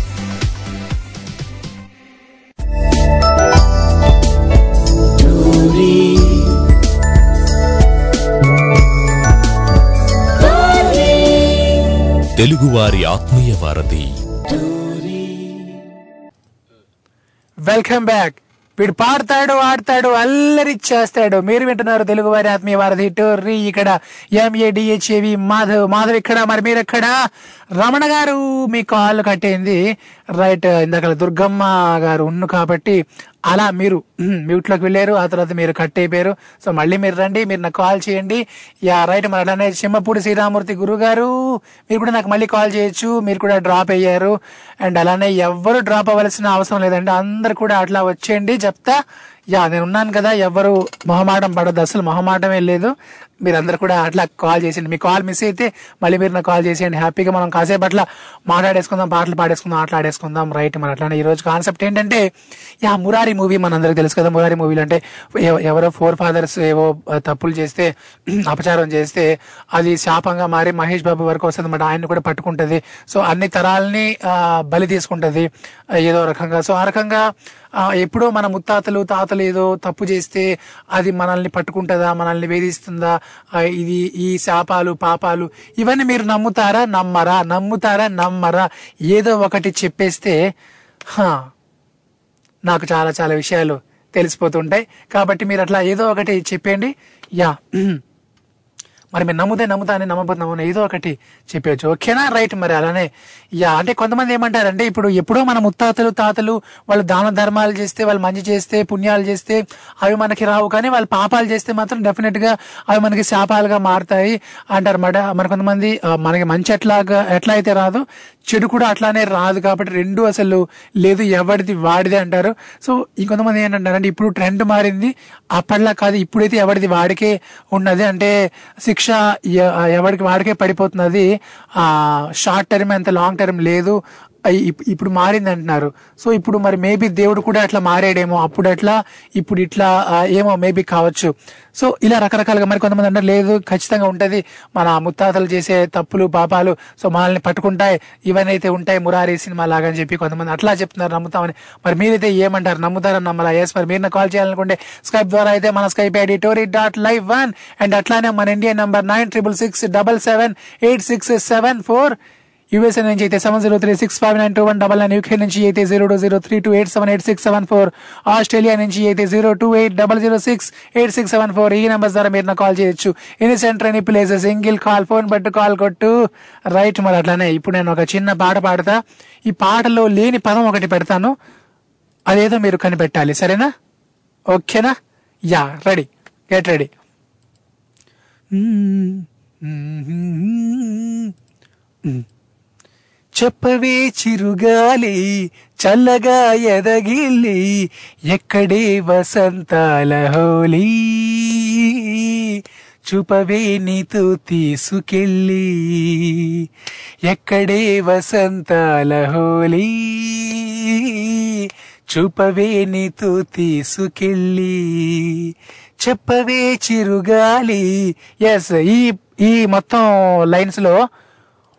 తెలుగువారి ఆత్మీయ వారధి.
వెల్కమ్ బ్యాక్ వీడు పాడతాడు ఆడతాడు అల్లరి చేస్తాడు. మీరు వింటున్నారు తెలుగు వారి ఆత్మీయ వారధి టోర్రీ ఇక్కడ ఎంఏడిహెచ్ఏవి మాధవ్. మాధవ్ ఇక్కడ మరి మీరు ఎక్కడ రమణ గారు మీ కాల్ కట్టేంది. రైట్ ఇందాక దుర్గమ్మ గారు ఉన్ను కాబట్టి అలా మీరు మ్యూట్లోకి వెళ్ళారు ఆ తర్వాత మీరు కట్ అయిపోయారు. సో మళ్ళీ మీరు రండి మీరు నాకు కాల్ చేయండి. యా రైట్ మరి అలానే సింహపూడి శ్రీరామూర్తి గురువు గారు మీరు కూడా నాకు మళ్ళీ కాల్ చేయొచ్చు మీరు కూడా డ్రాప్ అయ్యారు. అండ్ అలానే ఎవ్వరు డ్రాప్ అవ్వాల్సిన అవసరం లేదండి అందరు కూడా అట్లా వచ్చేయండి చెప్తా. యా నేను ఉన్నాను కదా ఎవరు మొహమాటం పడద్దు అసలు మొహమాటమే లేదు. మీరందరూ కూడా అట్లా కాల్ చేసేయండి. మీ కాల్ మిస్ అయితే మళ్ళీ మీరు నాకు కాల్ చేసేయండి. హ్యాపీగా మనం కాసేపు అట్లా మాట్లాడేసుకుందాం పాటలు పాడేసుకుందాం ఆటలు ఆడేసుకుందాం రైట్ మన అట్లానే. ఈ రోజు కాన్సెప్ట్ ఏంటంటే యా మురారి మూవీ మనందరికి తెలుసు కదా. మురారి మూవీలు అంటే ఎవ- ఎవరో ఫోర్ ఫాదర్స్ ఏవో తప్పులు చేస్తే అపచారం చేస్తే అది శాపంగా మారి మహేష్ బాబు వరకు వస్తుంది. అన్నమాట ఆయన్ని కూడా పట్టుకుంటది. సో అన్ని తరాలని బలి తీసుకుంటది. ఏదో రకంగా. సో ఆ రకంగా ఎప్పుడో మన ముత్తాతలు తాతలు ఏదో తప్పు చేస్తే అది మనల్ని పట్టుకుంటుందా? మనల్ని వేధిస్తుందా? ఇది ఈ శాపాలు పాపాలు ఇవన్నీ మీరు నమ్ముతారా? నమ్మరా? నమ్ముతారా? నమ్మరా? ఏదో ఒకటి చెప్పేస్తే హా నాకు చాలా చాలా విషయాలు తెలిసిపోతుంటాయి. కాబట్టి మీరు అట్లా ఏదో ఒకటి చెప్పండి యా. మరి మీరు నమ్ముతే నమ్ముతా అని నమ్మకపోతే ఏదో ఒకటి చెప్పవచ్చు ఓకేనా రైట్ మరి అలానే. యా అంటే కొంతమంది ఏమంటారంటే ఇప్పుడు ఎప్పుడో మన ముత్తాతలు తాతలు వాళ్ళు దాన ధర్మాలు చేస్తే వాళ్ళు మంచి చేస్తే పుణ్యాలు చేస్తే అవి మనకి రావు కానీ వాళ్ళు పాపాలు చేస్తే మాత్రం డెఫినెట్గా అవి మనకి శాపాలుగా మారుతాయి అంటారు. మాట మరి కొంతమంది మనకి మంచి ఎట్లాగా ఎట్లా అయితే రాదు చెడు కూడా అట్లానే రాదు కాబట్టి రెండు అసలు లేదు ఎవరిది వాడిదే అంటారు. సో ఇంకొంతమంది ఏంటంటారంటే ఇప్పుడు ట్రెండ్ మారింది అప్పట్లా కాదు ఇప్పుడైతే ఎవరిది వాడికే ఉన్నది. అంటే శిక్ష ఎవరికి వాడికే పడిపోతున్నది ఆ షార్ట్ టర్మ్ అంత లాంగ్ టర్మ్ లేదు ఇప్పుడు మారింది అంటున్నారు సో ఇప్పుడు మరి మేబీ దేవుడు కూడా అట్లా మారాడేమో అప్పుడు అట్లా ఇప్పుడు ఇట్లా ఏమో మేబీ కావచ్చు. సో ఇలా రకరకాలుగా మరి కొంతమంది అంటారు లేదు ఖచ్చితంగా ఉంటది. మన ముత్తాతలు చేసే తప్పులు పాపాలు సో మనల్ని పట్టుకుంటాయి ఇవన్నీ అయితే ఉంటాయి మురారి సినిమా లాగా అని చెప్పి కొంతమంది అట్లా చెప్తున్నారు నమ్ముతామని. మరి మీరైతే ఏమంటారు నమ్ముతారని నమ్మలా? ఎస్ మరి మీరు కాల్ చేయాలనుకుంటే స్కైప్ ద్వారా అయితే మన Skype ID tori dot live one and అట్లానే మన Indian number nine triple six double seven eight six seven four USA నుంచి అయితే seven zero three six five nine two one double nine UK నుంచి అయితే zero two zero three two eight seven eight six seven four Australia నుంచి అయితే zero two eight double zero six eight six seven four ఈ number ద్వారా మీరు నాకు call చేయొచ్చు. Any centre any places single call phone but call కొట్టు. Right మరి అట్లానే ఇప్పుడు నేను ఒక చిన్న పాట పాడతా. ఈ పాటలో లేని పదం ఒకటి పెడతాను. అదేదో మీరు కనిపెట్టాలి. సరేనా? ఓకేనా? Yeah ready. Get ready. చెప్పవే చిరుగాలి చల్లగా ఎదగిల్లి ఎక్కడే వసంతాల హోలీ. చూపవే నీతో తీసుకెళ్ళి ఎక్కడే వసంతాల హోలీ. చూపవే నీతో తీసుకెళ్ళి చెప్పవే చిరుగాలి. ఎస్ ఈ ఈ మొత్తం లైన్స్లో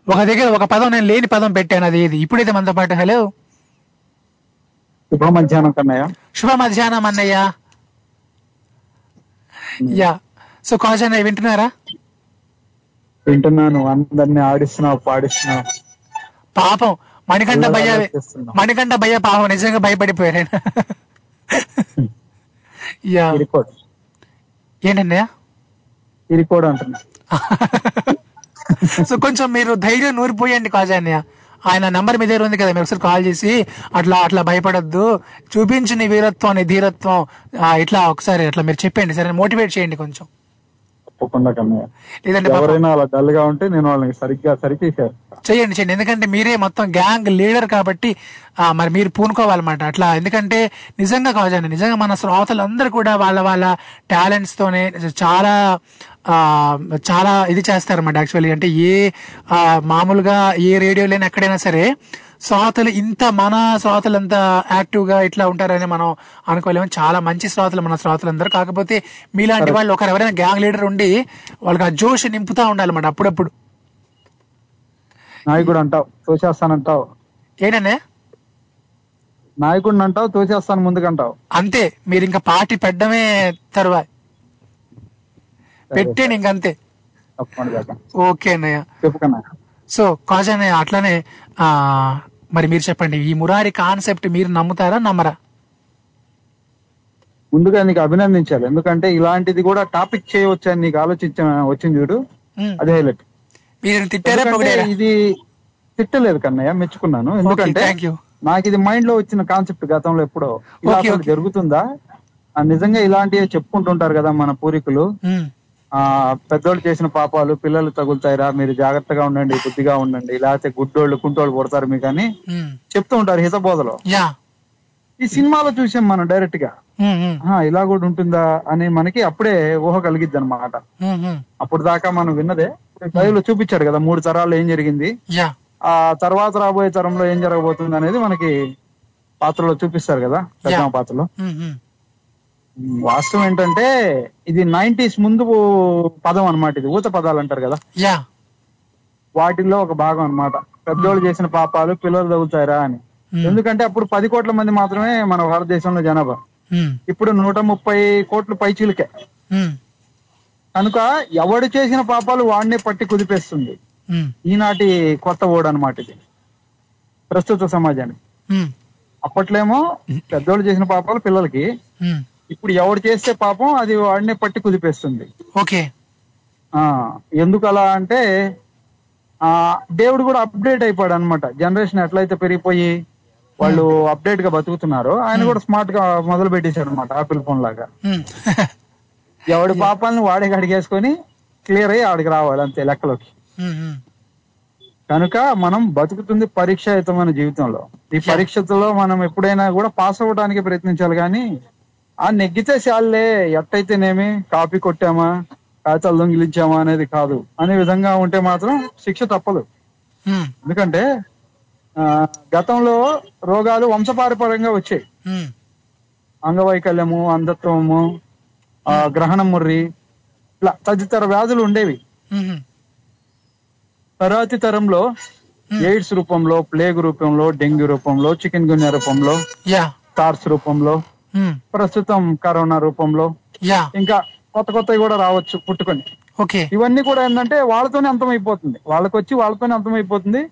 ఒక దగ్గర ఒక పదం నేను లేని పదం పెట్టాను అది ఏది? ఇప్పుడైతే మనతో పాటు హలో?
శుభ మధ్యాహ్నం కన్నయ్య.
శుభ మధ్యాహ్నం అన్నయ్య. యా. సో కాజ్ అన్నయ్య వింటున్నారా?
వింటున్నాను. అందరిని ఆడిస్తున్నావు పాడిస్తున్నావు.
పాపం. మణికంఠ
చేస్తున్నాం.
మణికంఠ భయ్య పాపం. నిజంగా భయపడిపోయారు. యా. ఏంటన్నయ్య?
ఇరికోడు అంటున్నా.
సో కొంచెం మీరు ధైర్యం నూరిపోయండి కాజా అన్నయ్య ఆయన నంబర్ మీ దగ్గర ఉంది కదా మీరు ఒకసారి కాల్ చేసి అట్లా అట్లా భయపడొద్దు. చూపించు నీ వీరత్వం నీ ధీరత్వం. ఇట్లా ఒకసారి అట్లా మీరు చెప్పండి సరే మోటివేట్ చేయండి కొంచెం.
తప్పకుండా కన్నయ్య
లేదంటే పాపం
ఎవరైనా అలా డల్గా ఉంటే నేను వాళ్ళని సరిగ్గా సరిచేశారు
చేయండి చేయండి. ఎందుకంటే మీరే మొత్తం గ్యాంగ్ లీడర్ కాబట్టి మరి మీరు పూనుకోవాలన్నమాట. అట్లా ఎందుకంటే నిజంగా కావచ్చండి నిజంగా మన శ్రోతలందరూ కూడా వాళ్ళ వాళ్ళ టాలెంట్స్ తోనే చాలా చాలా ఇది చేస్తారన్నమాట యాక్చువల్లీ అంటే ఏ మామూలుగా ఏ రేడియో లేని ఎక్కడైనా సరే శ్రోతలు ఇంత మన శ్రోతలు అంత యాక్టివ్గా ఇట్లా ఉంటారని మనం అనుకోలేము. చాలా మంచి శ్రోతలు మన శ్రోతలందరూ. కాకపోతే మీలాంటి వాళ్ళు ఒకరు ఎవరైనా గ్యాంగ్ లీడర్ ఉండి వాళ్ళకి ఆ జోష్ నింపుతా ఉండాలన్నమాట అప్పుడప్పుడు.
నాయకుడు అంటావు తోచేస్తానంటావు
ఏంటనే?
నాయకుడిని అంటావు తోచేస్తాను ముందుకంటావు
అంతే. మీరు ఇంకా పార్టీ పెట్టడమే తరువాత పెట్టేయండి ఇంకంతే ఓకే అన్నయ్య. సో కాజ్ అన్నయ్య అట్లానే ఆ మరి మీరు చెప్పండి ఈ మురారి కాన్సెప్ట్ మీరు నమ్ముతారా నమ్మరా?
ముందుగా నీకు అభినందించాలి. ఎందుకంటే ఇలాంటిది కూడా టాపిక్ చేయవచ్చు అని నీకు ఆలోచించిన వచ్చింది చూడు. అదే హైలైట్
మీరు
ఇది తిట్టలేదు కన్నయ్య మెచ్చుకున్నాను. ఎందుకంటే నాకు ఇది మైండ్లో వచ్చిన కాన్సెప్ట్ గతంలో ఎప్పుడో. ఇలా. జరుగుతుందా? నిజంగా ఇలాంటివి చెప్పుకుంటుంటారు కదా మన పూర్వీకులు. పెద్దోళ్ళు చేసిన పాపాలు పిల్లలు తగులుతాయిరా మీరు జాగ్రత్తగా ఉండండి బుద్ధిగా ఉండండి లేకపోతే గుడ్డోళ్ళు కుంటోళ్ళు కొడతారు మీకు అని చెప్తూ ఉంటారు హితబోధలో. ఈ సినిమాలో చూసాం మనం డైరెక్ట్గా. ఇలా కూడా ఉంటుందా అని మనకి అప్పుడే ఊహ కలిగిద్ది అనమాట అప్పుడు దాకా మనం విన్నదే. లైవ్లో చూపించాడు కదా మూడు తరాల్లో ఏం జరిగింది? ఆ తర్వాత రాబోయే తరంలో ఏం జరగబోతుంది అనేది మనకి పాత్రలో చూపిస్తారు కదా పాత్రలో. వాస్తవం ఏంటంటే ఇది నైన్టీస్ ముందు పదం అన్నమాట ఇది ఊత పదాలు అంటారు కదా.
యా.
వాటిల్లో ఒక భాగం అన్నమాట. పెద్దోళ్ళు చేసిన పాపాలు పిల్లలు తగులుతారా అని. ఎందుకంటే అప్పుడు పది కోట్ల మంది మాత్రమే మన భారతదేశంలో జనాభా. ఇప్పుడు నూట ముప్పై కోట్లు పైచీలకే కనుక ఎవడు చేసిన పాపాలు వాడినే పట్టి కుదిపేస్తుంది. ఈనాటి కొత్త ఓడు అనమాట ఇది. ప్రస్తుత సమాజానికి. అప్పట్లేమో పెద్దోళ్ళు చేసిన పాపాలు పిల్లలకి ఇప్పుడు ఎవడు చేస్తే పాపం అది వాడినే పట్టి కుదిపేస్తుంది.
ఓకే.
ఆ ఎందుకు అలా అంటే ఆ దేవుడు కూడా అప్డేట్ అయిపోయాడు అనమాట జనరేషన్ ఎట్లయితే పెరిగిపోయి వాళ్ళు అప్డేట్గా బతుకుతున్నారో ఆయన కూడా స్మార్ట్గా మొదలు పెట్టేశాడు అనమాట ఆపిల్ ఫోన్ లాగా. ఎవడి పాపాలను వాడే అడిగేసుకొని క్లియర్ అయ్యి ఆడికి రావాలి అంతే లెక్కలోకి. కనుక మనం బతుకుతుంది పరీక్షాయుతమైన జీవితంలో. ఈ పరీక్షలో మనం ఎప్పుడైనా కూడా పాస్ అవ్వడానికి ప్రయత్నించాలి కానీ ఆ నెగ్గితే చాలే ఎట్టయితేనేమి కాపీ కొట్టామా కాగితాలు దొంగిలించామా అనేది కాదు అనే విధంగా ఉంటే మాత్రం శిక్ష తప్పదు. ఎందుకంటే ఆ, గతంలో రోగాలు వంశపారపర్యంగా వచ్చాయి. అంగవైకల్యము అంధత్వము ఆ, గ్రహణం ముర్రి ఇట్లా తదితర వ్యాధులు ఉండేవి. తరువాతి తరంలో ఎయిడ్స్ రూపంలో ప్లేగ్ రూపంలో డెంగ్యూ రూపంలో చికెన్ గున్యా రూపంలో
యా
సార్స్ రూపంలో. ప్రస్తుతం కరోనా రూపంలో. ఇంకా కొత్త కొత్తవి కూడా రావచ్చు పుట్టుకొని.
ఓకే
ఇవన్నీ కూడా ఏంటంటే వాళ్ళతోనే అంతమైపోతుంది. వాళ్ళకి వచ్చి వాళ్ళతోనే అంతమైపోతుంది.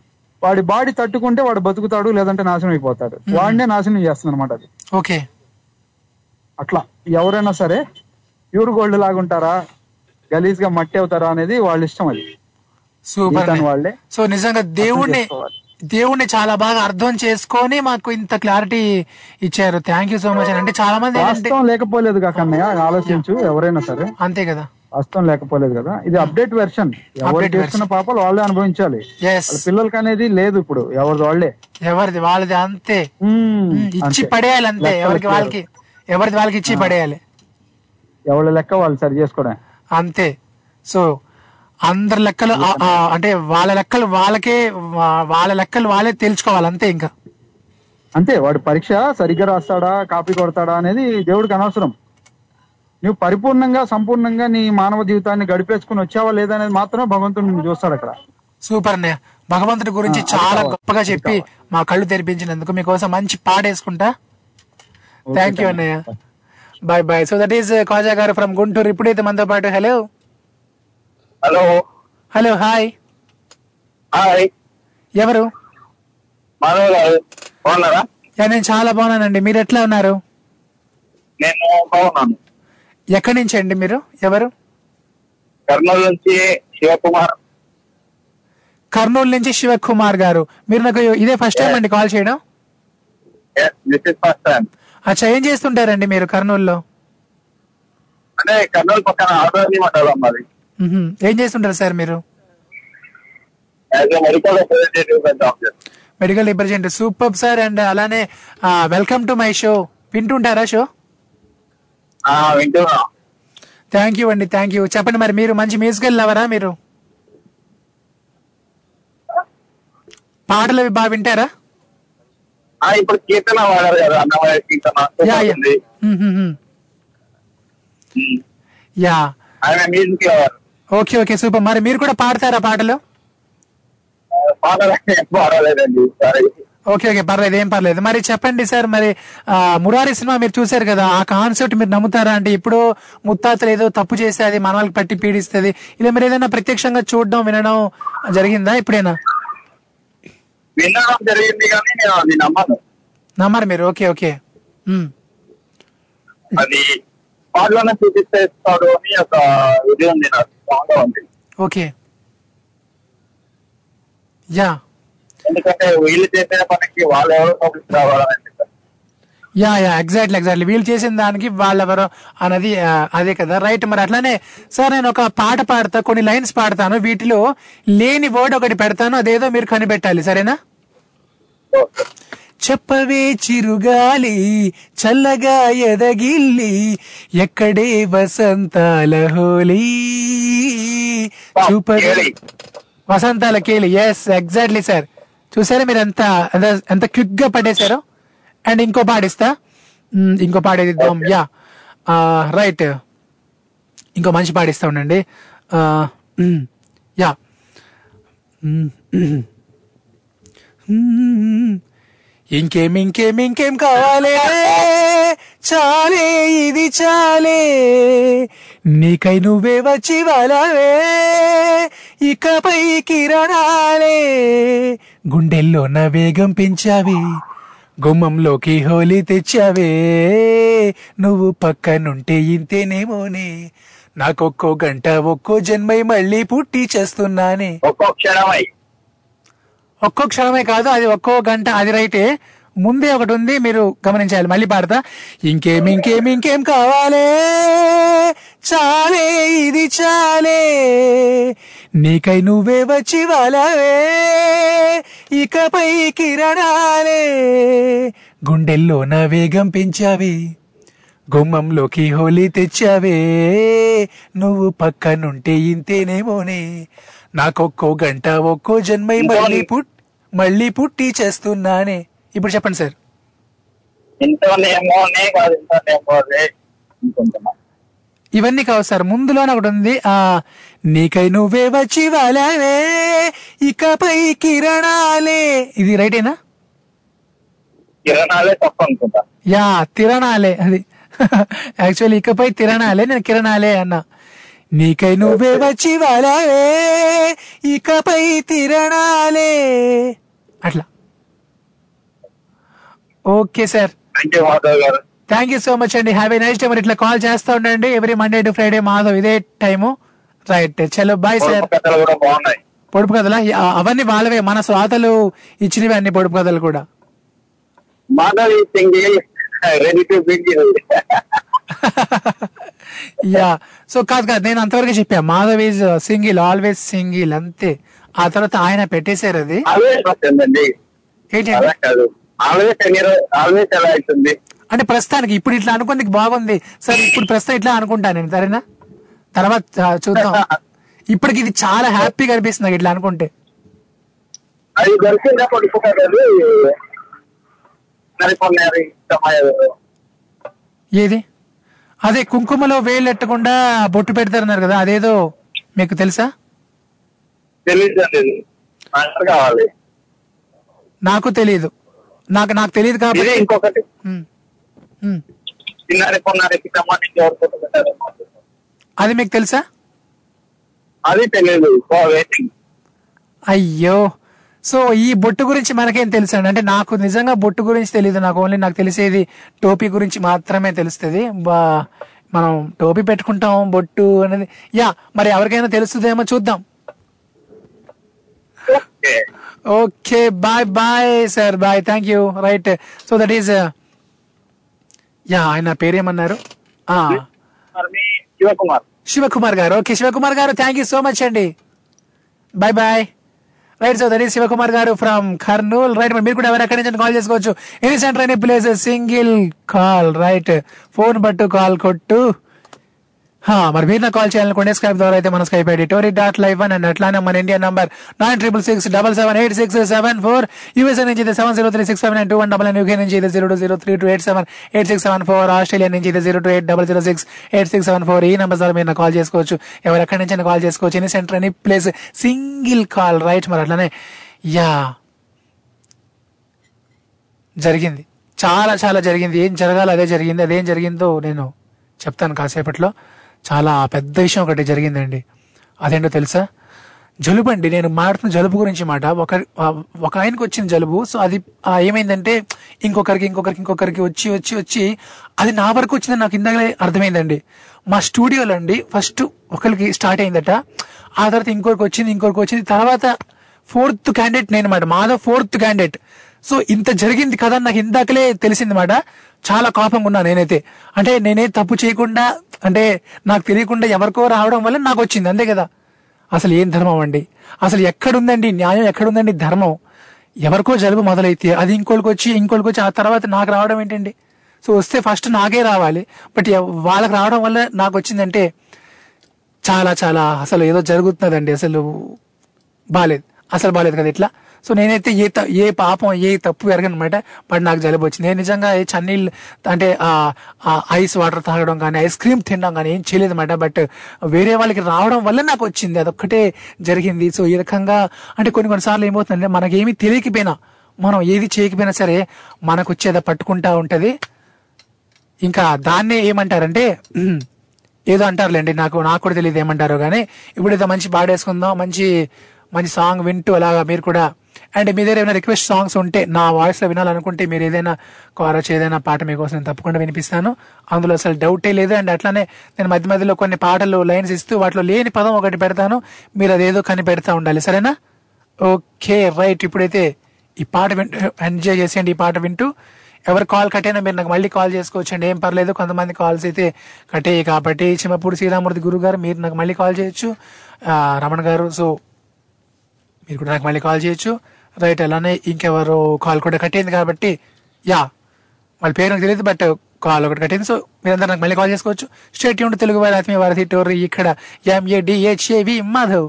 వాడి బాడీ తట్టుకుంటే వాడు బతుకుతాడు లేదంటే నాశనం అయిపోతాడు. వాడినే నాశనం చేస్తుంది అనమాట అది.
ఓకే
అట్లా. ఎవరైనా సరే ప్యూర్ గోల్డ్ లాగా ఉంటారా గలీజ్గా మట్టి అవుతారా అనేది వాళ్ళ ఇష్టం అది.
సూపర్
వాళ్ళే
సో నిజంగా
చేసుకోవాలి.
దేవుణ్ణి చాలా బాగా అర్థం చేసుకొని మాకు ఇంత క్లారిటీ ఇచ్చారు. థ్యాంక్ యూ సో మచ్ అంటే చాలా మంది
లేకపోలేదు ఆలోచించు ఎవరైనా సరే.
అంతే కదా.
వాస్తవం లేకపోలేదు కదా. ఇది అప్డేట్ వెర్షన్. ఎవరు చేసుకున్న పాపాలు వాళ్ళే అనుభవించాలి. పిల్లలకి అనేది లేదు ఇప్పుడు. ఎవరిది వాళ్ళే.
ఎవరిది? వాళ్ళది అంతే. ఇచ్చి. పడేయాలి అంతే. ఎవరికి. వాళ్ళకి ఎవరిది వాళ్ళకి ఇచ్చి పడేయాలి.
ఎవరి లెక్క వాళ్ళు సరి చేసుకోవడం.
అంతే. సో అందరి లెక్కలు అంటే వాళ్ళ లెక్కలు వాళ్ళకే వాళ్ళ లెక్కలు వాళ్ళే తెలుసుకోవాలి అంతే ఇంకా.
అంతే వాడు పరీక్ష సరిగ్గా రాస్తాడా కాపీ కొడతాడా అనేది దేవుడికి అనవసరం. నువ్వు పరిపూర్ణంగా సంపూర్ణంగా నీ మానవ జీవితాన్ని గడిపేసుకుని వచ్చావా లేదా అనేది మాత్రమే భగవంతుడు చూస్తాడు అక్కడ.
సూపర్ అన్నయ్య. భగవంతుడి గురించి చాలా. గొప్పగా చెప్పి మా కళ్ళు తెరిపించినందుకు మీకోసం మంచి పాడేసుకుంటా థ్యాంక్ యూ అన్నయ్య. Bye bye so that is Kaja garu from Guntur. ఇప్పుడైతే మనతో పాటు hello
hello.
Hello hi.
Hi.
ఎవరు?
మాధవ్ గారు బాగున్నారా?
యా, నేను చాలా బాగున్నానండి. మీరు ఎట్లా ఉన్నారు?
నేను బాగున్నాను.
ఎక్కడి నుంచి అండి మీరు? ఎవరు?
కర్నూలు నుంచి శివకుమార్.
కర్నూలు నుంచి శివకుమార్ గారు. మీరు నాకు ఇదే ఫస్ట్ టైం అండి కాల్ చేయడం?
దిస్ ఇస్ ఫస్ట్ టైం
అచ్చా ఏం చేస్తుంటారండి మీరు కర్నూలులో?
అంటే కర్నూలు పక్కన ఆదోని మండలం మాది.
ఏం చేస్తుంటారు సార్ మీరు?
Medical representative
super sir and అలానే వెల్కమ్ టు మై షో వింటుంటారా షో థ్యాంక్ యూ అండి థ్యాంక్ యూ చెప్పండి మరి మీరు మంచి మ్యూజికల్ లవరా మీరు? పాటలు అవి బాగా వింటారా?
ఇప్పుడు కీర్తన వాడారు కదా అన్నమయ్య కీర్తన.
Yeah
music lover.
Okay okay super. మరి మీరు కూడా పాడతారా పాటలు?
పాడలేదండి
ఓకే ఓకే పర్లేదు ఏం పర్లేదు. మరి చెప్పండి సార్ మరి మురారి సినిమా మీరు చూశారు కదా ఆ కాన్సెప్ట్ మీరు నమ్ముతారా అంటే ఇప్పుడు ముత్తాతలు ఏదో తప్పు చేస్తే అది మన వాళ్ళకి పట్టి పీడిస్తుంది ఇలా మీరు ఏదైనా ప్రత్యక్షంగా చూడడం వినడం జరిగిందా ఇప్పుడేనా
వినడం జరిగింది కానీ నేను అది నమ్మను.
నమ్మరు మీరు ఓకే ఓకే.
అది పాటలోనే చూపిస్తేస్తాడు అని ఒక ఇది ఉంది నాకు స్ట్రాంగ్గా ఉంది.
ఓకే. యా.
ఎందుకంటే వీళ్ళు చేసిన పనికి వాళ్ళు ఎవరు నోటీస్ రావాలని.
యా యా ఎగ్జాక్ట్లీ ఎగ్జాక్ట్లీ వీళ్ళు చేసిన దానికి వాళ్ళెవరో అన్నది అదే కదా. రైట్ మరి అట్లానే సార్ నేను ఒక పాట పాడతా కొన్ని లైన్స్ పాడతాను. వీటిలో లేని వర్డ్ ఒకటి పెడతాను. అదేదో మీరు కనిపెట్టాలి. సరేనా? చెప్పవే చిరుగాలి చల్లగా ఎదగిల్లి ఎక్కడే వసంతాల హోలీ. చూపవే వసంతాల కేలి ఎస్ ఎగ్జాక్ట్లీ సార్ చూసారా మీరు ఎంత ఎంత- క్విక్గా పడేశారో. అండ్ ఇంకో పాడిస్తా ఇంకో పాడేది ఇద్దాం. యా రైట్ ఇంకో మంచి పాడిస్తా ఉండండి. యా ఇంకేం ఇంకేం ఇంకేం కావాలే? చాలే ఇది చాలే. నీకై నువ్వే వచ్చి వలవే. ఇకపై కిరణాలే గుండెల్లో నా వేగం పెంచావి. గుమ్మంలోకి హోలీ తెచ్చావే. నువ్వు పక్కనుంటే ఇంతేనేమోనే. నాకొక్కో గంట ఒక్కో జన్మై మళ్ళీ పుట్టి చేస్తున్నానే.
ఒక్కో క్షణమై.
ఒక్కో క్షణమే కాదు అది ఒక్కో గంట అది రైటే. ముందే ఒకటి ఉంది మీరు గమనించాలి. మళ్ళీ పాడతా. ఇంకేం ఇంకేం ఇంకేం కావాలే? చాలే ఇది చాలే. నీకై నువ్వే వచ్చి వాళ్ళవే ఇకపై కిరణాలే. గుండెల్లో నా వేగం పెంచావి. గుమ్మంలోకి హోలీ తెచ్చావే. నువ్వు పక్కనుంటే ఇంతేనేమోనే. నాకొక్కో గంట ఒక్కో జన్మై మళ్ళీ పుట్ మళ్ళీ పుట్టి చేస్తున్నానే. ఇప్పుడు చెప్పండి సార్. ఇవన్నీ కావు సార్. ముందులోనే ఒకటి ఉంది. ఆ నీకై నువ్వే వచ్చి వాళ్ళవే ఇకపై కిరణాలే. ఇది రైటేనా యా తిరణాలే. అది. యాక్చువల్లీ ఇకపై తిరణాలే నేను కిరణాలే అన్నా. నీకై నువ్వే వచ్చి వాళ్ళవే ఇకపై తిరణాలే. అట్లా. Okay sir.
Thank you
so much అండి. Have a nice day. మరి ఇట్లా కాల్ చేస్తూ ఉండండి. Every Monday to Friday Madhav ఇదే టైము. రైట్. చలో బాయ్ సార్.
కథలు కూడా బాగున్నాయి.
పొడుపు కథలా? అవన్నీ వాళ్ళవే. మన స్వాతలు ఇచ్చినవి అన్ని పొడుపు కథలు కూడా.
Madhav ready to
yeah so కాదు కాదు నేను అంతవరకు చెప్పా. Madhav is single always single అంతే. ఆ తర్వాత ఆయన పెట్టేశారు అది. అంటే ప్రస్తుతానికి ఇప్పుడు ఇట్లా అనుకుంది బాగుంది. సరే ఇప్పుడు ప్రస్తుతం ఇట్లా అనుకుంటా నేను సరేనా? తర్వాత చూద్దాం. ఇప్పటికి ఇది చాలా హ్యాపీగా అనిపిస్తుంది ఇట్లా అనుకుంటే. ఏది? అదే కుంకుమలో వేలు ఎట్టకుండా బొట్టు పెడతారన్నారు కదా అదేదో మీకు తెలుసా?
కావాలి.
నాకు తెలియదు నాకు నాకు తెలియదు కాబట్టి
ఇంకొకటి.
అది మీకు తెలుసా?
అది తెలియదు
అయ్యో. సో ఈ బొట్టు గురించి మనకేం తెలుసు అండి అంటే నాకు నిజంగా బొట్టు గురించి తెలియదు నాకు ఓన్లీ నాకు తెలిసేది టోపీ గురించి మాత్రమే తెలుస్తుంది. మనం టోపీ పెట్టుకుంటాం బొట్టు అనేది. యా మరి ఎవరికైనా తెలుస్తుందేమో చూద్దాం. Okay. Bye bye sir bye thank you. Right. So that is yeah ఆయన పేరేమన్నారు?
Shivakumar.
Shivakumar garu. Okay Shivakumar garu thank you so much అండి. Bye bye. Right so that is Shivakumar garu from Kurnool. Right మీరు కూడా ఎవరు ఎక్కడి నుంచి call చేసుకోవచ్చు? Any centre any place single call. Right phone పట్టు call కొట్టు. మరి మీరు నాకు కాల్ చేయాలనుకోండి స్కైప్ ద్వారా అయితే మన Skype ID tori dot live and అట్లానే మన India number nine triple six double seven eight six seven four USA నుంచి అయితే seven zero three six seven two one double nine UK నుంచి అయితే zero two zero three two eight seven eight six seven four Australia నుంచి అయితే zero two eight double zero six eight six seven four ఈ number ద్వారా మీరు call చేసుకోవచ్చు. ఎవరు ఎక్కడి నుంచి కాల్ చేసుకోవచ్చు. Any centre any place single call right మరి అట్లానే యా. జరిగింది. చాలా చాలా జరిగింది. ఏం జరగాలో అదే జరిగింది. అదేం జరిగిందో నేను చెప్తాను కాసేపట్లో. చాలా పెద్ద విషయం ఒకటి జరిగిందండి. అదేంటో తెలుసా? జలుబు అండి నేను మాట్లాడుతున్న జలుబు గురించి మాట. ఒక ఒక ఆయనకి వచ్చిన జలుబు సో అది ఏమైందంటే ఇంకొకరికి ఇంకొకరికి ఇంకొకరికి వచ్చి వచ్చి వచ్చి అది నా వరకు వచ్చిందని నాకు ఇందాకలే అర్థమైందండి. మా స్టూడియోలో అండి ఫస్ట్ ఒకరికి స్టార్ట్ అయిందట. ఆ తర్వాత ఇంకొకరికి వచ్చింది ఇంకొకరికి వచ్చింది. తర్వాత ఫోర్త్ క్యాండిడేట్ నేను మాట మాధవ్ ఫోర్త్ క్యాండిడేట్. సో ఇంత జరిగింది కదా నాకు ఇందాకలే తెలిసింది మాట. చాలా కోపంగా ఉన్నా నేనైతే. అంటే నేనే తప్పు చేయకుండా అంటే నాకు తెలియకుండా ఎవరికో రావడం వల్ల నాకు వచ్చింది అంతే కదా. అసలు ఏం ధర్మం అండి? అసలు ఎక్కడుందండి? న్యాయం ఎక్కడుందండి? ధర్మం. ఎవరికో జలుబు మొదలైతే అది ఇంకోళ్ళకి వచ్చి ఇంకోళ్ళకి వచ్చి ఆ తర్వాత నాకు రావడం ఏంటండి? సో వస్తే ఫస్ట్ నాకే రావాలి. బట్ వాళ్ళకి రావడం వల్ల నాకు వచ్చిందంటే చాలా చాలా అసలు ఏదో జరుగుతున్నదండి. అసలు బాలేదు. అసలు బాలేదు కదా ఇట్లా. సో నేనైతే ఏ త- ఏ పాపం ఏ తప్పు ఎరగనమాట బట్ నాకు జలుబు వచ్చింది. నేను నిజంగా ఏ చన్నీళ్ళు అంటే ఐస్ వాటర్ తాగడం కానీ ఐస్ క్రీమ్ తినడం కానీ ఏం చేయలేదు అనమాట బట్ వేరే వాళ్ళకి రావడం వల్ల నాకు వచ్చింది. అదొక్కటే జరిగింది. సో ఈ రకంగా అంటే కొన్ని కొన్నిసార్లు ఏమవుతుందంటే మనకేమీ తెలియకపోయినా మనం ఏది చేయకపోయినా సరే మనకు వచ్చేది పట్టుకుంటా ఉంటది. ఇంకా దాన్నే ఏమంటారంటే ఏదో అంటారులేండి నాకు నాకు కూడా తెలియదు ఏమంటారో కానీ ఇప్పుడు ఏదో మంచి పాడేసుకుందాం మంచి మంచి సాంగ్ వింటూ అలాగా మీరు కూడా అండ్ మీ దగ్గర ఏమైనా రిక్వెస్ట్ సాంగ్స్ ఉంటే నా వాయిస్లో వినాలనుకుంటే మీరు ఏదైనా కారచ్ ఏదైనా పాట మీకోసం నేను తప్పకుండా వినిపిస్తాను. అందులో అసలు డౌటే లేదు. అండ్ అట్లానే నేను మధ్య మధ్యలో కొన్ని పాటలు లైన్స్ ఇస్తూ వాటిలో లేని పదం ఒకటి పెడతాను. మీరు అదేదో కనిపెడతా ఉండాలి. సరేనా? ఓకే రైట్ ఇప్పుడైతే ఈ పాట వింటూ ఎంజాయ్ చేసేయండి ఈ పాట వింటూ. ఎవరు కాల్ కట్టైనా మీరు నాకు మళ్ళీ కాల్ చేసుకోవచ్చండి. ఏం పర్లేదు. కొంతమంది కాల్స్ అయితే కట్టేయి కాబట్టి చిమ్మపూడి శ్రీరామూర్తి గురువు గారు మీరు నాకు మళ్ళీ కాల్ చేయొచ్చు. రమణ గారు సో మీరు కూడా నాకు మళ్ళీ కాల్ చేయొచ్చు. రైట్ అలానే ఇంకెవరు కాల్ కూడా కట్టింది కాబట్టి యా వాళ్ళ పేరు నాకు తెలియదు బట్ కాల్ ఒకటి కట్టింది. సో మీరందరూ నాకు మళ్ళీ కాల్ చేసుకోవచ్చు. స్టేట్ యూనిట్ తెలుగు వారి ఆత్మీయ వారధి టోర్ ఇక్కడ ఎంఏడిహెచ్ఏవి మాధవ్.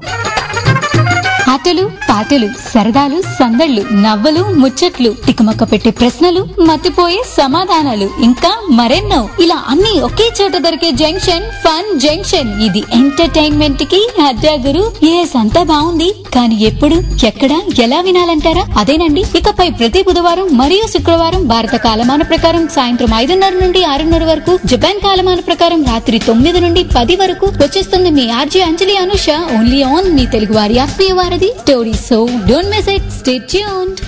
ఆటలు పాటలు సరదాలు సందళ్ళు నవ్వలు ముచ్చట్లు తికమక్క పెట్టే ప్రశ్నలు మతిపోయే సమాధానాలు ఇంకా మరెన్నో. ఇలా అన్ని ఒకే చోట దొరికే జంక్షన్ ఫన్ జంక్షన్. ఇది ఎంటర్టైన్మెంట్కి అడ్డా ఎస్ అంతా బాగుంది కానీ ఎప్పుడు ఎక్కడ ఎలా వినాలంటారా? అదేనండి. ఇకపై ప్రతి బుధవారం మరియు శుక్రవారం భారత కాలమాన ప్రకారం సాయంత్రం ఐదున్నర నుండి ఆరున్నర వరకు జపాన్ కాలమాన ప్రకారం రాత్రి తొమ్మిది నుండి పది వరకు వచ్చేస్తుంది మీ RJ Anjali Anusha only on మీ తెలుగు వారి ఆత్మీయ వారధి. Story so don't miss it stay tuned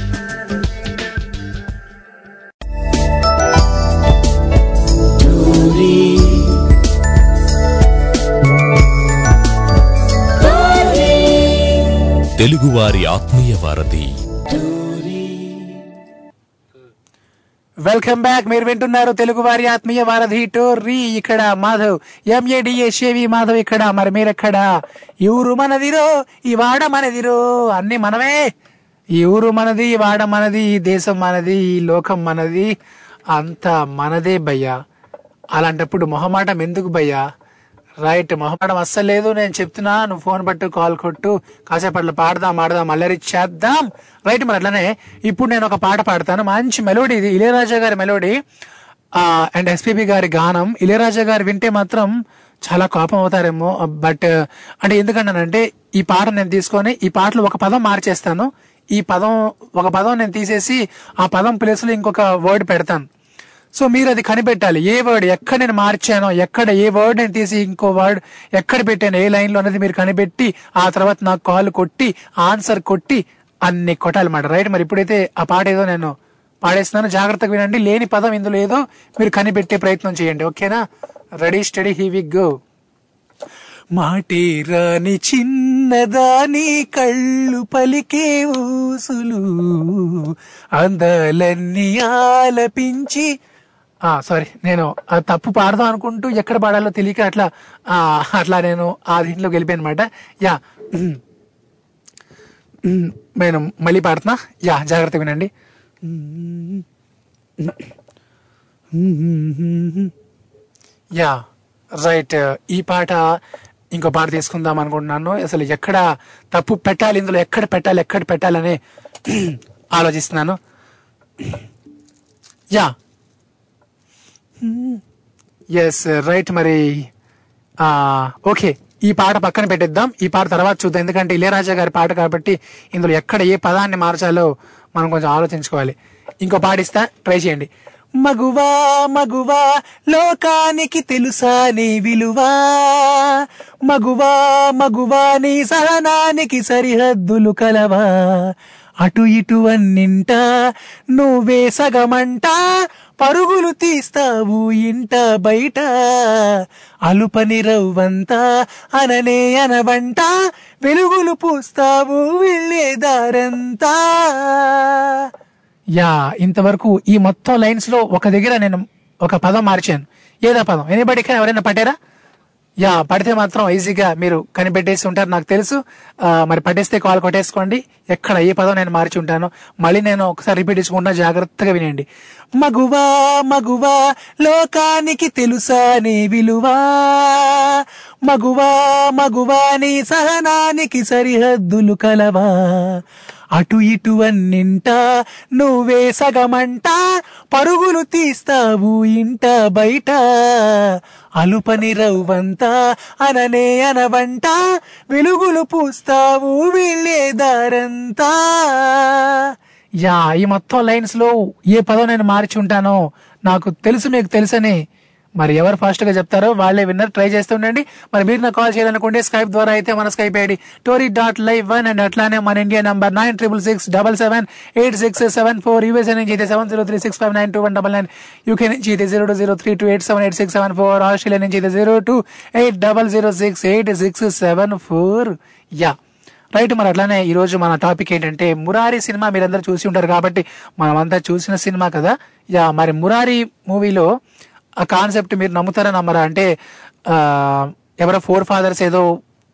తెలుగువారి ఆత్మీయ వారధి
వెల్కమ్ బ్యాక్ మీరు వింటున్నారు తెలుగు వారి ఆత్మీయ వారధి టోర్రీ. ఇక్కడ మాధవ్. ఎంఏడిఎస్ఏవి మాధవ్ ఇక్కడ. మరి మీరెక్కడ? ఈ ఊరు మనదిరో ఈ వాడ మనదిరో. అన్ని మనమే ఈ ఊరు మనది ఈ వాడ మనది ఈ దేశం మనది ఈ లోకం మనది. అంత మనదే భయ్యా. అలాంటప్పుడు మొహమాటం ఎందుకు భయ్యా? రైట్ మొహపడం అస్సలు లేదు. నేను చెప్తున్నా నువ్వు ఫోన్ పట్టు కాల్ కొట్టు కాసేపు పాడదాం ఆడదాం అల్లరి చేద్దాం. రైట్ మరి అట్లనే ఇప్పుడు నేను ఒక పాట పాడతాను. మంచి మెలోడీ ఇది. ఇళయరాజా గారి మెలోడీ అండ్ ఎస్పీబి గారి గానం. ఇళయరాజా గారు వింటే మాత్రం చాలా కోపం అవుతారేమో. బట్ అంటే ఎందుకన్నానంటే ఈ పాట నేను తీసుకొని ఈ పాటలో ఒక పదం మార్చేస్తాను. ఈ పదం ఒక పదం నేను తీసేసి ఆ పదం ప్లేస్లో ఇంకొక వర్డ్ పెడతాను. సో మీరు అది కనిపెట్టాలి. ఏ వర్డ్ ఎక్కడ నేను మార్చానో ఎక్కడ ఏ వర్డ్ నేను తీసి ఇంకో వర్డ్ ఎక్కడ పెట్టాను ఏ లైన్లో అనేది మీరు కనిపెట్టి ఆ తర్వాత నాకు కాల్ కొట్టి ఆన్సర్ కొట్టి అన్ని కొట్టాలన్నమాట. రైట్ మరి ఇప్పుడైతే ఆ పాట ఏదో నేను పాడేస్తున్నాను. జాగ్రత్తగా వినండి. లేని పదం ఇందులో ఏదో మీరు కనిపెట్టే ప్రయత్నం చేయండి. ఓకేనా? Ready steady here we go మాటే రాని చిన్నదాని కళ్ళు పలికే ఊసులు అందాలన్నీ ఆలపించి సారీ నేను ఆ తప్పు పాడదాం అనుకుంటూ ఎక్కడ పాడాలో తెలియక అట్లా అట్లా నేను ఆ దీంట్లో గెలిపాను అనమాట యా. నేను మళ్ళీ పాడుతున్నా. యా జాగ్రత్త వినండి. Yeah right. ఈ పాట ఇంకో పాట తీసుకుందాం అనుకుంటున్నాను. అసలు ఎక్కడ తప్పు పెట్టాలి ఇందులో ఎక్కడ పెట్టాలి ఎక్కడ పెట్టాలని ఆలోచిస్తున్నాను. యా. ఎస్ రైట్ మరి ఓకే ఈ పాట పక్కన పెట్టేద్దాం. ఈ పాట తర్వాత చూద్దాం. ఎందుకంటే ఇళయరాజా గారి పాట కాబట్టి ఇందులో ఎక్కడ ఏ పదాన్ని మార్చాలో మనం కొంచెం ఆలోచించుకోవాలి. ఇంకో పాటిస్తా ట్రై చేయండి. మగువా మగువా లోకానికి తెలుసా నీ విలువా? మగువా మగువా నీ సహనానికి సరిహద్దులు కలవా? అటు ఇటు అన్నింట నువ్వే సగమంటా? పరుగులు తీస్తావు ఇంట బయట. అలుపని రవ్వంతా అననే అనబంట వెలుగులు పూస్తావు వెళ్ళే దారంతా. యా ఇంతవరకు ఈ మొత్తం లైన్స్లో ఒక దగ్గర నేను ఒక పదం మార్చాను. ఏదా పదం. ఎనీబడి ఎవరైనా పట్టారా? యా పడితే మాత్రం ఈజీగా మీరు కనిపెట్టేసి ఉంటారు. నాకు తెలుసు. మరి పట్టేస్తే కాల్ కొట్టేసుకోండి. ఎక్కడ ఏ పదం నేను మార్చి ఉంటాను మళ్ళీ నేను ఒకసారి రిపీట్ ఇచ్చుకుంటా జాగ్రత్తగా వినండి. మగువా మగువా లోకానికి తెలుసా నీ విలువా? మగువా మగువా నీ సహనానికి సరిహద్దులు కలవా? అటు ఇటు అన్నింట నువ్వే సగమంట పరుగులు తీస్తావు ఇంట బయట. అలుపని రవ్వంతా అననే అనవంట వెలుగులు పూస్తావు వెళ్ళే దారంతా. యా ఈ మొత్తం లైన్స్లో ఏ పదం నేను మార్చి ఉంటానో నాకు తెలుసు మీకు తెలుసని మరి ఎవరు ఫాస్ట్గా చెప్తారో వాళ్ళే విన్నర్ ట్రై చేస్తూ ఉండండి. మరి మీరు నాకు కాల్ చేయాలనుకుంటే స్కైప్ ద్వారా అయితే మన Skype ID tori dot live one and అట్లానే మన India number nine triple six double seven eight six seven four USA నుంచి అయితే seven zero three six five nine two one double nine UK నుంచి అయితే zero two zero three two eight seven eight six seven four Australia నుంచి అయితే zero two eight double zero six eight six seven four yeah right మరి అట్లానే ఈ రోజు మన topic ఏంటంటే మురారి సినిమా మీరందరూ చూసి ఉంటారు కాబట్టి మనమంతా చూసిన సినిమా కదా. యా మరి మురారి మూవీలో ఆ కాన్సెప్ట్ మీరు నమ్ముతారా నమ్మరా? అంటే ఎవరో ఫోర్ ఫాదర్స్ ఏదో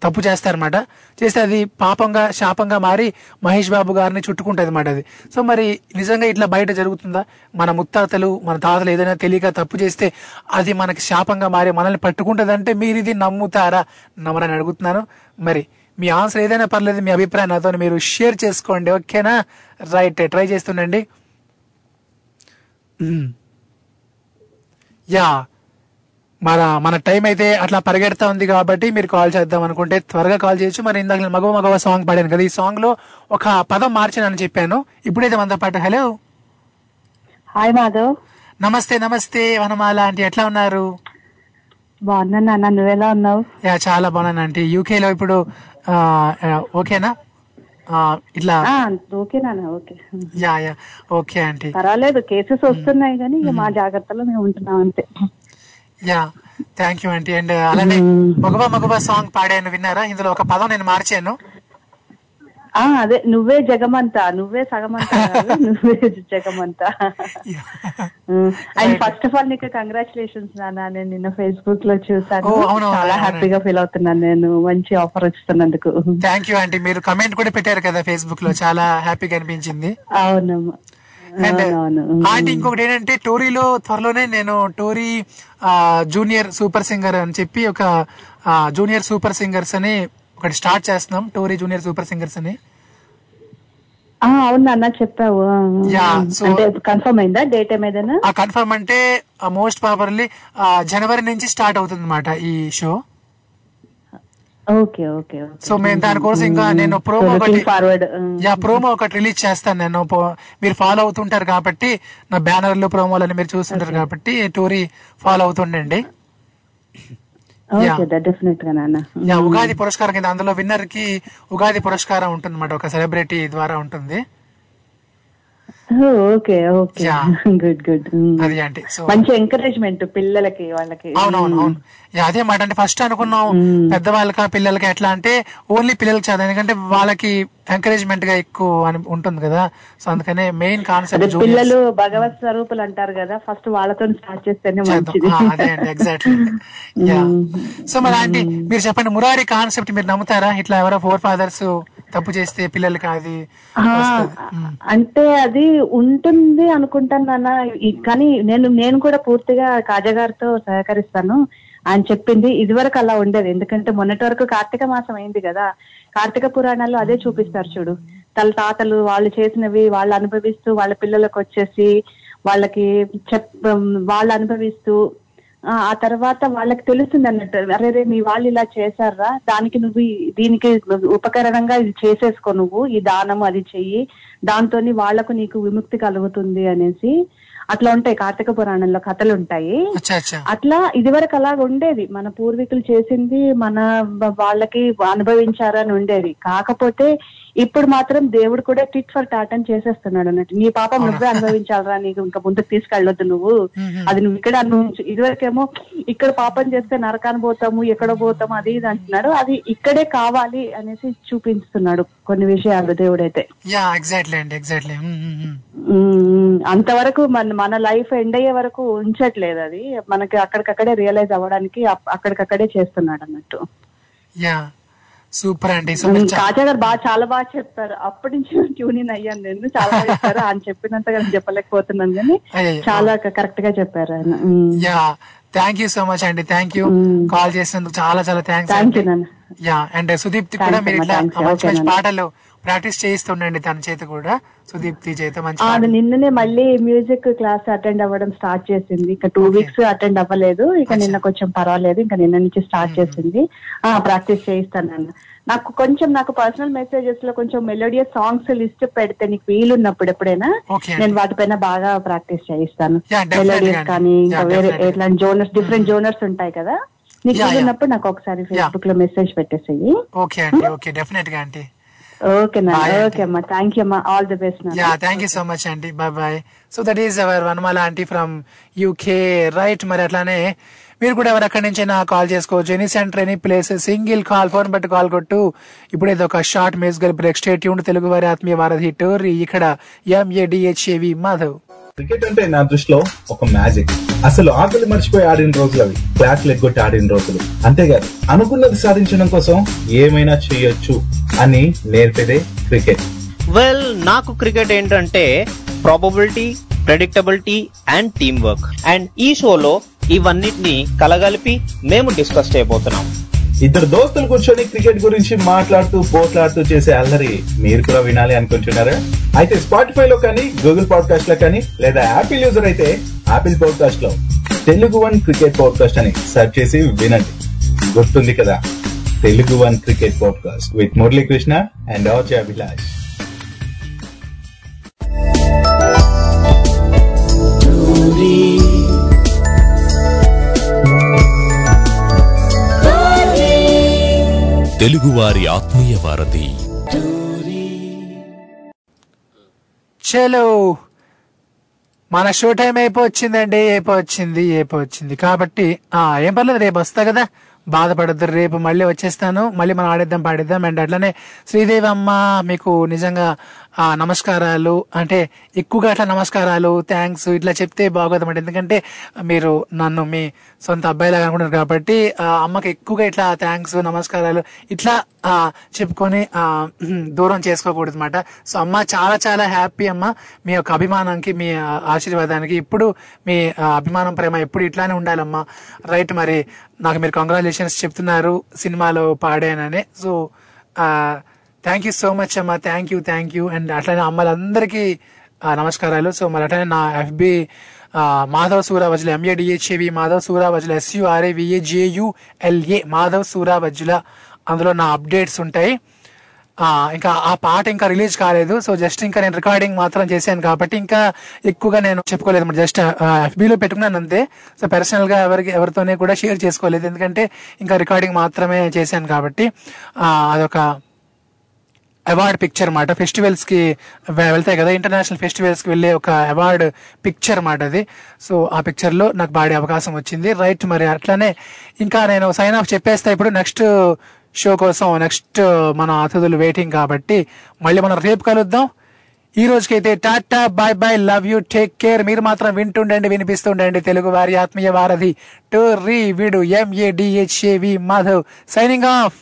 తప్పు చేస్తారనమాట చేస్తే అది పాపంగా శాపంగా మారి మహేష్ బాబు గారిని చుట్టుకుంటుంది అనమాట అది. సో మరి నిజంగా ఇట్లా బయట జరుగుతుందా? మన ముత్తాతలు మన తాతలు ఏదైనా తెలియక తప్పు చేస్తే అది మనకి శాపంగా మారి మనల్ని పట్టుకుంటుంది అంటే మీరు ఇది నమ్ముతారా? నమ్మరని అడుగుతున్నాను. మరి మీ ఆన్సర్ ఏదైనా పర్లేదు మీ అభిప్రాయం నాతో మీరు షేర్ చేసుకోండి ఓకేనా? రైట్ ట్రై చేస్తుండండి. యా. మన మన టైం అయితే అట్లా పరిగెడతా ఉంది కాబట్టి మీరు కాల్ చేద్దాం అనుకుంటే త్వరగా కాల్ చేయొచ్చు. మరి ఇందాక నేను మగవ మగవ సాంగ్ పాడాను కదా ఈ సాంగ్లో ఒక పదం మార్చానని చెప్పాను. ఇప్పుడైతే మనతో పాటు హలో
హాయ్ మాధవ్
నమస్తే నమస్తే వనమాల ఆంటీ ఎట్లా ఉన్నారు?
బాగున్నాను నాన్న నువ్వెలా ఉన్నావు?
యా చాలా బాగున్నాను ఆంటీ. యూకే లో ఇప్పుడు ఓకేనా? ఇట్లా యా యా. Okay aunty.
పర్వాలేదు కేసెస్ వస్తున్నాయి కానీ ఇక మా జాగ్రత్తలో మేము ఉంటున్నాం అంతే.
Yeah thank you aunty. And అలానే మగవ మగవ సాంగ్ పాడాను విన్నారా? ఇందులో ఒక పదం నేను మార్చాను.
అదే నువ్వే జగమంతా నువ్వే సగమంతా నువ్వే జగమంతా. అండ్ ఫస్ట్ ఆఫ్ ఆల్ నీకు కంగ్రాచులేషన్స్ నాన్న నేను నిన్న ఫేస్బుక్లో చూసాను చాలా. హ్యాపీగా ఫీల్ అవుతున్నాను నేను మంచి ఆఫర్ వచ్చిస్తున్నందుకు
థ్యాంక్ యూ ఆంటీ మీరు కమెంట్ కూడా పెట్టారు కదా ఫేస్బుక్లో చాలా హ్యాపీగా అనిపించింది.
అవునమ్మా.
అండ్ ఆంటీ ఇంకొకటి ఏంటంటే టోరీలో త్వరలోనే నేను టోరీ జూనియర్ సూపర్ సింగర్ అని చెప్పి ఒక జూనియర్ సూపర్ సింగర్స్ అని ఒకటి స్టార్ట్ చేస్తున్నాం. టోరీ జూనియర్ సూపర్ సింగర్స్ అని.
అవును నాన్న చెప్పావు. కన్ఫర్మ్ అయిందా డేట్ ఏమైనా
కన్ఫర్మ్ అంటే మోస్ట్ ప్రాపర్లీ జనవరి నుంచి స్టార్ట్ అవుతుంది అనమాట ఈ షో
ఓకే ఓకే
సో మేము దానికోసం ఇంకా నేను ప్రోమో ఒకటి
ఫార్వర్డ్
యా ప్రోమో ఒకటి రిలీజ్ చేస్తాను నేను. మీరు ఫాలో అవుతుంటారు కాబట్టి నా బ్యానర్లు ప్రోమోలని మీరు చూస్తుంటారు కాబట్టి టోరీ ఫాలో అవుతుండండి Yeah.
ఓకే డెఫినెట్గా నాన్న
యా ఉగాది పురస్కారం కింద అందులో విన్నర్కి ఉగాది పురస్కారం ఉంటుంది అనమాట ఒక సెలబ్రిటీ ద్వారా ఉంటుంది.
Okay okay. గుడ్ గుడ్
అది అంటే
మంచి ఎంకరేజ్మెంట్ పిల్లలకి వాళ్ళకి.
అవునవును అవును. యా, అదే మాట అంటే ఫస్ట్ అనుకున్నాం పెద్దవాళ్ళకా పిల్లలకి ఎట్లా అంటే ఓన్లీ పిల్లలకి చదువు ఎందుకంటే వాళ్ళకి ఎంకరేజ్మెంట్గా ఎక్కువ అని ఉంటుంది కదా. సో అందుకనే మెయిన్ కాన్సెప్ట్
పిల్లలు భగవత్ స్వరూపులు అంటారు కదా ఫస్ట్ వాళ్ళతో స్టార్ట్ చేస్తేనే
అదే అండి ఎగ్జాక్ట్లీ యా. సో మరి ఆంటీ మీరు చెప్పండి మురారి కాన్సెప్ట్ మీరు నమ్ముతారా? ఇట్లా ఎవరో ఫోర్ ఫాదర్స్ తప్పు చేస్తే పిల్లలకి అది
అంటే అది ఉంటుంది అనుకుంటాను నాన్న. కానీ నేను నేను కూడా పూర్తిగా కాజా గారితో సహకరిస్తాను. ఆయన చెప్పింది. ఇదివరకు అలా ఉండేది. ఎందుకంటే మొన్నటి వరకు కార్తీక మాసం అయింది కదా. కార్తీక పురాణాల్లో అదే చూపిస్తారు చూడు. తల తాతలు వాళ్ళు చేసినవి వాళ్ళు అనుభవిస్తూ వాళ్ళ పిల్లలకు వచ్చేసి వాళ్ళకి చెప్ వాళ్ళు అనుభవిస్తూ ఆ తర్వాత వాళ్ళకి తెలుస్తుంది అన్నట్టు. అరే రే మీ వాళ్ళు ఇలా చేశారా? దానికి నువ్వు దీనికి ఉపకరణంగా ఇది చేసేసుకో నువ్వు. ఈ దానం అది చెయ్యి. దాంతో వాళ్ళకు నీకు విముక్తి కలుగుతుంది అనేసి అట్లా ఉంటాయి కార్తీక పురాణంలో కథలు ఉంటాయి. అట్లా ఇదివరకు అలాగ ఉండేది. మన పూర్వీకులు చేసింది మన వాళ్ళకి అనుభవించారని ఉండేది. కాకపోతే ఇప్పుడు మాత్రం దేవుడు కూడా టిట్ ఫర్ టాట్ అని చేసేస్తున్నాడు అన్నట్టు. నీ పాపం నువ్వే అనుభవించాలరా నీకు ఇంకా ముందుకు తీసుకెళ్ళొద్దు నువ్వు. అది నువ్వు ఇక్కడ అనుభవించు. ఇదివరకేమో ఇక్కడ పాపం చేస్తే నరకాన్ని పోతాము ఎక్కడ పోతాము అది ఇది అంటున్నాడు. అది ఇక్కడే కావాలి అనేసి చూపిస్తున్నాడు కొన్ని విషయాలు దేవుడైతే.
యా ఎగ్జాక్ట్లీ అండి ఎగ్జాక్ట్లీ.
అంతవరకు మన మన లైఫ్ ఎండ్ అయ్యే వరకు ఉంచట్లేదు అది. మనకి అక్కడికక్కడే రియలైజ్ అవ్వడానికి అక్కడికక్కడే చేస్తున్నాడు అన్నట్టు.
యా. సూపర్ అండి.
కాజా గారు బాగా చాలా బాగా చెప్పారు. అప్పటి నుంచి ట్యూన్ ఇన్ అయ్యాను. నేను చాలా బాగా చెప్పారు. ఆయన చెప్పినంతగా నేను చెప్పలేకపోతున్నాను కానీ. చాలా కరెక్ట్గా చెప్పారు ఆయన.
Yeah. Thank you so much అండి. థ్యాంక్ యూ కాల్ చేసినందుకు చాలా చాలా thanks
thank you.
And Sudeepti కూడా
Thanks
మీరు ఇట్లా. మంచి మంచి. పాటలు ప్రాక్టీస్ చేయిస్తుండండి తన చేత కూడా. సుదీప్తి చేత మంచి
నిన్ననే మళ్ళీ మ్యూజిక్ క్లాస్ అటెండ్ అవ్వడం స్టార్ట్ చేసింది. ఇక టూ వీక్స్ అటెండ్ అవ్వలేదు. ఇక నిన్న కొంచెం పర్వాలేదు. ఇంకా నిన్న నుంచి స్టార్ట్ చేసింది. ఆ ప్రాక్టీస్ చేయిస్తాను నాకు కొంచెం నాకు పర్సనల్ మెసేజెస్లో కొంచెం మెలోడియస్ సాంగ్స్ లిస్ట్ పెడితే నీకు వీలున్నప్పుడు ఎప్పుడైనా
Okay అండి.
నేను వాటిపైన బాగా ప్రాక్టీస్ చేయిస్తాను. మెలోడియస్. కానీ ఇంకా వేరే. ఎట్లాంటి జోనర్స్ డిఫరెంట్ జోనర్స్ ఉంటాయి కదా. నీకు. వీలున్నప్పుడు నాకు ఒకసారి ఫేస్బుక్లో మెసేజ్ పెట్టేసేయి.
ఓకే అండి ఓకే డెఫినెట్గా ఆంటీ
ఓకే అమ్మా. థ్యాంక్ యూ అమ్మా. ఆల్ ది బెస్ట్ నా
yeah thank you so much aunty bye bye so that is our Vanamala aunty from UK right మరి అట్లానే మీరు కూడా ఎవరు ఎక్కడి నుంచైనా కాల్ చేసుకోవచ్చు. Any centre any place single call phone బట్టి కాల్ కొట్టు. ఇప్పుడు ఇది ఒక షార్ట్ మ్యూజికల్ బ్రేక్ స్టేట్ యూన్ తెలుగు వారి ఆత్మీయ వారధి టోరీ ఇక్కడ ఎంఏడిహెచ్ఏవి మాధవ్.
క్రికెట్ అంటే నా దృష్టిలో ఒక మ్యాజిక్. అసలు ఆకలి మర్చిపోయి ఆడిన రోజులు అవి. క్లాసులు ఎగ్గొట్టి ఆడిన రోజులు. అంతేకాదు అనుకున్నది సాధించడం కోసం ఏమైనా చేయొచ్చు అని నేర్పేదే క్రికెట్.
వెల్ నాకు క్రికెట్ ఏంటంటే probability predictability and team work and ఈ షోలో ఇవన్నిటిని కలగలిపి మేము డిస్కస్ చేయబోతున్నాం.
ఇద్దరు దోస్తులు కూర్చొని క్రికెట్ గురించి మాట్లాడుతూ పోట్లాడుతూ చేసే అల్లరి మీరు కూడా వినాలి అనుకుంటున్నారా? అయితే స్పాటిఫై లో కానీ గూగుల్ పాడ్కాస్ట్లో కానీ లేదా యాపిల్ యూజర్ అయితే యాపిల్ పాడ్కాస్ట్లో తెలుగు వన్ క్రికెట్ పాడ్కాస్ట్ అని సెర్చ్ చేసి వినండి. గుర్తుంది కదా Telugu one cricket podcast with Muralikrishna and RJ Abhilash
తెలుగువారి ఆత్మీయ వారధి.
చలో మన షో టైం అయిపోవచ్చిందండి అయిపోవచ్చింది అయిపోవచ్చింది. కాబట్టి ఆ ఏం పర్లేదు రేపు వస్తా కదా. బాధపడద్దు రేపు మళ్ళీ వచ్చేస్తాను. మళ్ళీ మనం ఆడేద్దాం పాడేద్దాం. అండ్ అట్లనే శ్రీదేవి అమ్మ మీకు నిజంగా ఆ నమస్కారాలు అంటే ఎక్కువగా అట్లా నమస్కారాలు థ్యాంక్స్ ఇట్లా చెప్తే బాగోదన్నమాట. ఎందుకంటే మీరు నన్ను మీ సొంత అబ్బాయిలాగా అనుకుంటారు కాబట్టి ఆ అమ్మకి ఎక్కువగా ఇట్లా థ్యాంక్స్ నమస్కారాలు ఇట్లా ఆ చెప్పుకొని ఆ దూరం చేసుకోకూడదు అనమాట సో అమ్మ చాలా చాలా హ్యాపీ అమ్మ. మీ యొక్క అభిమానానికి మీ ఆశీర్వాదానికి ఇప్పుడు మీ అభిమానం ప్రేమ ఎప్పుడు ఇట్లానే ఉండాలమ్మా. రైట్ మరి నాకు మీరు కంగ్రాచులేషన్స్ చెప్తున్నారు సినిమాలో పాడానని. So thank you so much అమ్మా thank you thank you and అట్లనే అమ్మలందరికీ నమస్కారాలు. సో మరి అట్లనే నా FB Madhav Suravajula M A D H A V Madhav Suravajula S U R A V A J U L A Madhav Suravajula. అందులో నా updates ఉంటాయి. ఇంకా ఆ పాట ఇంకా రిలీజ్ కాలేదు. సో జస్ట్ ఇంకా నేను రికార్డింగ్ మాత్రం చేశాను కాబట్టి ఇంకా ఎక్కువగా నేను చెప్పుకోలేదు. జస్ట్ ఎఫ్బీలో పెట్టుకున్నాను అంతే. సో పర్సనల్గా ఎవరికి ఎవరితోనే కూడా షేర్ చేసుకోలేదు. ఎందుకంటే ఇంకా రికార్డింగ్ మాత్రమే చేశాను కాబట్టి అదొక అవార్డ్ పిక్చర్ అన్నమాట ఫెస్టివల్స్కి వెళ్తాయి కదా ఇంటర్నేషనల్ ఫెస్టివల్స్కి వెళ్ళే ఒక అవార్డ్ పిక్చర్ అన్నమాట అది. సో ఆ పిక్చర్లో నాకు పాడే అవకాశం వచ్చింది. రైట్ మరి అట్లానే ఇంకా నేను సైన్ ఆఫ్ చెప్పేస్తా ఇప్పుడు నెక్స్ట్ షో కోసం నెక్స్ట్ మన అతిథులు వెయిటింగ్ కాబట్టి మళ్ళీ మనం రేపు కలుద్దాం. ఈ రోజుకైతే tata bye bye love you take care మీరు మాత్రం వింటుండండి వినిపిస్తుండండి. తెలుగు వారి ఆత్మీయ వారధి టు రీ విడు ఎంఏడిహెచ్ఏవి మాధవ్ సైనింగ్ ఆఫ్